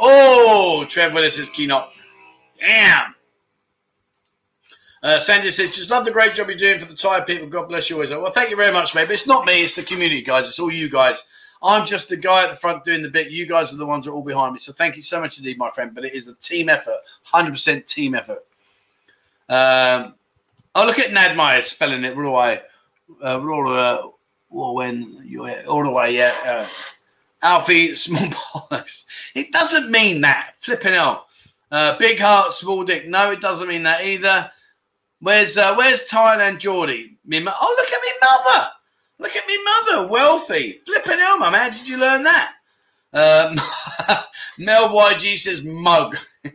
oh, Trev Willis is up. Damn. Uh, Sandy says, just love the great job you're doing for the tired people. God bless you always. Well, thank you very much, mate. But it's not me, it's the community, guys. It's all you guys. I'm just the guy at the front doing the bit. You guys are the ones that are all behind me. So thank you so much indeed, my friend. But it is a team effort, 100% team effort. Um, oh, look at Nad Myers spelling it all uh, uh, when you're all the way, yeah. Uh, Alfie, small. It doesn't mean that. Flipping out. Uh, big heart, small dick. No, it doesn't mean that either. Where's uh, Where's Thailand Geordie? Me mo- oh, look at me mother. Look at me mother. Wealthy. Flipping hell, mum. How did you learn that? Um, Mel YG says mug.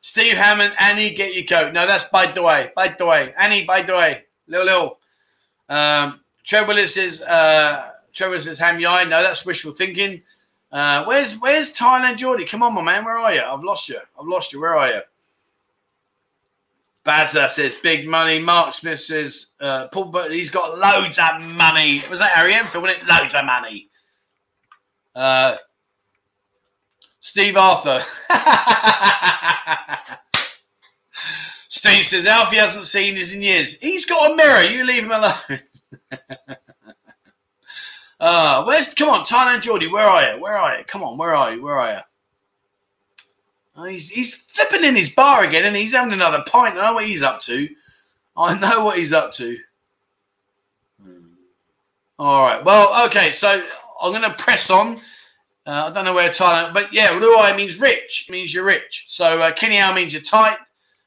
Steve Hammond, Annie, get your coat. No, that's by the way. By the way. Annie, by the way. Little, little. Um, Trevor says, uh, Trevor says ham yai. No, that's wishful thinking. Uh, where's Where's Thailand Geordie? Come on, my man. Where are you? I've lost you. I've lost you. Where are you? Bazza says big money. Mark Smith says uh, Paul, but he's got loads of money. Was that Harry Enfield? Wasn't it? Loads of money. Uh, Steve Arthur. Steve says Alfie hasn't seen this in years. He's got a mirror. You leave him alone. Uh, where's come on, Thailand Geordie? Where are you? Where are you? Come on, where are you? Where are you? Oh, he's he's flipping in his bar again, and he's having another pint. I know what he's up to. I know what he's up to. Hmm. All right. Well, okay. So I'm going to press on. Uh, I don't know where Thailand, but yeah, Ruai means rich. It means you're rich. So uh, Kiniao means you're tight,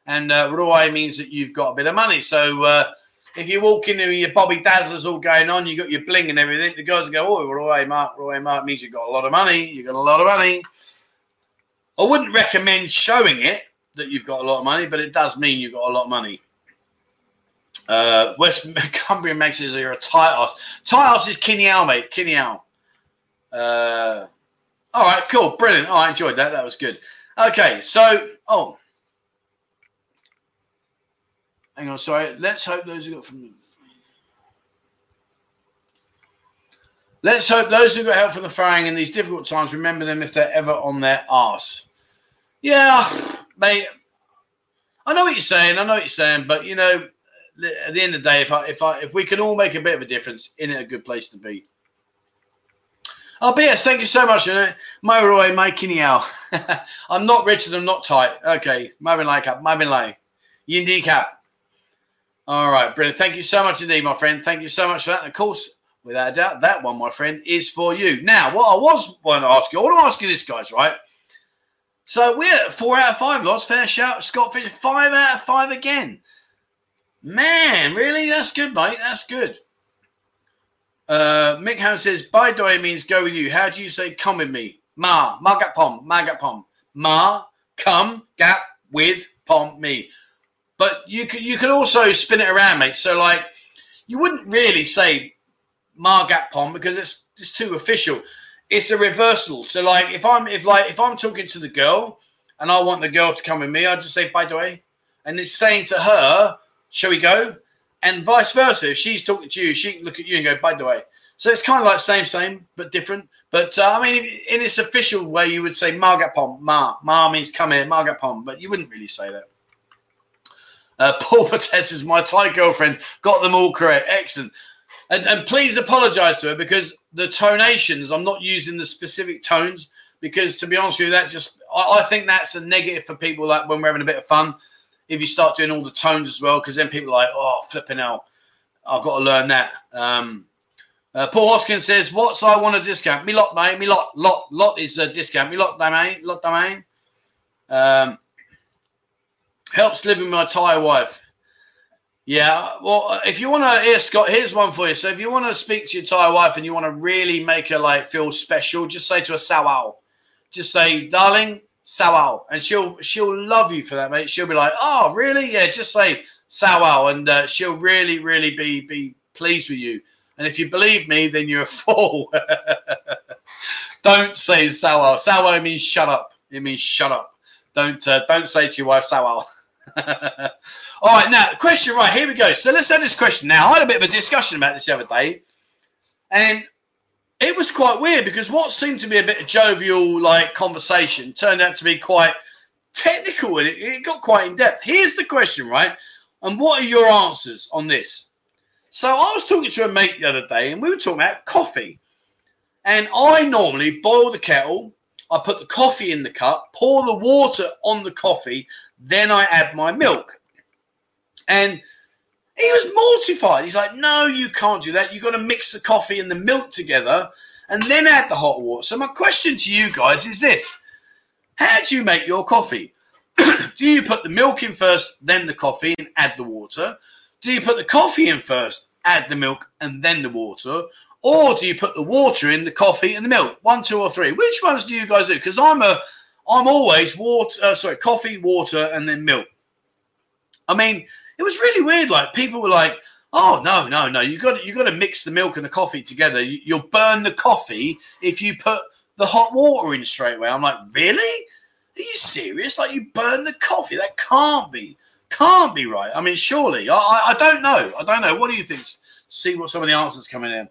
and uh, Ruai means that you've got a bit of money. So uh, if you walk in with your Bobby Dazzlers all going on, you got your bling and everything, the guys go, oh, Ruai Mark, Ruai Mark means you've got a lot of money. You've got a lot of money. I wouldn't recommend showing it that you've got a lot of money, but it does mean you've got a lot of money. Uh, West Cumbrian makes it you're a tight ass. Tight ass is Kiniao, mate. Kiniao. Uh, all right, cool, brilliant. Oh, I enjoyed that. That was good. Okay, so oh, hang on, sorry. Let's hope those who got from. Let's hope those who got help from the Farang in these difficult times remember them if they're ever on their arse. Yeah, mate. I know what you're saying. I know what you're saying, but you know, at the end of the day, if I if I if we can all make a bit of a difference, in it a good place to be. Oh, BS, thank you so much. Mo Roy, Mike Kiniao. I'm not rich and I'm not tight. Okay, Marvin Lai Cap, Marvin Lai. Yindi Cap. All right, brilliant. Thank you so much indeed, my friend. Thank you so much for that. Of course, without a doubt, that one, my friend, is for you. Now, what I was want to ask you, I want to ask you this, guys, right? So we're at four out of five lots. Fair shout. Scott Fisher, five out of five again. Man, really? That's good, mate. That's good. Uh, Mick Ham says, by Doy means go with you. How do you say come with me? Ma, ma gap pom, ma gap pom. Ma, come, gap, with, pom, me. But you could you could also spin it around, mate. So like you wouldn't really say ma gap pom because it's it's too official. It's a reversal. So like if I'm if like if I'm talking to the girl and I want the girl to come with me, I just say by the way, and it's saying to her, "Shall we go?" And vice versa. If she's talking to you, she can look at you and go, by the way. So it's kind of like same, same, but different. But uh, I mean, in its official way, you would say Margapom, Ma. Ma means come here, Margapom, but you wouldn't really say that. Uh, Paul Pates is my Thai girlfriend. Got them all correct. Excellent. And, and please apologize to her because the tonations, I'm not using the specific tones because to be honest with you, that just, I, I think that's a negative for people like when we're having a bit of fun if you start doing all the tones as well, because then people are like, oh, flipping out, I've got to learn that. Um, uh, Paul Hoskins says, "What's I want a discount? Me lot, mate. Me lot, lot, lot is a discount. Me lot, domain, lot, domain. Um, helps living my Thai wife. Yeah. Well, if you want to, here, Scott, here's one for you. So if you want to speak to your Thai wife and you want to really make her like feel special, just say to her, "Sawao." Just say, "Darling, Sawal, and she'll she'll love you for that, mate. She'll be like, "Oh, really? Yeah, just say Sawal, and uh, she'll really, really be be pleased with you." And if you believe me, then you're a fool. don't say Sawal. Sawal means shut up. It means shut up. Don't uh, don't say to your wife Sawal. All right, now question. Right here we go. So let's have this question. Now I had a bit of a discussion about this the other day, and it was quite weird because what seemed to be a bit of jovial like conversation turned out to be quite technical and it, it got quite in depth. Here's the question, right? And what are your answers on this? So I was talking to a mate the other day and we were talking about coffee. And I normally boil the kettle, I put the coffee in the cup, pour the water on the coffee, then I add my milk. And he was mortified. He's like, no, you can't do that. You've got to mix the coffee and the milk together and then add the hot water. So, my question to you guys is this How do you make your coffee? do you put the milk in first, then the coffee, and add the water? Do you put the coffee in first, add the milk, and then the water? Or do you put the water in, the coffee, and the milk? One, two, or three. Which ones do you guys do? Because I'm a, I'm always water, uh, sorry, coffee, water, and then milk. I mean, it was really weird. Like people were like, "Oh no, no, no! You got you got to mix the milk and the coffee together. You, you'll burn the coffee if you put the hot water in straight away." I'm like, "Really? Are you serious? Like you burn the coffee? That can't be, can't be right. I mean, surely. I, I, I don't know. I don't know. What do you think? See what some of the answers coming in."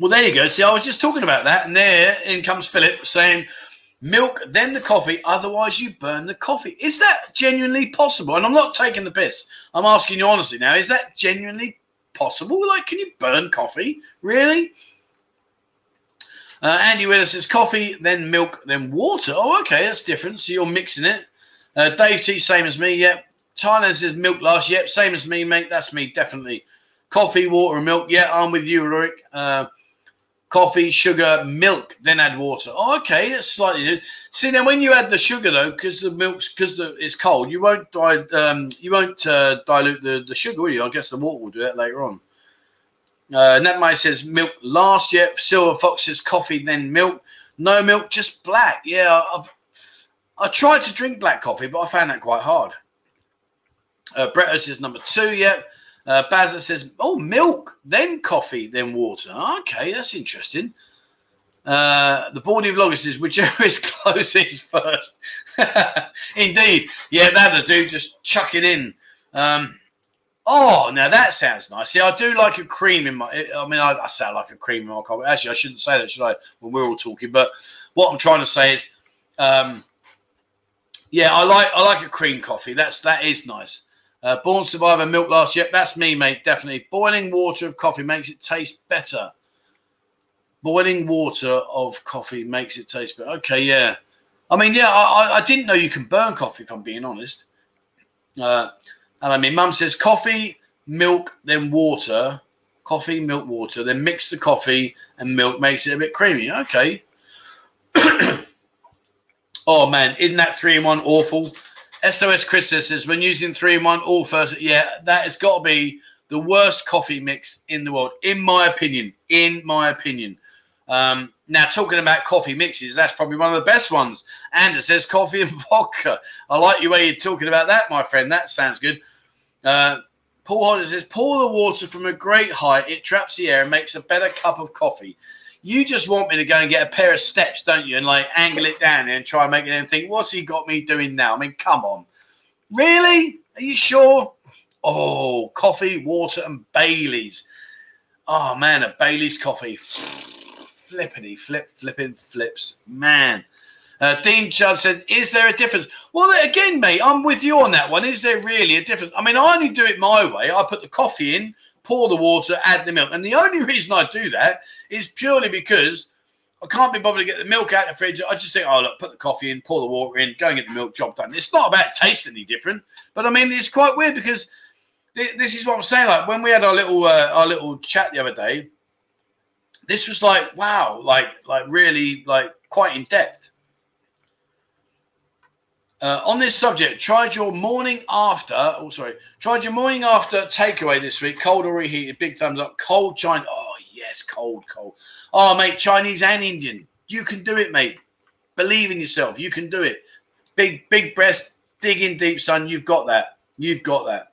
Well, there you go. See, I was just talking about that, and there in comes Philip saying, milk, then the coffee. Otherwise, you burn the coffee. Is that genuinely possible? And I'm not taking the piss. I'm asking you honestly now. Is that genuinely possible? Like, can you burn coffee? Really? Uh, Andy Willis says coffee, then milk, then water. Oh, okay, that's different. So you're mixing it. Uh, Dave T, same as me. Yep. Thailand says milk last. Yep, same as me, mate. That's me, definitely. Coffee, water, and milk. Yeah, I'm with you, Rick. Uh, coffee, sugar, milk, then add water. Oh, okay, that's slightly. See now, when you add the sugar though, because the milk's because it's cold, you won't di- um, you won't uh, dilute the, the sugar, will you? I guess the water will do that later on. Uh, Netmai says milk last year. Silver Fox says coffee, then milk. No milk, just black. Yeah, I've, I tried to drink black coffee, but I found that quite hard. Uh, Brett says number two. Yeah. Uh, Bazza says, "Oh, milk, then coffee, then water." Okay, that's interesting. Uh, the boardy vlogger says, "Whichever is closest first. Indeed, yeah, that'll do. Just chuck it in. Um, oh, now that sounds nice. See, I do like a cream in my. I mean, I, I sound like a cream in my coffee. Actually, I shouldn't say that, should I? When we're all talking, but what I'm trying to say is, um, yeah, I like I like a cream coffee. That's that is nice. Uh, Born Survivor milk last. year. that's me, mate. Definitely. Boiling water of coffee makes it taste better. Boiling water of coffee makes it taste better. Okay, yeah. I mean, yeah, I, I didn't know you can burn coffee, if I'm being honest. Uh, and I mean, mum says coffee, milk, then water. Coffee, milk, water. Then mix the coffee and milk makes it a bit creamy. Okay. oh, man. Isn't that three in one awful? SOS Chris says when using three in one all first, yeah, that has got to be the worst coffee mix in the world, in my opinion. In my opinion. Um, now, talking about coffee mixes, that's probably one of the best ones. And it says coffee and vodka. I like you way you're talking about that, my friend. That sounds good. Uh, Paul Hodder says, pour the water from a great height. It traps the air and makes a better cup of coffee. You just want me to go and get a pair of steps, don't you? And like angle it down there and try and make it and think, what's he got me doing now? I mean, come on. Really? Are you sure? Oh, coffee, water, and Bailey's. Oh man, a Bailey's coffee. Flippity flip, flipping flips. Man. Uh, Dean Judd says, Is there a difference? Well, again, mate, I'm with you on that one. Is there really a difference? I mean, I only do it my way. I put the coffee in, pour the water, add the milk. And the only reason I do that is purely because I can't be bothered to get the milk out of the fridge. I just think, oh, look, put the coffee in, pour the water in, go and get the milk, job done. It's not about tasting any different, but I mean, it's quite weird because this is what I'm saying. Like when we had our little uh, our little chat the other day, this was like wow, like like really like quite in depth. Uh, on this subject, tried your morning after. Oh, sorry, tried your morning after takeaway this week. Cold or reheated? Big thumbs up. Cold China. Oh yes, cold, cold. Oh mate, Chinese and Indian. You can do it, mate. Believe in yourself. You can do it. Big, big breast. Dig in deep, son. You've got that. You've got that.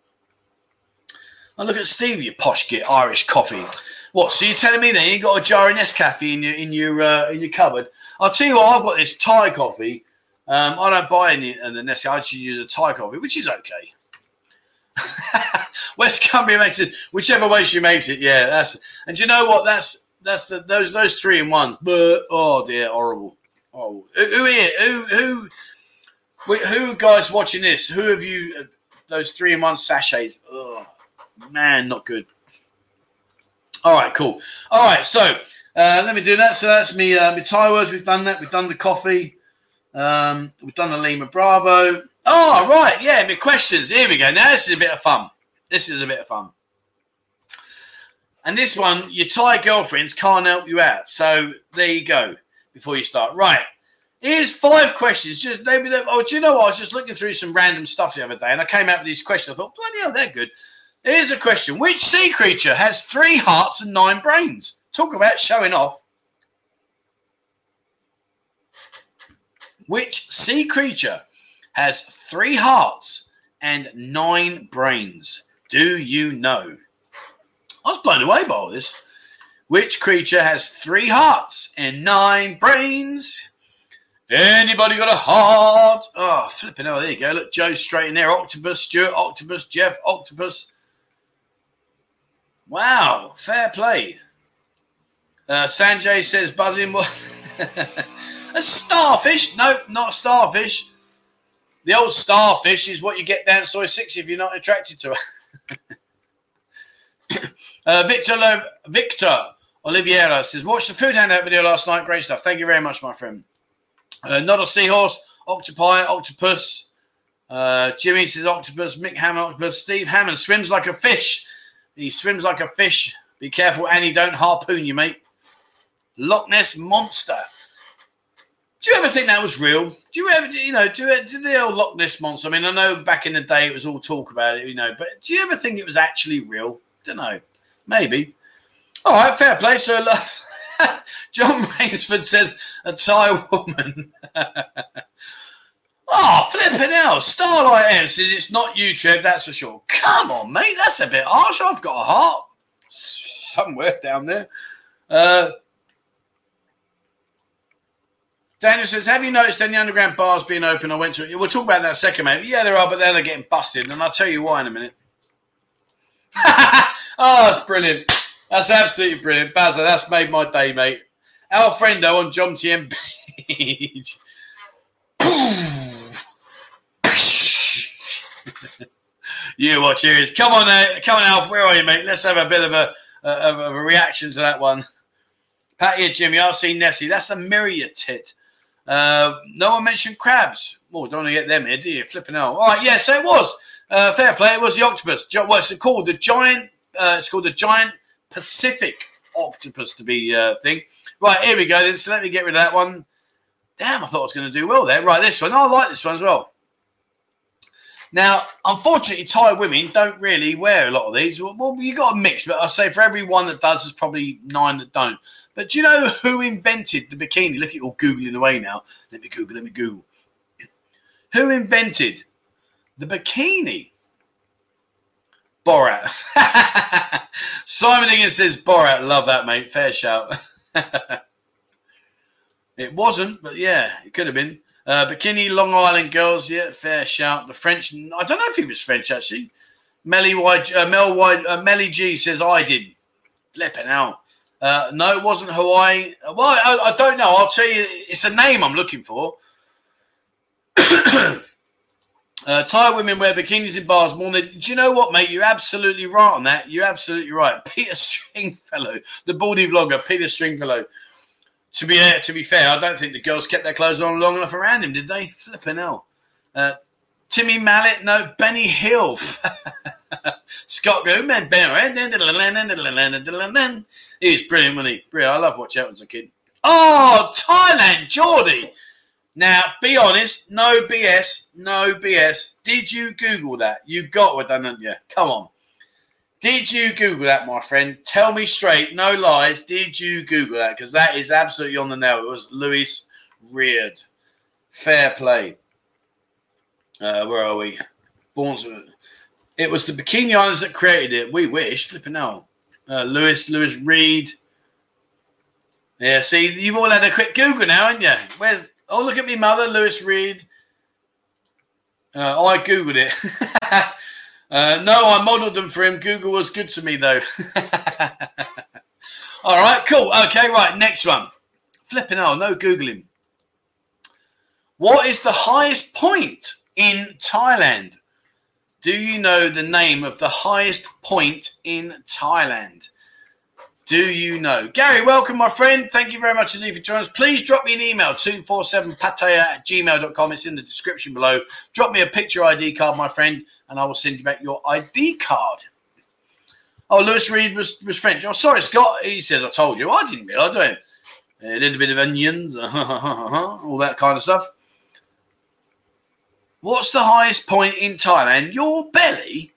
I look at Steve, you posh git Irish coffee. What? So you're telling me then you got a jar of Nescafe in your in your uh, in your cupboard? I'll tell you what. I've got this Thai coffee um, I don't buy any Nestle. I just use a Thai coffee, which is okay. West Cumbria makes it whichever way she makes it. Yeah, that's and you know what? That's that's the those those three in one. But oh dear, horrible. Oh, who, who here? Who who who guys watching this? Who have you? Uh, those three in one sachets. Oh man, not good. All right, cool. All right, so uh, let me do that. So that's me. Uh, my Thai words. We've done that. We've done the coffee. Um, we've done the Lima Bravo. Oh, right. Yeah, my questions. Here we go. Now, this is a bit of fun. This is a bit of fun. And this one, your Thai girlfriends can't help you out. So there you go before you start. Right. Here's five questions. Just maybe, oh, do you know what? I was just looking through some random stuff the other day and I came out with these questions. I thought, bloody hell, they're good. Here's a question Which sea creature has three hearts and nine brains? Talk about showing off. Which sea creature has three hearts and nine brains? Do you know? I was blown away by all this. Which creature has three hearts and nine brains? Anybody got a heart? Oh, flipping hell, there you go. Look, Joe straight in there. Octopus, Stuart, Octopus, Jeff, Octopus. Wow, fair play. Uh, Sanjay says buzzing. A starfish? No, not a starfish. The old starfish is what you get down soy six if you're not attracted to it. uh, Victor Victor Oliveira says, "Watch the food handout video last night. Great stuff. Thank you very much, my friend." Uh, not a seahorse, octopi, octopus. Uh, Jimmy says octopus. Mick Hammond, octopus. Steve Hammond swims like a fish. He swims like a fish. Be careful, Annie. Don't harpoon you, mate. Loch Ness monster. Do you ever think that was real? Do you ever, you know, do, do the old Loch Ness monster? I mean, I know back in the day it was all talk about it, you know, but do you ever think it was actually real? Don't know. Maybe. All right, fair play. So, John Rainsford says a Thai woman. oh, flipping hell. Starlight M says it's not you, Trev, that's for sure. Come on, mate. That's a bit harsh. I've got a heart somewhere down there. Uh, Daniel says, "Have you noticed any underground bars being open? I went to. We'll talk about that second, mate. Yeah, there are, but then they're getting busted, and I'll tell you why in a minute." oh, that's brilliant. That's absolutely brilliant, Bazza. That's made my day, mate. Alfredo on John TM page. you watch here is. Come on, uh, come on, Alf. Where are you, mate? Let's have a bit of a, of a reaction to that one. Pat here, Jimmy. I've seen Nessie. That's the myriad tit. Uh, no one mentioned crabs. Oh, don't want to get them here, do you? Flipping out. All right, yeah, so it was. Uh, fair play. It was the octopus. What's it called? The giant. Uh, it's called the giant Pacific octopus to be uh, thing. Right, here we go. Then. So let me get rid of that one. Damn, I thought I was going to do well there. Right, this one. I like this one as well. Now, unfortunately, Thai women don't really wear a lot of these. Well, you got a mix, but I say for every one that does, there's probably nine that don't. But do you know who invented the bikini? Look at you all Googling away now. Let me Google, let me Google. Who invented the bikini? Borat. Simon Higgins says Borat. Love that, mate. Fair shout. it wasn't, but yeah, it could have been. Uh, bikini Long Island girls. Yeah, fair shout. The French. I don't know if he was French actually. Melly White, uh, Mel White, uh, Melly G says I did. Flipping out. Uh, no, it wasn't Hawaii. Well, I, I, don't know. I'll tell you, it's a name I'm looking for. uh, Thai women wear bikinis in bars more than. Do you know what, mate? You're absolutely right on that. You're absolutely right. Peter Stringfellow, the baldy vlogger, Peter Stringfellow. To be uh, to be fair, I don't think the girls kept their clothes on long enough around him, did they? Flipping hell. Uh, Timmy Mallett, no, Benny Hill. Scott Goodman, he was brilliant, wasn't he? Brilliant. I love watching that as a kid. Oh, Thailand, Geordie. Now, be honest, no BS, no BS. Did you Google that? You got it, didn't you? Come on. Did you Google that, my friend? Tell me straight, no lies. Did you Google that? Because that is absolutely on the nail. It was Louis Réard. Fair play. Uh, where are we? Bournemouth. It was the Bikini Islands that created it. We wish. Flipping out. Uh, Lewis, Lewis Reed. Yeah, see, you've all had a quick Google now, haven't you? Where's oh look at me mother, Lewis Reed. Uh, I googled it. uh, no, I modelled them for him. Google was good to me though. all right, cool. Okay, right. Next one. Flipping out. No googling. What is the highest point in Thailand? Do you know the name of the highest point in Thailand? Do you know? Gary, welcome, my friend. Thank you very much indeed for joining us. Please drop me an email, 247pattaya at gmail.com. It's in the description below. Drop me a picture ID card, my friend, and I will send you back your ID card. Oh, Lewis Reed was, was French. Oh, sorry, Scott. He says, I told you. I didn't realise, I do A little bit of onions, all that kind of stuff. What's the highest point in Thailand? Your belly?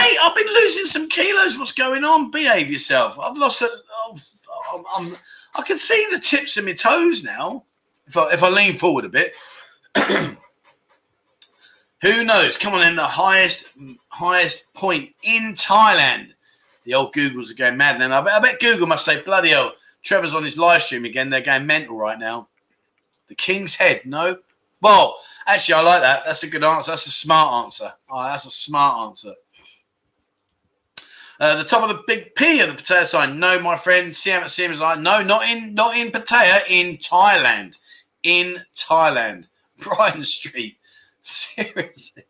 Mate, I've been losing some kilos. What's going on? Behave yourself. I've lost a. Oh, I'm, I'm, I can see the tips of my toes now. If I, if I lean forward a bit. Who knows? Come on, in the highest highest point in Thailand. The old Googles are going mad. Then I bet, I bet Google must say, bloody hell, Trevor's on his live stream again. They're going mental right now. The King's Head, no. Well, Actually, I like that. That's a good answer. That's a smart answer. Oh, that's a smart answer. Uh, the top of the big P of the Pattaya sign. No, my friend. Siam Siam is like, no, not in not in Pattaya, in Thailand. In Thailand. Brighton Street. Seriously.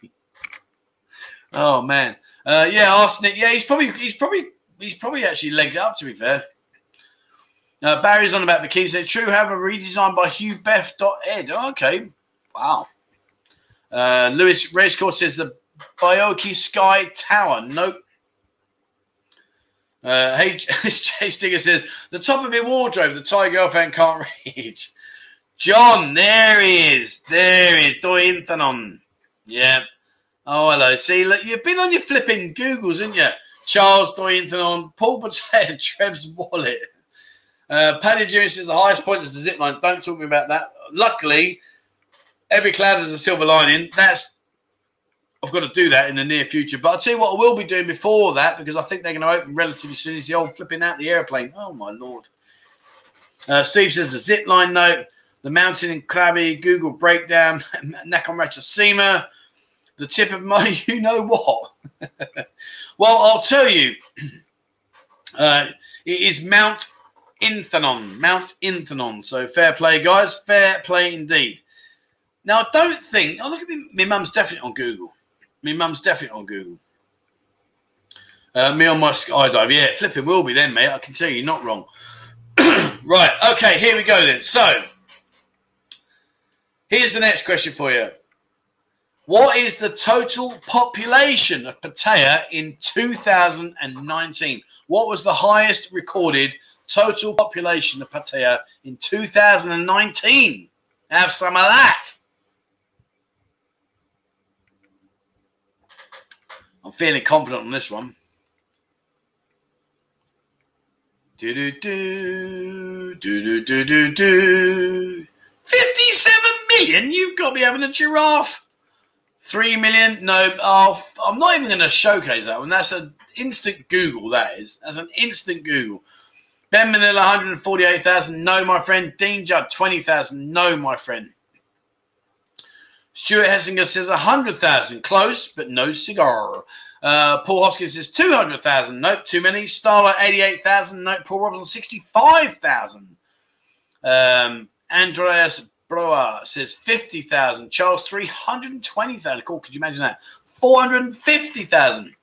Oh man. Uh, yeah, arsenic. Yeah, he's probably he's probably he's probably actually legged up to be fair. Uh, Barry's on about the keys. They're true, have a redesign by Hugh Ed. okay. Wow. Uh, Lewis Racecourse says the Baiyoke Sky Tower. Nope. Uh, hey, Jay Stinger says the top of your wardrobe, the Thai girlfriend can't reach. John, there he is. There he is. Doi Inthanon. Yeah. Oh, hello. See, look, you've been on your flipping Googles, haven't you? Charles Doi Inthanon, Paul Potato, Trev's wallet. Uh, Paddy Jimmy says the highest point is the zip line. Don't talk to me about that. Luckily, every cloud has a silver lining. That's I've got to do that in the near future. But I'll tell you what I will be doing before that because I think they're going to open relatively soon is the old flipping out the airplane. Oh, my Lord. Uh, Steve says the zip line note, the mountain in Krabi, Google breakdown, Nakhon Ratchasima, the tip of my you know what. well, I'll tell you, uh, it is Mount Inthanon. Mount Inthanon. So fair play, guys. Fair play indeed. Now, I don't think, oh, look at me. My mum's definitely on Google. My mum's definitely on Google. Uh, me on my skydive. Yeah, flipping will be then, mate. I can tell you, not wrong. right. Okay, here we go then. So, here's the next question for you. What is the total population of Pattaya in 2019? What was the highest recorded total population of Pattaya in 2019? Have some of that. I'm feeling confident on this one. Do do do do do do do do. Fifty-seven million. You've got to be having a giraffe. Three million. No, oh, I'm not even going to showcase that one. That's an instant Google. That is. That's an instant Google. Ben Manila, 148,000. No, my friend. Dean Judd, 20,000. No, my friend. Stuart Hessinger says 100,000. Close, but no cigar. Uh, Paul Hoskins says 200,000. Nope, too many. Starlight, 88,000. Nope, Paul Robinson, 65,000. Um, Andreas Broa says 50,000. Charles, 320,000. Cool, could you imagine that? 450,000.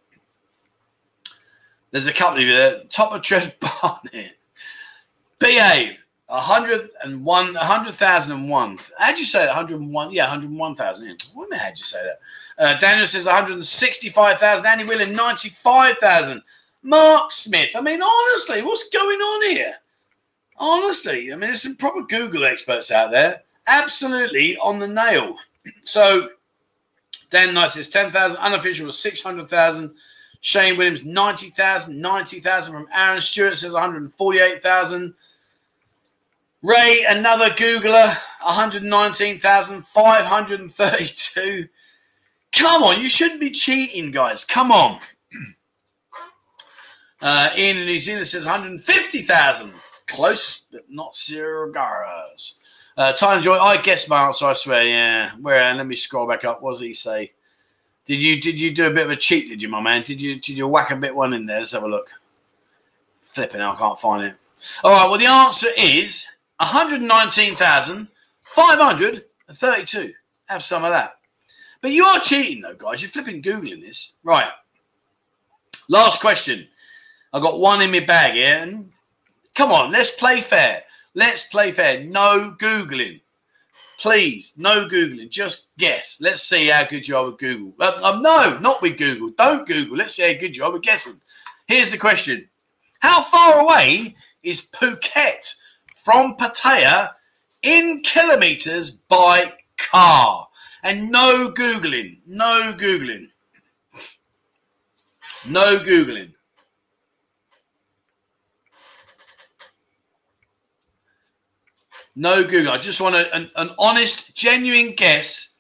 There's a couple of you there. Top of Tread Barnet. Behave. 101, 100,001. How'd you say that? 101? Yeah, 101,000. Yeah. What how'd you say that? Uh, Daniel says 165,000. Andy Willen, 95,000. Mark Smith. I mean, honestly, what's going on here? Honestly, I mean, there's some proper Google experts out there. Absolutely on the nail. So, Dan Knight says 10,000. Unofficial was 600,000. Shane Williams, 90,000. 90,000 from Aaron Stewart says 148,000. Ray, another Googler, 119,532. Come on, you shouldn't be cheating, guys. Come on. Uh, Ian in New Zealand says 150,000. Close, but not zero cigars. Uh, Tyler Joy, I guess my answer, I swear. Yeah. Where? Let me scroll back up. What does he say? Did you did you do a bit of a cheat? Did you, my man? Did you did you whack a bit one in there? Let's have a look. Flipping, I can't find it. All right. Well, the answer is 119,532. Have some of that. But you are cheating, though, guys. You're flipping Googling this. Right. Last question. I got one in my bag here. And come on, let's play fair. Let's play fair. No Googling. Please, no Googling. Just guess. Let's see how good you are with Google. Uh, um, no, not with Google. Don't Google. Let's see how good you are with guessing. Here's the question How far away is Phuket from Pattaya in kilometers by car. And no Googling. No Googling. No Googling. No Google. I just want a, an, an honest, genuine guess.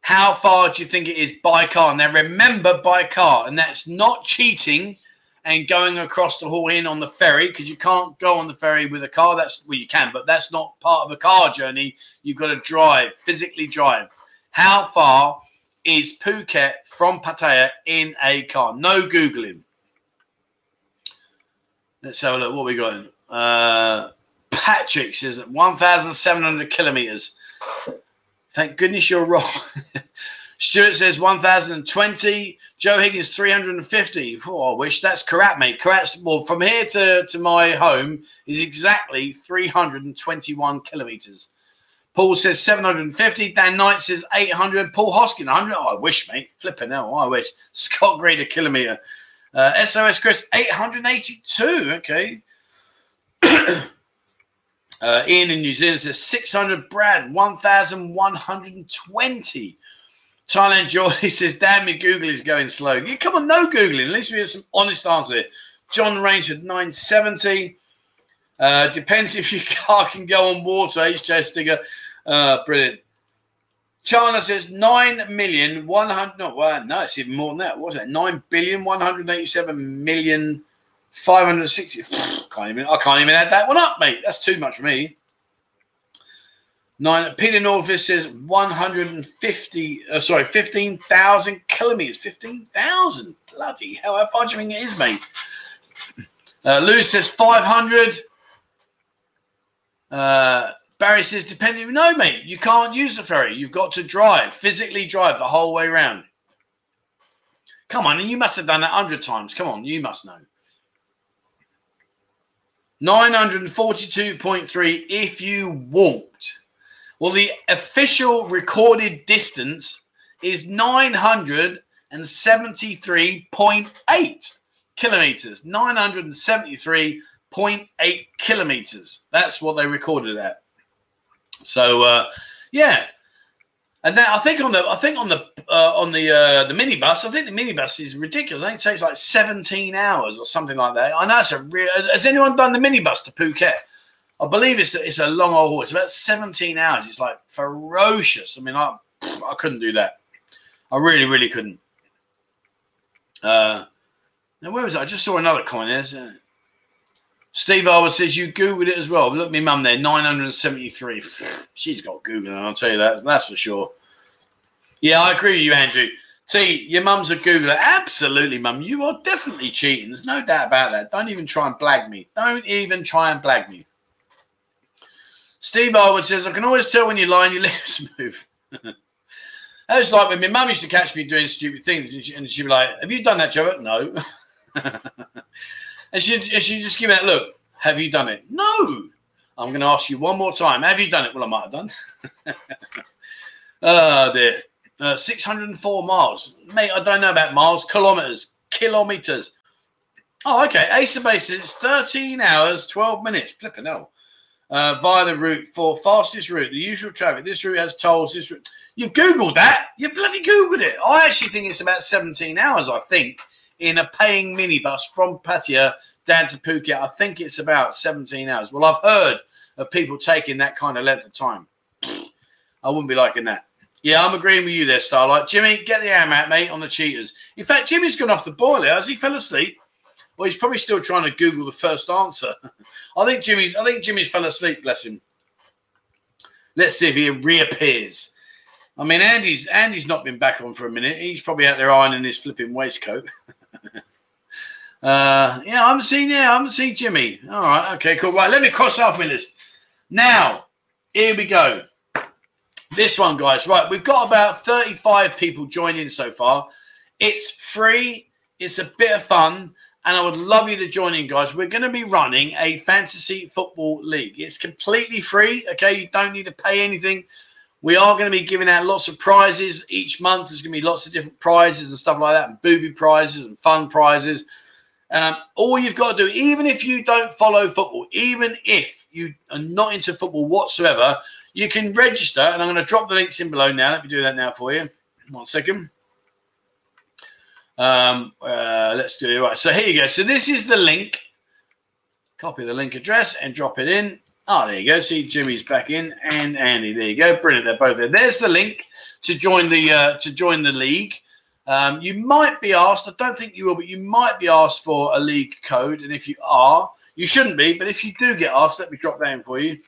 How far do you think it is by car? Now, remember by car, and that's not cheating and going across the Hua Hin on the ferry because you can't go on the ferry with a car. That's well, you can, but that's not part of a car journey. You've got to drive, physically drive. How far is Phuket from Pattaya in a car? No googling. Let's have a look. What we got? Uh, Patrick says 1,700 kilometers. Thank goodness you're wrong. Stuart says 1,020. Joe Higgins 350. Oh, I wish that's correct, mate. Correct. Well, from here to, to my home is exactly 321 kilometers. Paul says 750. Dan Knight says 800. Paul Hoskin 100. Oh, I wish, mate. Flipping hell. I wish. Scott Green a kilometer. Uh, SOS Chris, 882. Okay. uh, Ian in New Zealand says 600. Brad, 1,120. Thailand Joy says, damn me, Google is going slow. Yeah, come on, no Googling. At least we have some honest answer. John Rain said 970. Uh, depends if your car can go on water. HJ Stinger. Uh, brilliant. China says 9 million 100 no well, no it's even more than that what's that 9 billion 187 million 560 can't even I can't even add that one up mate that's too much for me Nine Peter Norvis says 150 uh, sorry 15,000 kilometers 15,000 bloody hell how far do it is mate uh, Lewis says 500 uh Barry says, depending, no, mate, you can't use the ferry. You've got to drive, physically drive the whole way around. Come on, and you must have done that 100 times. Come on, you must know. 942.3 if you walked. Well, the official recorded distance is 973.8 kilometers. 973.8 kilometers. That's what they recorded at. So uh, yeah, and then I think on the I think on the uh, on the uh, the minibus, I think the minibus is ridiculous. I think it takes like 17 hours or something like that. I know it's a real. Has, has anyone done the minibus to Phuket? I believe it's a, it's a long old haul. It's about 17 hours. It's like ferocious. I mean, I I couldn't do that. I really really couldn't. Uh, now where was I? I just saw another coin there. Steve Harwood says you Googled it as well. Look, at my mum there, 973. She's got Google, I'll tell you that. That's for sure. Yeah, I agree with you, Andrew. See, your mum's a Googler. Absolutely, mum. You are definitely cheating. There's no doubt about that. Don't even try and blag me. Don't even try and blag me. Steve Harwood says, I can always tell when you lie and your lips move. That's like when my mum used to catch me doing stupid things and, she, and she'd be like, Have you done that, Joe? No. And she, and she just give me that look, have you done it? No. I'm going to ask you one more time. Have you done it? Well, I might have done. oh, dear. Uh, 604 miles. Mate, I don't know about miles, kilometers, kilometers. Oh, okay. Ace of Bases, it's 13 hours, 12 minutes. Flipping hell. Uh, via the route for fastest route, the usual traffic. This route has tolls. This route. You've Googled that. You bloody Googled it. I actually think it's about 17 hours, I think in a paying minibus from Pattaya down to Phuket. I think it's about 17 hours. Well, I've heard of people taking that kind of length of time. I wouldn't be liking that. Yeah, I'm agreeing with you there, Starlight. Jimmy, get the ham out, mate, on the cheaters. In fact, Jimmy's gone off the boiler. Has he fell asleep? Well, he's probably still trying to Google the first answer. I think Jimmy's I think Jimmy's fell asleep, bless him. Let's see if he reappears. I mean, Andy's Andy's not been back on for a minute. He's probably out there ironing his flipping waistcoat. Uh, yeah, I haven't seen. Yeah, I haven't seen Jimmy. All right, okay, cool. Right, let me cross off my list. Now, here we go. This one, guys. Right, we've got about thirty-five people joining so far. It's free. It's a bit of fun, and I would love you to join in, guys. We're going to be running a fantasy football league. It's completely free. Okay, you don't need to pay anything. We are going to be giving out lots of prizes each month. There's going to be lots of different prizes and stuff like that, and booby prizes and fun prizes. Um, all you've got to do, even if you don't follow football, even if you are not into football whatsoever, you can register. And I'm going to drop the links in below now. Let me do that now for you. One second. Um, uh, let's do it right. So here you go. So this is the link. Copy the link address and drop it in. Oh, there you go. See, Jimmy's back in, and Andy. There you go. Brilliant. They're both there. There's the link to join the uh, to join the league. Um, you might be asked, I don't think you will, but you might be asked for a league code. And if you are, you shouldn't be, but if you do get asked, let me drop that in for you.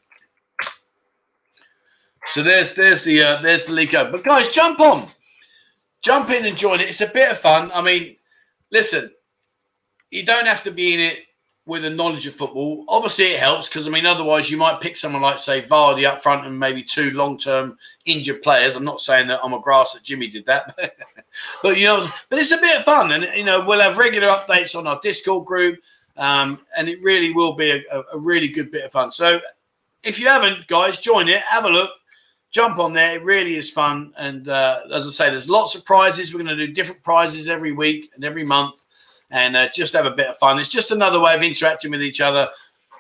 So there's there's the uh, there's the league code. But guys, jump on, jump in and join it. It's a bit of fun. I mean, listen, you don't have to be in it with a knowledge of football. Obviously, it helps because I mean, otherwise, you might pick someone like say Vardy up front and maybe two long-term injured players. I'm not saying that I'm a grass that Jimmy did that, but you know, but it's a bit of fun, and you know, we'll have regular updates on our Discord group, um, and it really will be a, a really good bit of fun. So, if you haven't, guys, join it, have a look. Jump on there. It really is fun. And uh, as I say, there's lots of prizes. We're going to do different prizes every week and every month and uh, just have a bit of fun. It's just another way of interacting with each other,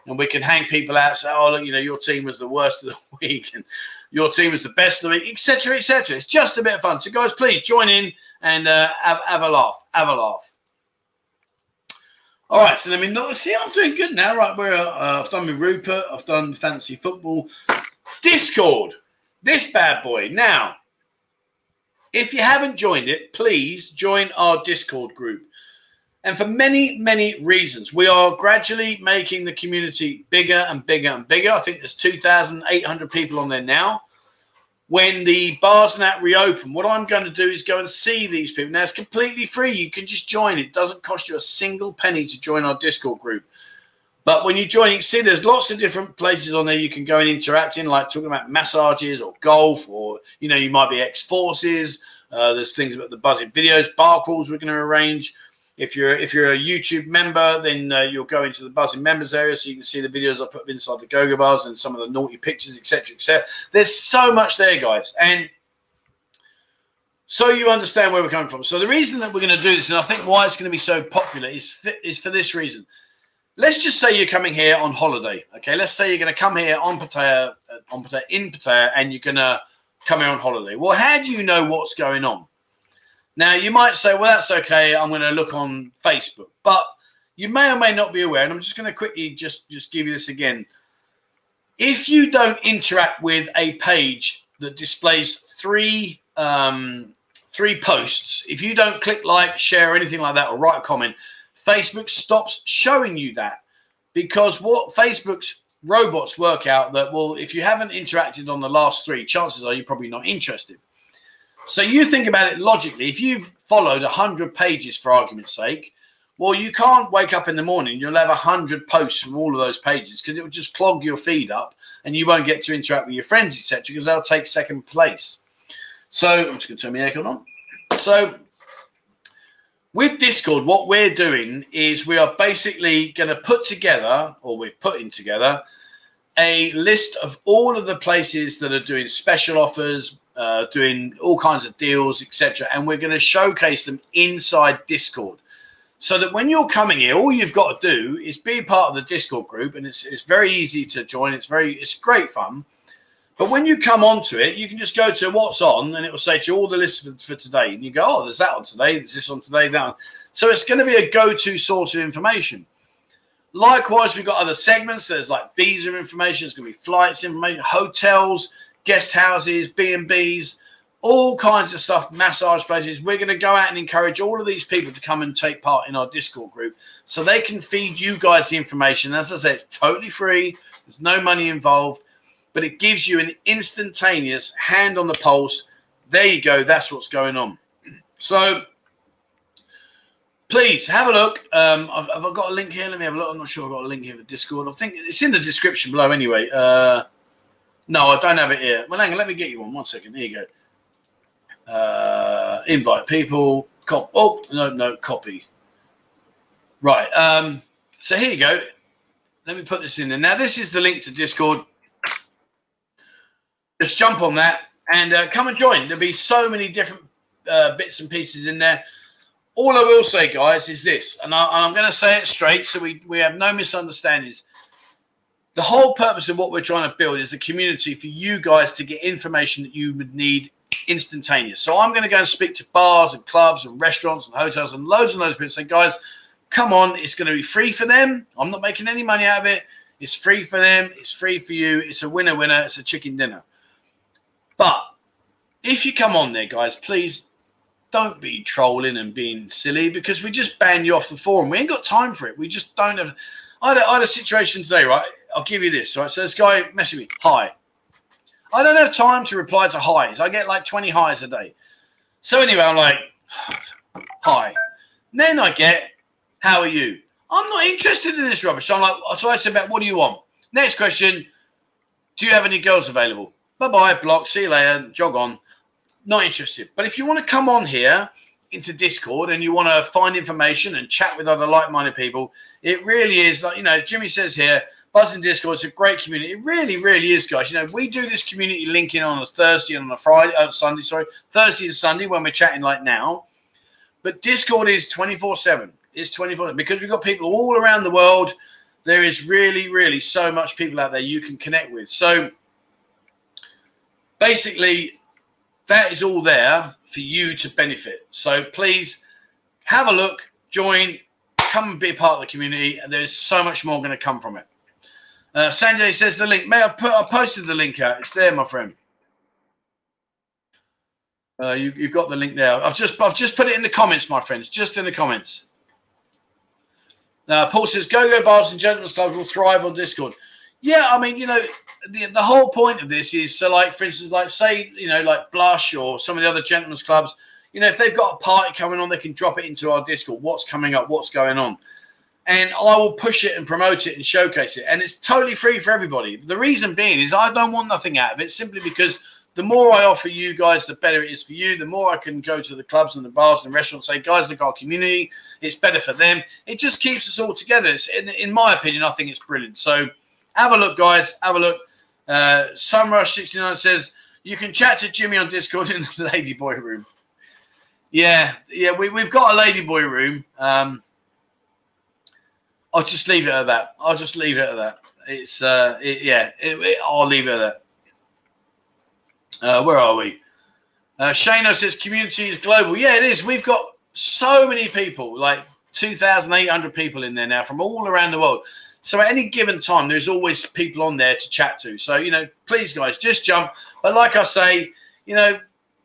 and we can hang people out. Say, oh, look, you know, your team was the worst of the week, and your team was the best of the week, etc., etc. It's just a bit of fun. So, guys, please join in and uh, have, have a laugh. Have a laugh. All right, so let me know. See, I'm doing good now. Right, where uh, I've done with Rupert, I've done fancy football, Discord, this bad boy. Now, if you haven't joined it, please join our Discord group. And for many, many reasons, we are gradually making the community bigger and bigger and bigger. I think there's 2,800 people on there now when the bars and that reopen, what I'm going to do is go and see these people. Now it's completely free. You can just join. It doesn't cost you a single penny to join our Discord group. But when you join, you can see there's lots of different places on there you can go and interact in, like talking about massages or golf, or you know, you might be ex-forces. Uh, there's things about the Buzzin videos, bar calls we're going to arrange. If you're if you're a YouTube member, then uh, you'll go into the Buzzin members area, so you can see the videos I put inside the go-go bars and some of the naughty pictures, etc., etc. There's so much there, guys, and so you understand where we're coming from. So the reason that we're going to do this, and I think why it's going to be so popular, is is for this reason. Let's just say you're coming here on holiday. Okay, let's say you're going to come here on Pattaya, uh, on Pattaya, in Pattaya, and you're going to come here on holiday. Well, how do you know what's going on? Now, you might say, well, that's okay. I'm going to look on Facebook. But you may or may not be aware, and I'm just going to quickly just, just give you this again. If you don't interact with a page that displays three um, three posts, if you don't click like, share, anything like that, or write a comment, Facebook stops showing you that because what Facebook's robots work out that well, if you haven't interacted on the last three, chances are you're probably not interested. So you think about it logically. If you've followed 100 pages, for argument's sake, well, you can't wake up in the morning. You'll have 100 posts from all of those pages because it will just clog your feed up and you won't get to interact with your friends, etc., because they'll take second place. So I'm just going to turn my aircon on. So with Discord, what we're doing is we are basically going to put together, or we're putting together, a list of all of the places that are doing special offers, uh, doing all kinds of deals, etc. And we're going to showcase them inside Discord. So that when you're coming here, all you've got to do is be part of the Discord group, and it's, it's very easy to join. It's very it's great fun. But when you come onto it, you can just go to what's on, and it will say to you all the lists for, today. And you go, oh, there's that on today, there's this on today, that. So it's going to be a go-to source of information. Likewise, we've got other segments. There's like visa information. There's going to be flights information, hotels, guest houses, B&Bs, all kinds of stuff, massage places. We're going to go out and encourage all of these people to come and take part in our Discord group so they can feed you guys the information. As I said, it's totally free. There's no money involved, but it gives you an instantaneous hand on the pulse. There you go. That's what's going on. So please have a look. Um, I've, I've, got a link here. Let me have a look. I'm not sure I've got a link here for Discord. I think it's in the description below anyway. Uh, no, I don't have it here. Well, hang on, let me get you one. One second. There you go. Uh, invite people. Cop. Oh no, no, copy. Right. Um, so here you go. Let me put this in there. Now, this is the link to Discord. Just jump on that and uh, come and join. There'll be so many different uh, bits and pieces in there. All I will say, guys, is this, and I, I'm going to say it straight so we, we have no misunderstandings the whole purpose of what we're trying to build is a community for you guys to get information that you would need instantaneous. So I'm going to go and speak to bars and clubs and restaurants and hotels and loads and loads of people. and Say, guys, come on, it's going to be free for them. I'm not making any money out of it. It's free for them. It's free for you. It's a winner winner. It's a chicken dinner. But if you come on there, guys, please don't be trolling and being silly because we just ban you off the forum. We ain't got time for it. We just don't have. I had, a, I had a situation today, right? I'll give you this. Right. So this guy messaged me, hi. I don't have time to reply to highs. I get like 20 highs a day. So anyway, I'm like, hi. And then I get, how are you? I'm not interested in this rubbish. So I'm like, so I said, about what do you want? Next question, do you have any girls available? Bye bye, block, see you later, jog on. Not interested. But if you want to come on here into Discord and you want to find information and chat with other like minded people, it really is like, you know, Jimmy says here, Buzzin Discord is a great community. It really, really is, guys. You know, we do this community linking on a Thursday and on a Friday, uh, Sunday, sorry, Thursday and Sunday when we're chatting like now. But Discord is 24 7. It's 24 because we've got people all around the world. There is really, really so much people out there you can connect with. So basically, that is all there for you to benefit. So please have a look, join, come and be a part of the community, and there's so much more going to come from it. Uh, Sanjay says the link. May I put? I posted the link out. It's there, my friend. Uh, you, have got the link there. I've just I've just put it in the comments, my friends. Just in the comments. Uh, Paul says, "Go go bars and gentlemen's clubs will thrive on Discord." Yeah, I mean, you know, the, the whole point of this is so, like, for instance, like say, you know, like Blush or some of the other gentlemen's clubs. You know, if they've got a party coming on, they can drop it into our Discord. What's coming up? What's going on? and I will push it and promote it and showcase it. And it's totally free for everybody. The reason being is I don't want nothing out of it simply because the more I offer you guys, the better it is for you. The more I can go to the clubs and the bars and the restaurants and say, guys, look, our community, it's better for them. It just keeps us all together. It's, in, in my opinion, I think it's brilliant. So have a look, guys. Have a look. Uh, Sunrush69 says, you can chat to Jimmy on Discord in the Ladyboy room. Yeah, yeah, we, we've got a Ladyboy room. Um, I'll just leave it at that. I'll just leave it at that. It's uh, it, yeah. It, it, I'll leave it at that. Uh, where are we? Uh, Shano says community is global. Yeah, it is. We've got so many people, like two thousand eight hundred people in there now from all around the world. So at any given time, there's always people on there to chat to. So you know, please guys, just jump. But like I say, you know,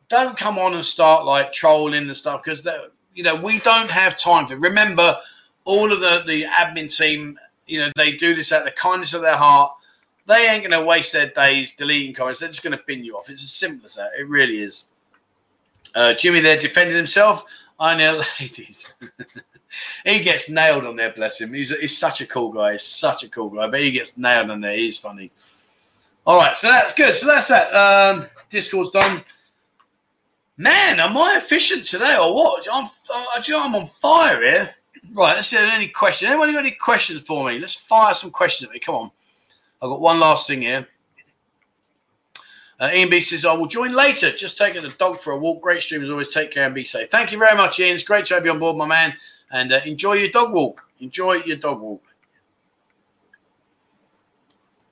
don't come on and start like trolling and stuff because you know we don't have time for. it. Remember all of the the admin team, you know, they do this out of the kindness of their heart. They ain't going to waste their days deleting comments. They're just going to bin you off. It's as simple as that. It really is. Uh, Jimmy there defending himself. I know, ladies. he gets nailed on there, bless him. He's, he's such a cool guy. He's such a cool guy, but he gets nailed on there. He's funny. All right, so that's good. So that's that. Um, Discord's done. Man, am I efficient today or what? I'm, uh, I'm on fire here. Right, let's see any questions. Anyone got any questions for me? Let's fire some questions at me. Come on. I've got one last thing here. Uh, Ian B says, I will join later. Just taking the dog for a walk. Great stream as always. Take care and be safe. Thank you very much, Ian. It's great to have you on board, my man. And uh, enjoy your dog walk. Enjoy your dog walk.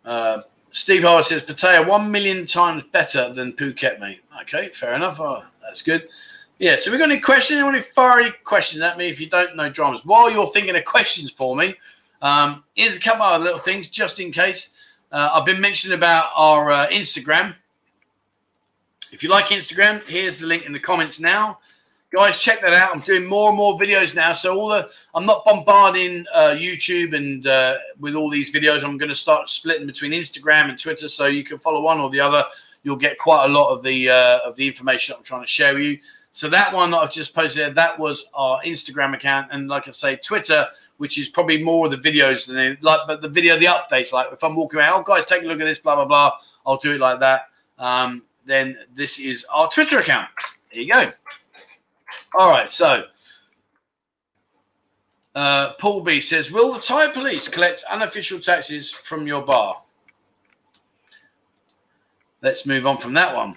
Uh, Steve Howard says, Pattaya, one million times better than Phuket, mate. Okay, fair enough. Oh, that's good. Yeah, so we've got any questions? Anyone fire any questions at me if you don't know dramas? While you're thinking of questions for me, um, here's a couple of little things just in case. Uh, I've been mentioning about our uh, Instagram. If you like Instagram, here's the link in the comments now. Guys, check that out. I'm doing more and more videos now. So all the I'm not bombarding uh, YouTube and uh, with all these videos. I'm going to start splitting between Instagram and Twitter, so you can follow one or the other. You'll get quite a lot of the uh, of the information I'm trying to share with you. So that one that I've just posted there, that was our Instagram account, and like I say, Twitter, which is probably more of the videos than any, like, but the video, the updates. Like if I'm walking around, oh guys, take a look at this, blah blah blah. I'll do it like that. Um, then this is our Twitter account. There you go. All right, so uh, Paul B says, "Will the Thai police collect unofficial taxes from your bar?" Let's move on from that one.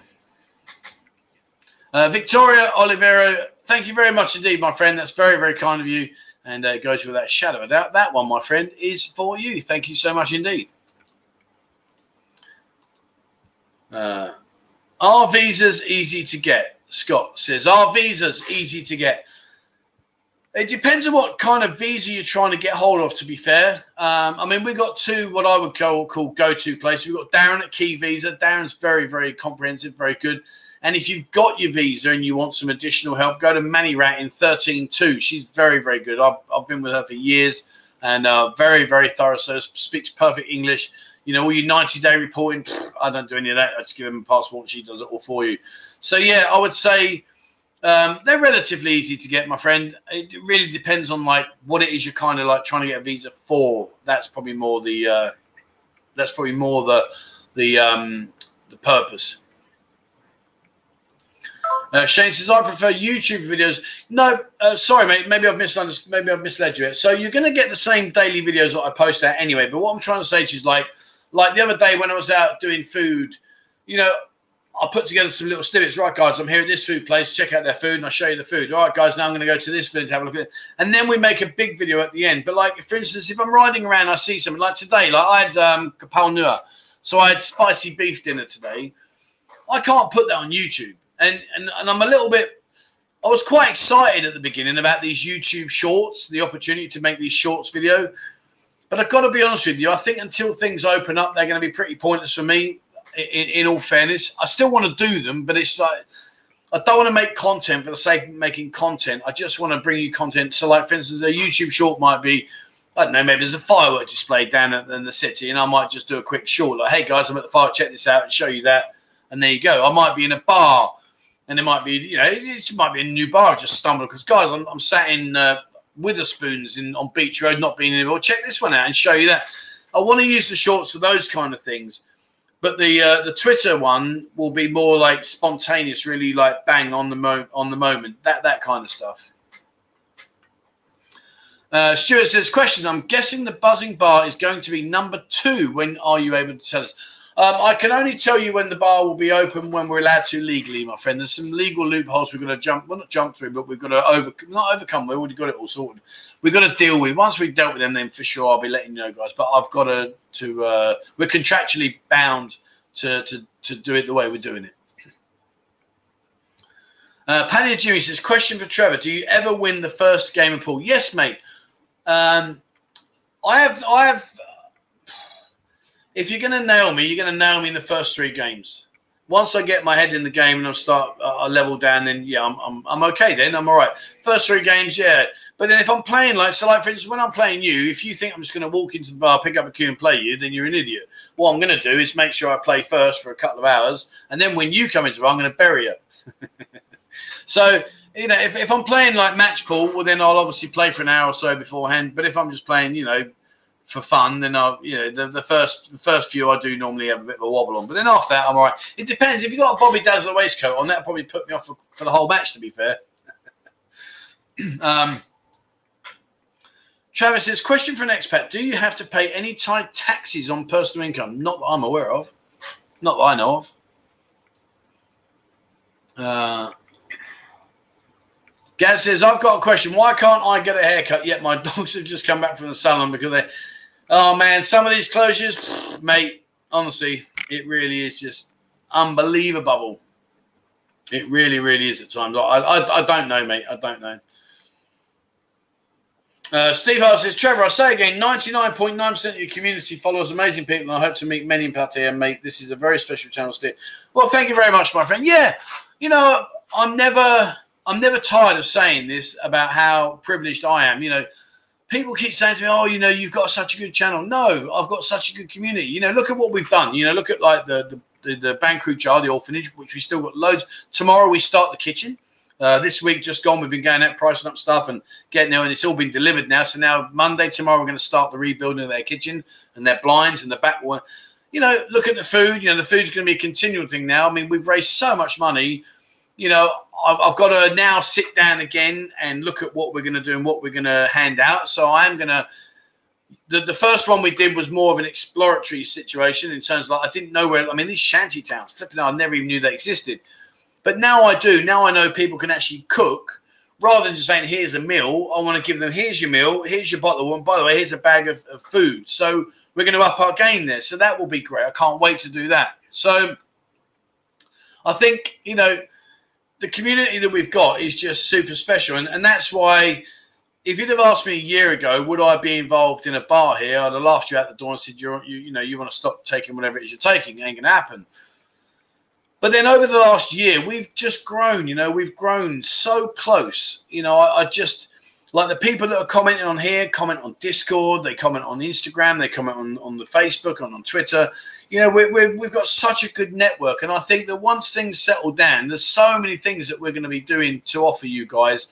Uh, Victoria Olivero, thank you very much indeed, my friend. That's very, very kind of you. And uh, goes without a shadow of doubt. That one, my friend, is for you. Thank you so much indeed. Uh, are visas easy to get? Scott says, Are visas easy to get? It depends on what kind of visa you're trying to get hold of, to be fair. Um, I mean, we've got two, what I would call, call go to places. We've got Darren at Key Visa. Darren's very, very comprehensive, very good. And if you've got your visa and you want some additional help, go to Manny Rat in 13.2. She's very, very good. I've, I've been with her for years and uh, very, very thorough. So speaks perfect English. You know, all your 90 day reporting, I don't do any of that. I just give them a passport and she does it all for you. So, yeah, I would say um, they're relatively easy to get, my friend. It really depends on like what it is you're kind of like trying to get a visa for. That's probably more the, uh, that's probably more the, the, um, the purpose. Uh, Shane says, I prefer YouTube videos. No, uh, sorry, mate. Maybe I've misunderstood. Maybe I've misled you. So you're going to get the same daily videos that I post out anyway. But what I'm trying to say to you is like, like the other day when I was out doing food, you know, I'll put together some little snippets. Right, guys, I'm here at this food place. Check out their food, and I'll show you the food. All right, guys, now I'm going to go to this village, have a look at it, and then we make a big video at the end. But like, for instance, if I'm riding around, I see something like today. Like I had um, kapal nua, so I had spicy beef dinner today. I can't put that on YouTube, and and, and I'm a little bit. I was quite excited at the beginning about these YouTube shorts, the opportunity to make these shorts video. But I've got to be honest with you. I think until things open up, they're going to be pretty pointless for me in, in all fairness. I still want to do them, but it's like I don't want to make content for the sake of making content. I just want to bring you content. So, like for instance, a YouTube short might be, I don't know, maybe there's a firework display down in the city, and I might just do a quick short, like, "Hey guys, I'm at the fire. Check this out," and show you that. And there you go. I might be in a bar, and it might be, you know, it might be a new bar. I just stumbled because, guys, I'm, I'm sat in uh, Wetherspoons in on Beach Road, not being in. Well, check this one out and show you that. I want to use the shorts for those kind of things. But the uh, the Twitter one will be more like spontaneous, really like bang on the mo- on the moment, that that kind of stuff. Uh, Stuart says, question, I'm guessing the Buzzin bar is going to be number two. When are you able to tell us? Um, I can only tell you when the bar will be open when we're allowed to legally, my friend. There's some legal loopholes we've got to jump, well, not jump through, but we've got to over, not overcome. We've already got it all sorted. We've got to deal with. Once we've dealt with them, then for sure I'll be letting you know, guys. But I've got to, to uh, we're contractually bound to, to, to do it the way we're doing it. Uh, Paddy Jimmy says, question for Trevor: Do you ever win the first game of pool? Yes, mate. Um, I have, I have if you're going to nail me, you're going to nail me in the first three games. Once I get my head in the game and I start uh, I level down, then yeah, I'm, I'm, I'm okay. Then I'm all right. First three games, yeah. But then if I'm playing like so, like for instance, when I'm playing you, if you think I'm just going to walk into the bar, pick up a cue, and play you, then you're an idiot. What I'm going to do is make sure I play first for a couple of hours, and then when you come into the bar, I'm going to bury you. so you know, if, if I'm playing like match pool, well, then I'll obviously play for an hour or so beforehand. But if I'm just playing, you know, for fun, then I, you know, the, the first first few I do normally have a bit of a wobble on, but then after that I'm all right. It depends. If you've got a Bobby Dazzler waistcoat on, that'll probably put me off for, for the whole match. To be fair. um, Travis says, question for an expat: Do you have to pay any Thai taxes on personal income? Not that I'm aware of. Not that I know of. Uh, Gaz says, I've got a question. Why can't I get a haircut yet? My dogs have just come back from the salon because they Oh man, some of these closures, mate. Honestly, it really is just unbelievable. It really, really is at times. I, I, I don't know, mate. I don't know. Uh, Steve Hart says, Trevor, I say again, 99.9% of your community follows amazing people, and I hope to meet many in Pattaya, mate. This is a very special channel, Steve. Well, thank you very much, my friend. Yeah, you know, I'm never, I'm never tired of saying this about how privileged I am. You know, people keep saying to me, "Oh, you know, you've got such a good channel." No, I've got such a good community. You know, look at what we've done. You know, look at like the the, the, the Crew Child, the orphanage, which we still got loads. Tomorrow we start the kitchen. Uh, this week just gone, we've been going out pricing up stuff and getting there, and it's all been delivered now. So now Monday, tomorrow, we're going to start the rebuilding of their kitchen and their blinds and the back one. You know, look at the food. You know, the food's going to be a continual thing now. I mean, we've raised so much money. You know, I've, got to now sit down again and look at what we're going to do and what we're going to hand out. So I am going to. The, the first one we did was more of an exploratory situation in terms of like I didn't know where I mean these shanty towns flipping I never even knew they existed, but now I do. Now I know people can actually cook rather than just saying here's a meal. I want to give them here's your meal, here's your bottle water. By the way, here's a bag of, of food. So we're going to up our game there. So that will be great. I can't wait to do that. So I think you know the community that we've got is just super special, and, and that's why. If you'd have asked me a year ago, would I be involved in a bar here? I'd have laughed you out the door and said, "You're, you, you know, you want to stop taking whatever it is you're taking. It ain't gonna happen." But then over the last year, we've just grown. You know, we've grown so close. You know, I, I just like the people that are commenting on here comment on Discord, they comment on Instagram, they comment on on the Facebook, on on Twitter you know, we we've got such a good network. And I think that once things settle down, there's so many things that we're going to be doing to offer you guys.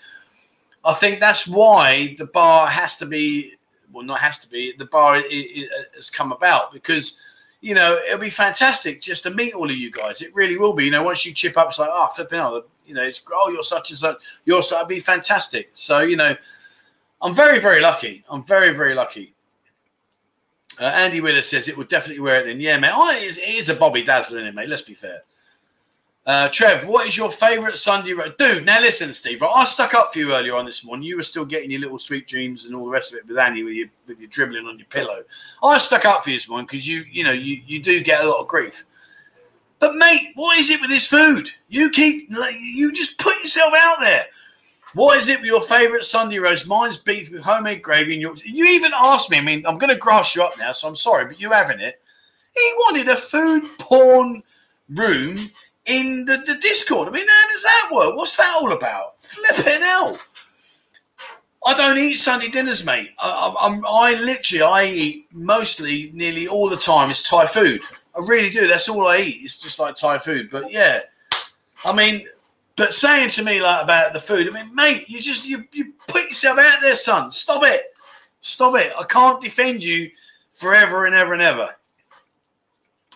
I think that's why the bar has to be, well, not has to be, the bar has come about because, you know, it'll be fantastic just to meet all of you guys. It really will be. You know, once you chip up, it's like, oh, flipping out, you know, it's, oh, you're such and such, you're such, it'd be fantastic. So, you know, I'm very, very lucky. I'm very, very lucky. Uh, Andy Wheeler says it would definitely wear it then. Yeah, man. Oh, it is, it is a Bobby Dazzler in it, mate. Let's be fair. Uh, Trev, what is your favourite Sunday roast? Dude, now listen, Steve. Right, I stuck up for you earlier on this morning. You were still getting your little sweet dreams and all the rest of it with Annie with your with your dribbling on your pillow. I stuck up for you this morning because you you know you you do get a lot of grief. But mate, what is it with this food? You keep you just put yourself out there. What is it with your favourite Sunday roast? Mine's beef with homemade gravy and yours. You even asked me. I mean, I'm going to grass you up now, so I'm sorry, but you having it. He wanted a food porn room in the, the Discord. I mean, how does that work? What's that all about? Flipping hell. I don't eat Sunday dinners, mate. I, I, I literally, I eat mostly, nearly all the time. It's Thai food. I really do. That's all I eat. It's just like Thai food. But yeah, I mean, but saying to me like about the food, I mean, mate, you just you you put yourself out there, son. Stop it. Stop it. I can't defend you forever and ever and ever.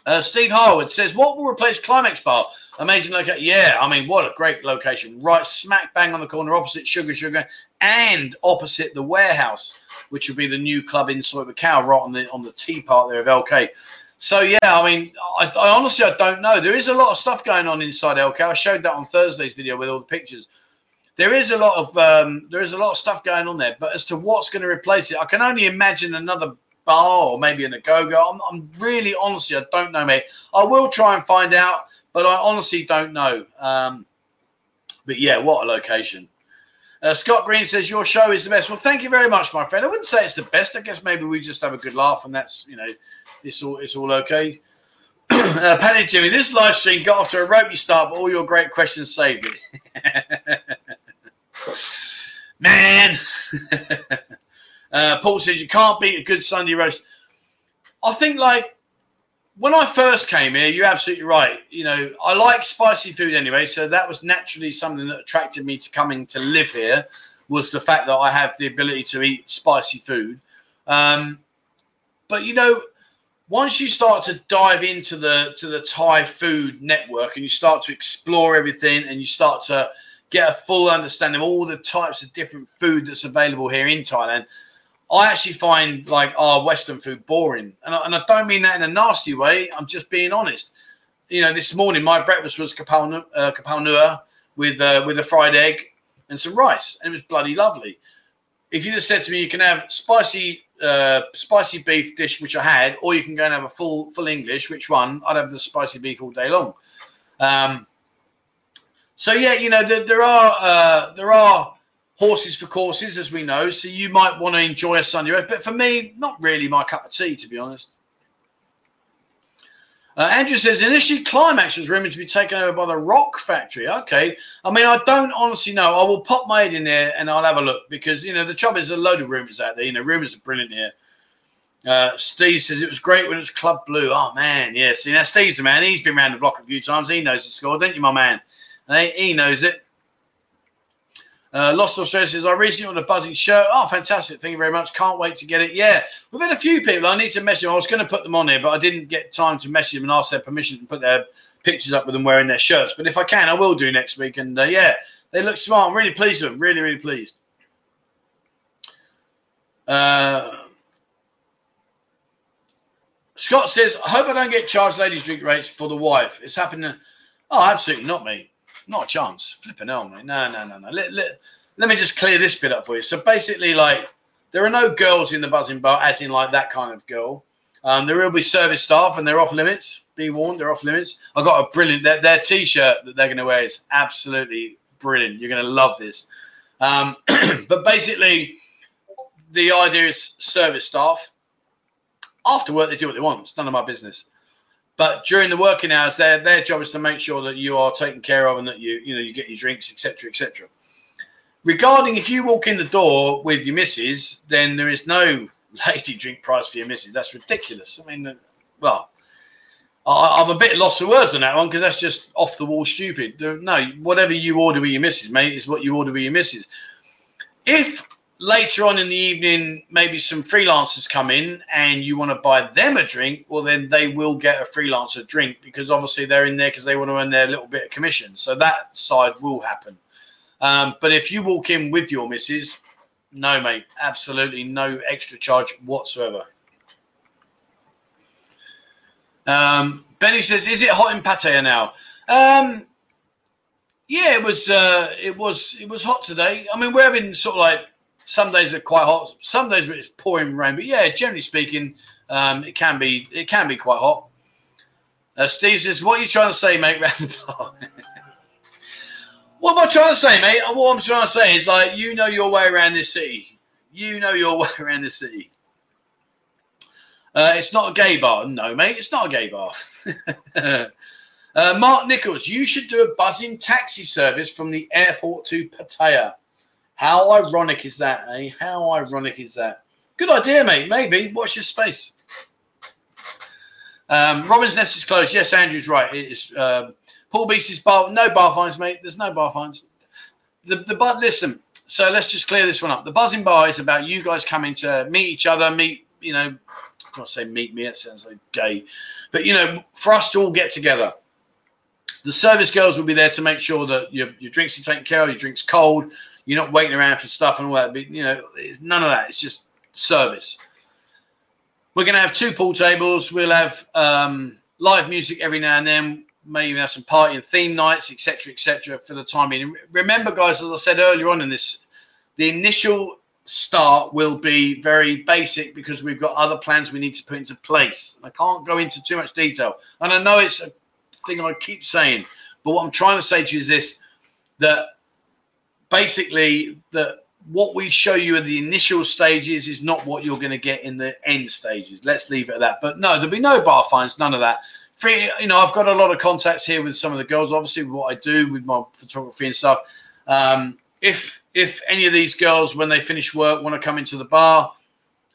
Uh, Steve Harwood says, "What will replace Climax Bar? Amazing location. Yeah, I mean, what a great location. Right smack bang on the corner, opposite Sugar Sugar, and opposite the warehouse, which will be the new club in Soy Cow, right on the on the T part there of LK. So yeah, I mean, I, I, honestly I don't know. There is a lot of stuff going on inside LK. I showed that on Thursday's video with all the pictures. There is a lot of um, there is a lot of stuff going on there, but as to what's going to replace it, I can only imagine another bar or maybe an go-go. I'm, I'm really honestly I don't know, mate. I will try and find out but I honestly don't know. Um, but yeah, what a location. Uh, Scott Green says your show is the best. Well, thank you very much, my friend. I wouldn't say it's the best. I guess maybe we just have a good laugh, and that's you know, it's all it's all okay. uh, Panic Jimmy, this live stream got off to a ropey start, but all your great questions saved it. Man, uh, Paul says you can't beat a good Sunday roast. I think like when I first came here, you're absolutely right. You know, I like spicy food anyway, so that was naturally something that attracted me to coming to live here. Was the fact that I have the ability to eat spicy food. Um, but you know, once you start to dive into the to the Thai food network and you start to explore everything and you start to get a full understanding of all the types of different food that's available here in Thailand, I actually find like our Western food boring, and I, and I don't mean that in a nasty way. I'm just being honest. You know, this morning my breakfast was kapau uh, with uh, with a fried egg and some rice, and it was bloody lovely. If you just said to me, you can have spicy uh, spicy beef dish, which I had, or you can go and have a full full English. Which one? I'd have the spicy beef all day long. Um, so yeah, you know, there, there are uh, there are horses for courses, as we know. So you might want to enjoy a Sunday roast, but for me, not really my cup of tea, to be honest. Uh, Andrew says initially Climax was rumored to be taken over by the Rock Factory. Okay, I mean I don't honestly know. I will pop my head in there and I'll have a look because you know the trouble is a load of rumors out there. You know rumors are brilliant here. Uh, Steve says it was great when it was Club Blue. Oh man, yeah. See now Steve's the man. He's been around the block a few times. He knows the score, don't you, my man? he knows it. Uh, Lost Australia says, I recently ordered a Buzzin shirt. Oh, fantastic. Thank you very much. Can't wait to get it. Yeah, we've had a few people. I need to message them. I was going to put them on here, but I didn't get time to message them and ask their permission to put their pictures up with them wearing their shirts. But if I can, I will do next week. And uh, yeah, they look smart. I'm really pleased with them. Really, really pleased. Uh, Scott says, I hope I don't get charged ladies' drink rates for the wife. It's happening. Oh, absolutely not, mate. Not a chance. Flipping hell, mate. No, no, no, no. Let, let, let me just clear this bit up for you. So basically, like, there are no girls in the Buzzin bar, as in like that kind of girl. Um, there will be service staff, and they're off limits. Be warned, they're off limits. I got a brilliant their, their t-shirt that they're going to wear is absolutely brilliant. You're going to love this. Um, but basically, the idea is service staff. After work, they do what they want. It's none of my business. But during the working hours, their their job is to make sure that you are taken care of and that you you know you get your drinks, etc., etc. Regarding if you walk in the door with your missus, then there is no lady drink price for your missus. That's ridiculous. I mean, uh, well, I, am a bit lost for words on that one because that's just off the wall stupid. No, whatever you order with your missus, mate, is what you order with your missus. If later on in the evening, maybe some freelancers come in and you want to buy them a drink, well, then they will get a freelancer drink because obviously they're in there because they want to earn their little bit of commission. So that side will happen. Um, but if you walk in with your missus, no, mate, absolutely no extra charge whatsoever. Um, Benny says, "Is it hot in Pattaya now?" Um, yeah, it was uh, it was it was hot today. I mean, we're having sort of like some days are quite hot, some days it's pouring rain. But yeah, generally speaking, um, it can be it can be quite hot. Uh, Steve says, "What are you trying to say, mate?" what am I trying to say, mate? What I'm trying to say is like you know your way around this city. You know your way around this city. Uh, it's not a gay bar, no, mate. It's not a gay bar. uh, Mark Nichols, you should do a Buzzin taxi service from the airport to Pattaya. How ironic is that, eh? How ironic is that? Good idea, mate. Maybe. Watch your space. Um, Robin's Nest is closed. Yes, Andrew's right. It is. Uh, Paul Beast's bar. No bar fines, mate. There's no bar fines. The the but listen. So let's just clear this one up. The Buzzin bar is about you guys coming to meet each other, meet you know. I can't say meet me. It sounds like gay, but you know, for us to all get together. The service girls will be there to make sure that your, your drinks are taken care of, your drinks cold, you're not waiting around for stuff and all that. But you know, it's none of that. It's just service. We're going to have two pool tables. We'll have um, live music every now and then. Maybe have some party and theme nights, etc., etc. for the time being. Remember, guys, as I said earlier on in this, the initial start will be very basic because we've got other plans we need to put into place. I can't go into too much detail, and I know it's a thing I keep saying, but what I'm trying to say to you is this: that basically that what we show you in the initial stages is not what you're going to get in the end stages. Let's leave it at that. But no, there'll be no bar fines, none of that. Free, you know, I've got a lot of contacts here with some of the girls, obviously, with what I do with my photography and stuff. Um, if if any of these girls, when they finish work, want to come into the bar,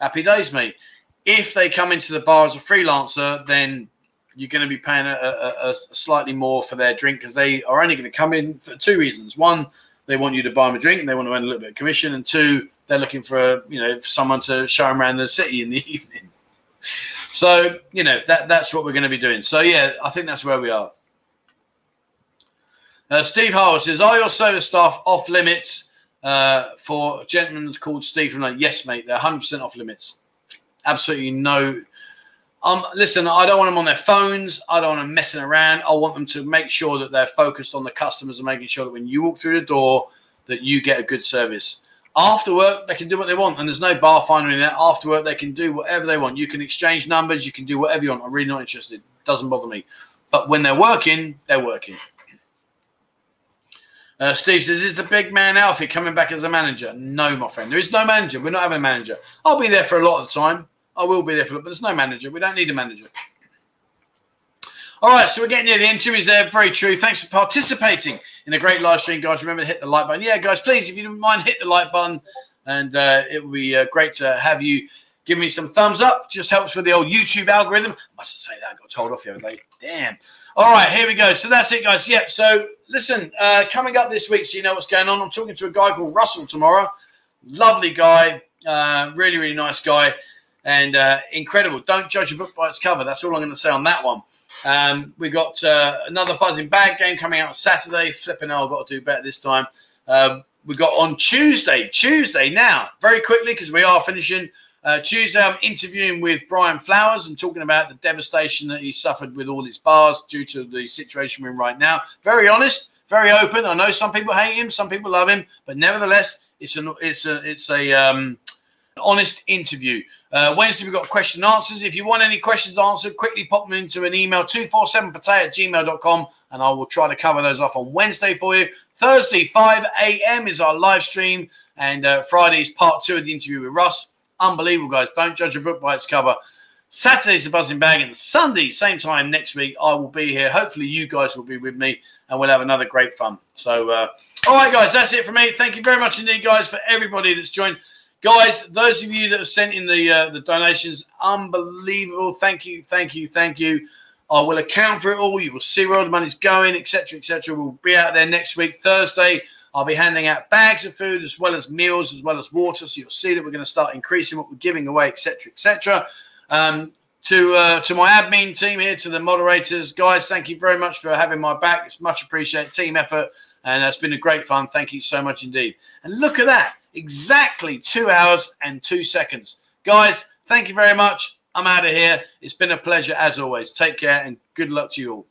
happy days, mate. If they come into the bar as a freelancer, then you're going to be paying a, a, a slightly more for their drink because they are only going to come in for two reasons. One, they want you to buy them a drink and they want to earn a little bit of commission. And two, they're looking for you know for someone to show them around the city in the evening. So you know that that's what we're going to be doing. So yeah, I think that's where we are. Uh, Steve Harwood says, "Are your service staff off limits uh, for gentlemen called Steve?" Like, yes, mate, they're 100 percent off limits. Absolutely no um, listen, I don't want them on their phones. I don't want them messing around. I want them to make sure that they're focused on the customers and making sure that when you walk through the door, that you get a good service. After work, they can do what they want, and there's no bar finder in there. After work, they can do whatever they want. You can exchange numbers. You can do whatever you want. I'm really not interested. Doesn't bother me. But when they're working, they're working. Uh, Steve says, "Is the big man Alfie coming back as a manager?" No, my friend. There is no manager. We're not having a manager. I'll be there for a lot of the time. I will be there for, it, but there's no manager. We don't need a manager. All right, so we're getting near the end. Jimmy's there. Very true. Thanks for participating in a great live stream, guys. Remember to hit the like button. Yeah, guys, please, if you don't mind, hit the like button. And uh, it would be uh, great to have you give me some thumbs up. Just helps with the old YouTube algorithm. I Must say that. I got told off the other day. Damn. All right, here we go. So that's it, guys. Yeah, so listen, uh, coming up this week, so you know what's going on. I'm talking to a guy called Russell tomorrow. Lovely guy. Uh, really, really nice guy and uh, incredible. Don't judge a book by its cover. That's all I'm going to say on that one. Um, we got uh, another Buzzin bag game coming out on Saturday. Flipping hell, I've got to do better this time. Um, we got on Tuesday. Tuesday now, very quickly because we are finishing. Uh, Tuesday, I'm interviewing with Brian Flowers and talking about the devastation that he suffered with all his bars due to the situation we're in right now. Very honest, very open. I know some people hate him, some people love him, but nevertheless, it's a it's a it's a um, honest interview. Uh, Wednesday, we've got question and answers. If you want any questions answered, quickly pop them into an email 247pattaya at gmail.com and I will try to cover those off on Wednesday for you. Thursday, 5 a.m. is our live stream, and uh, Friday is part two of the interview with Russ. Unbelievable, guys. Don't judge a book by its cover. Saturday's the Buzzin bag, and Sunday, same time next week, I will be here. Hopefully, you guys will be with me, and we'll have another great fun. So, uh, all right, guys, that's it for me. Thank you very much indeed, guys, for everybody that's joined. Guys, those of you that have sent in the uh, the donations, unbelievable. Thank you, thank you, thank you. I will account for it all. You will see where all the money's going, etc., etc. We'll be out there next week, Thursday. I'll be handing out bags of food as well as meals, as well as water. So you'll see that we're going to start increasing what we're giving away, etc., etc. Um, to uh, to my admin team here, to the moderators, guys, thank you very much for having my back. It's much appreciated. Team effort, and it's been a great fun. Thank you so much indeed. And look at that exactly two hours and two seconds. Guys, thank you very much. I'm out of here. It's been a pleasure as always. Take care and good luck to you all.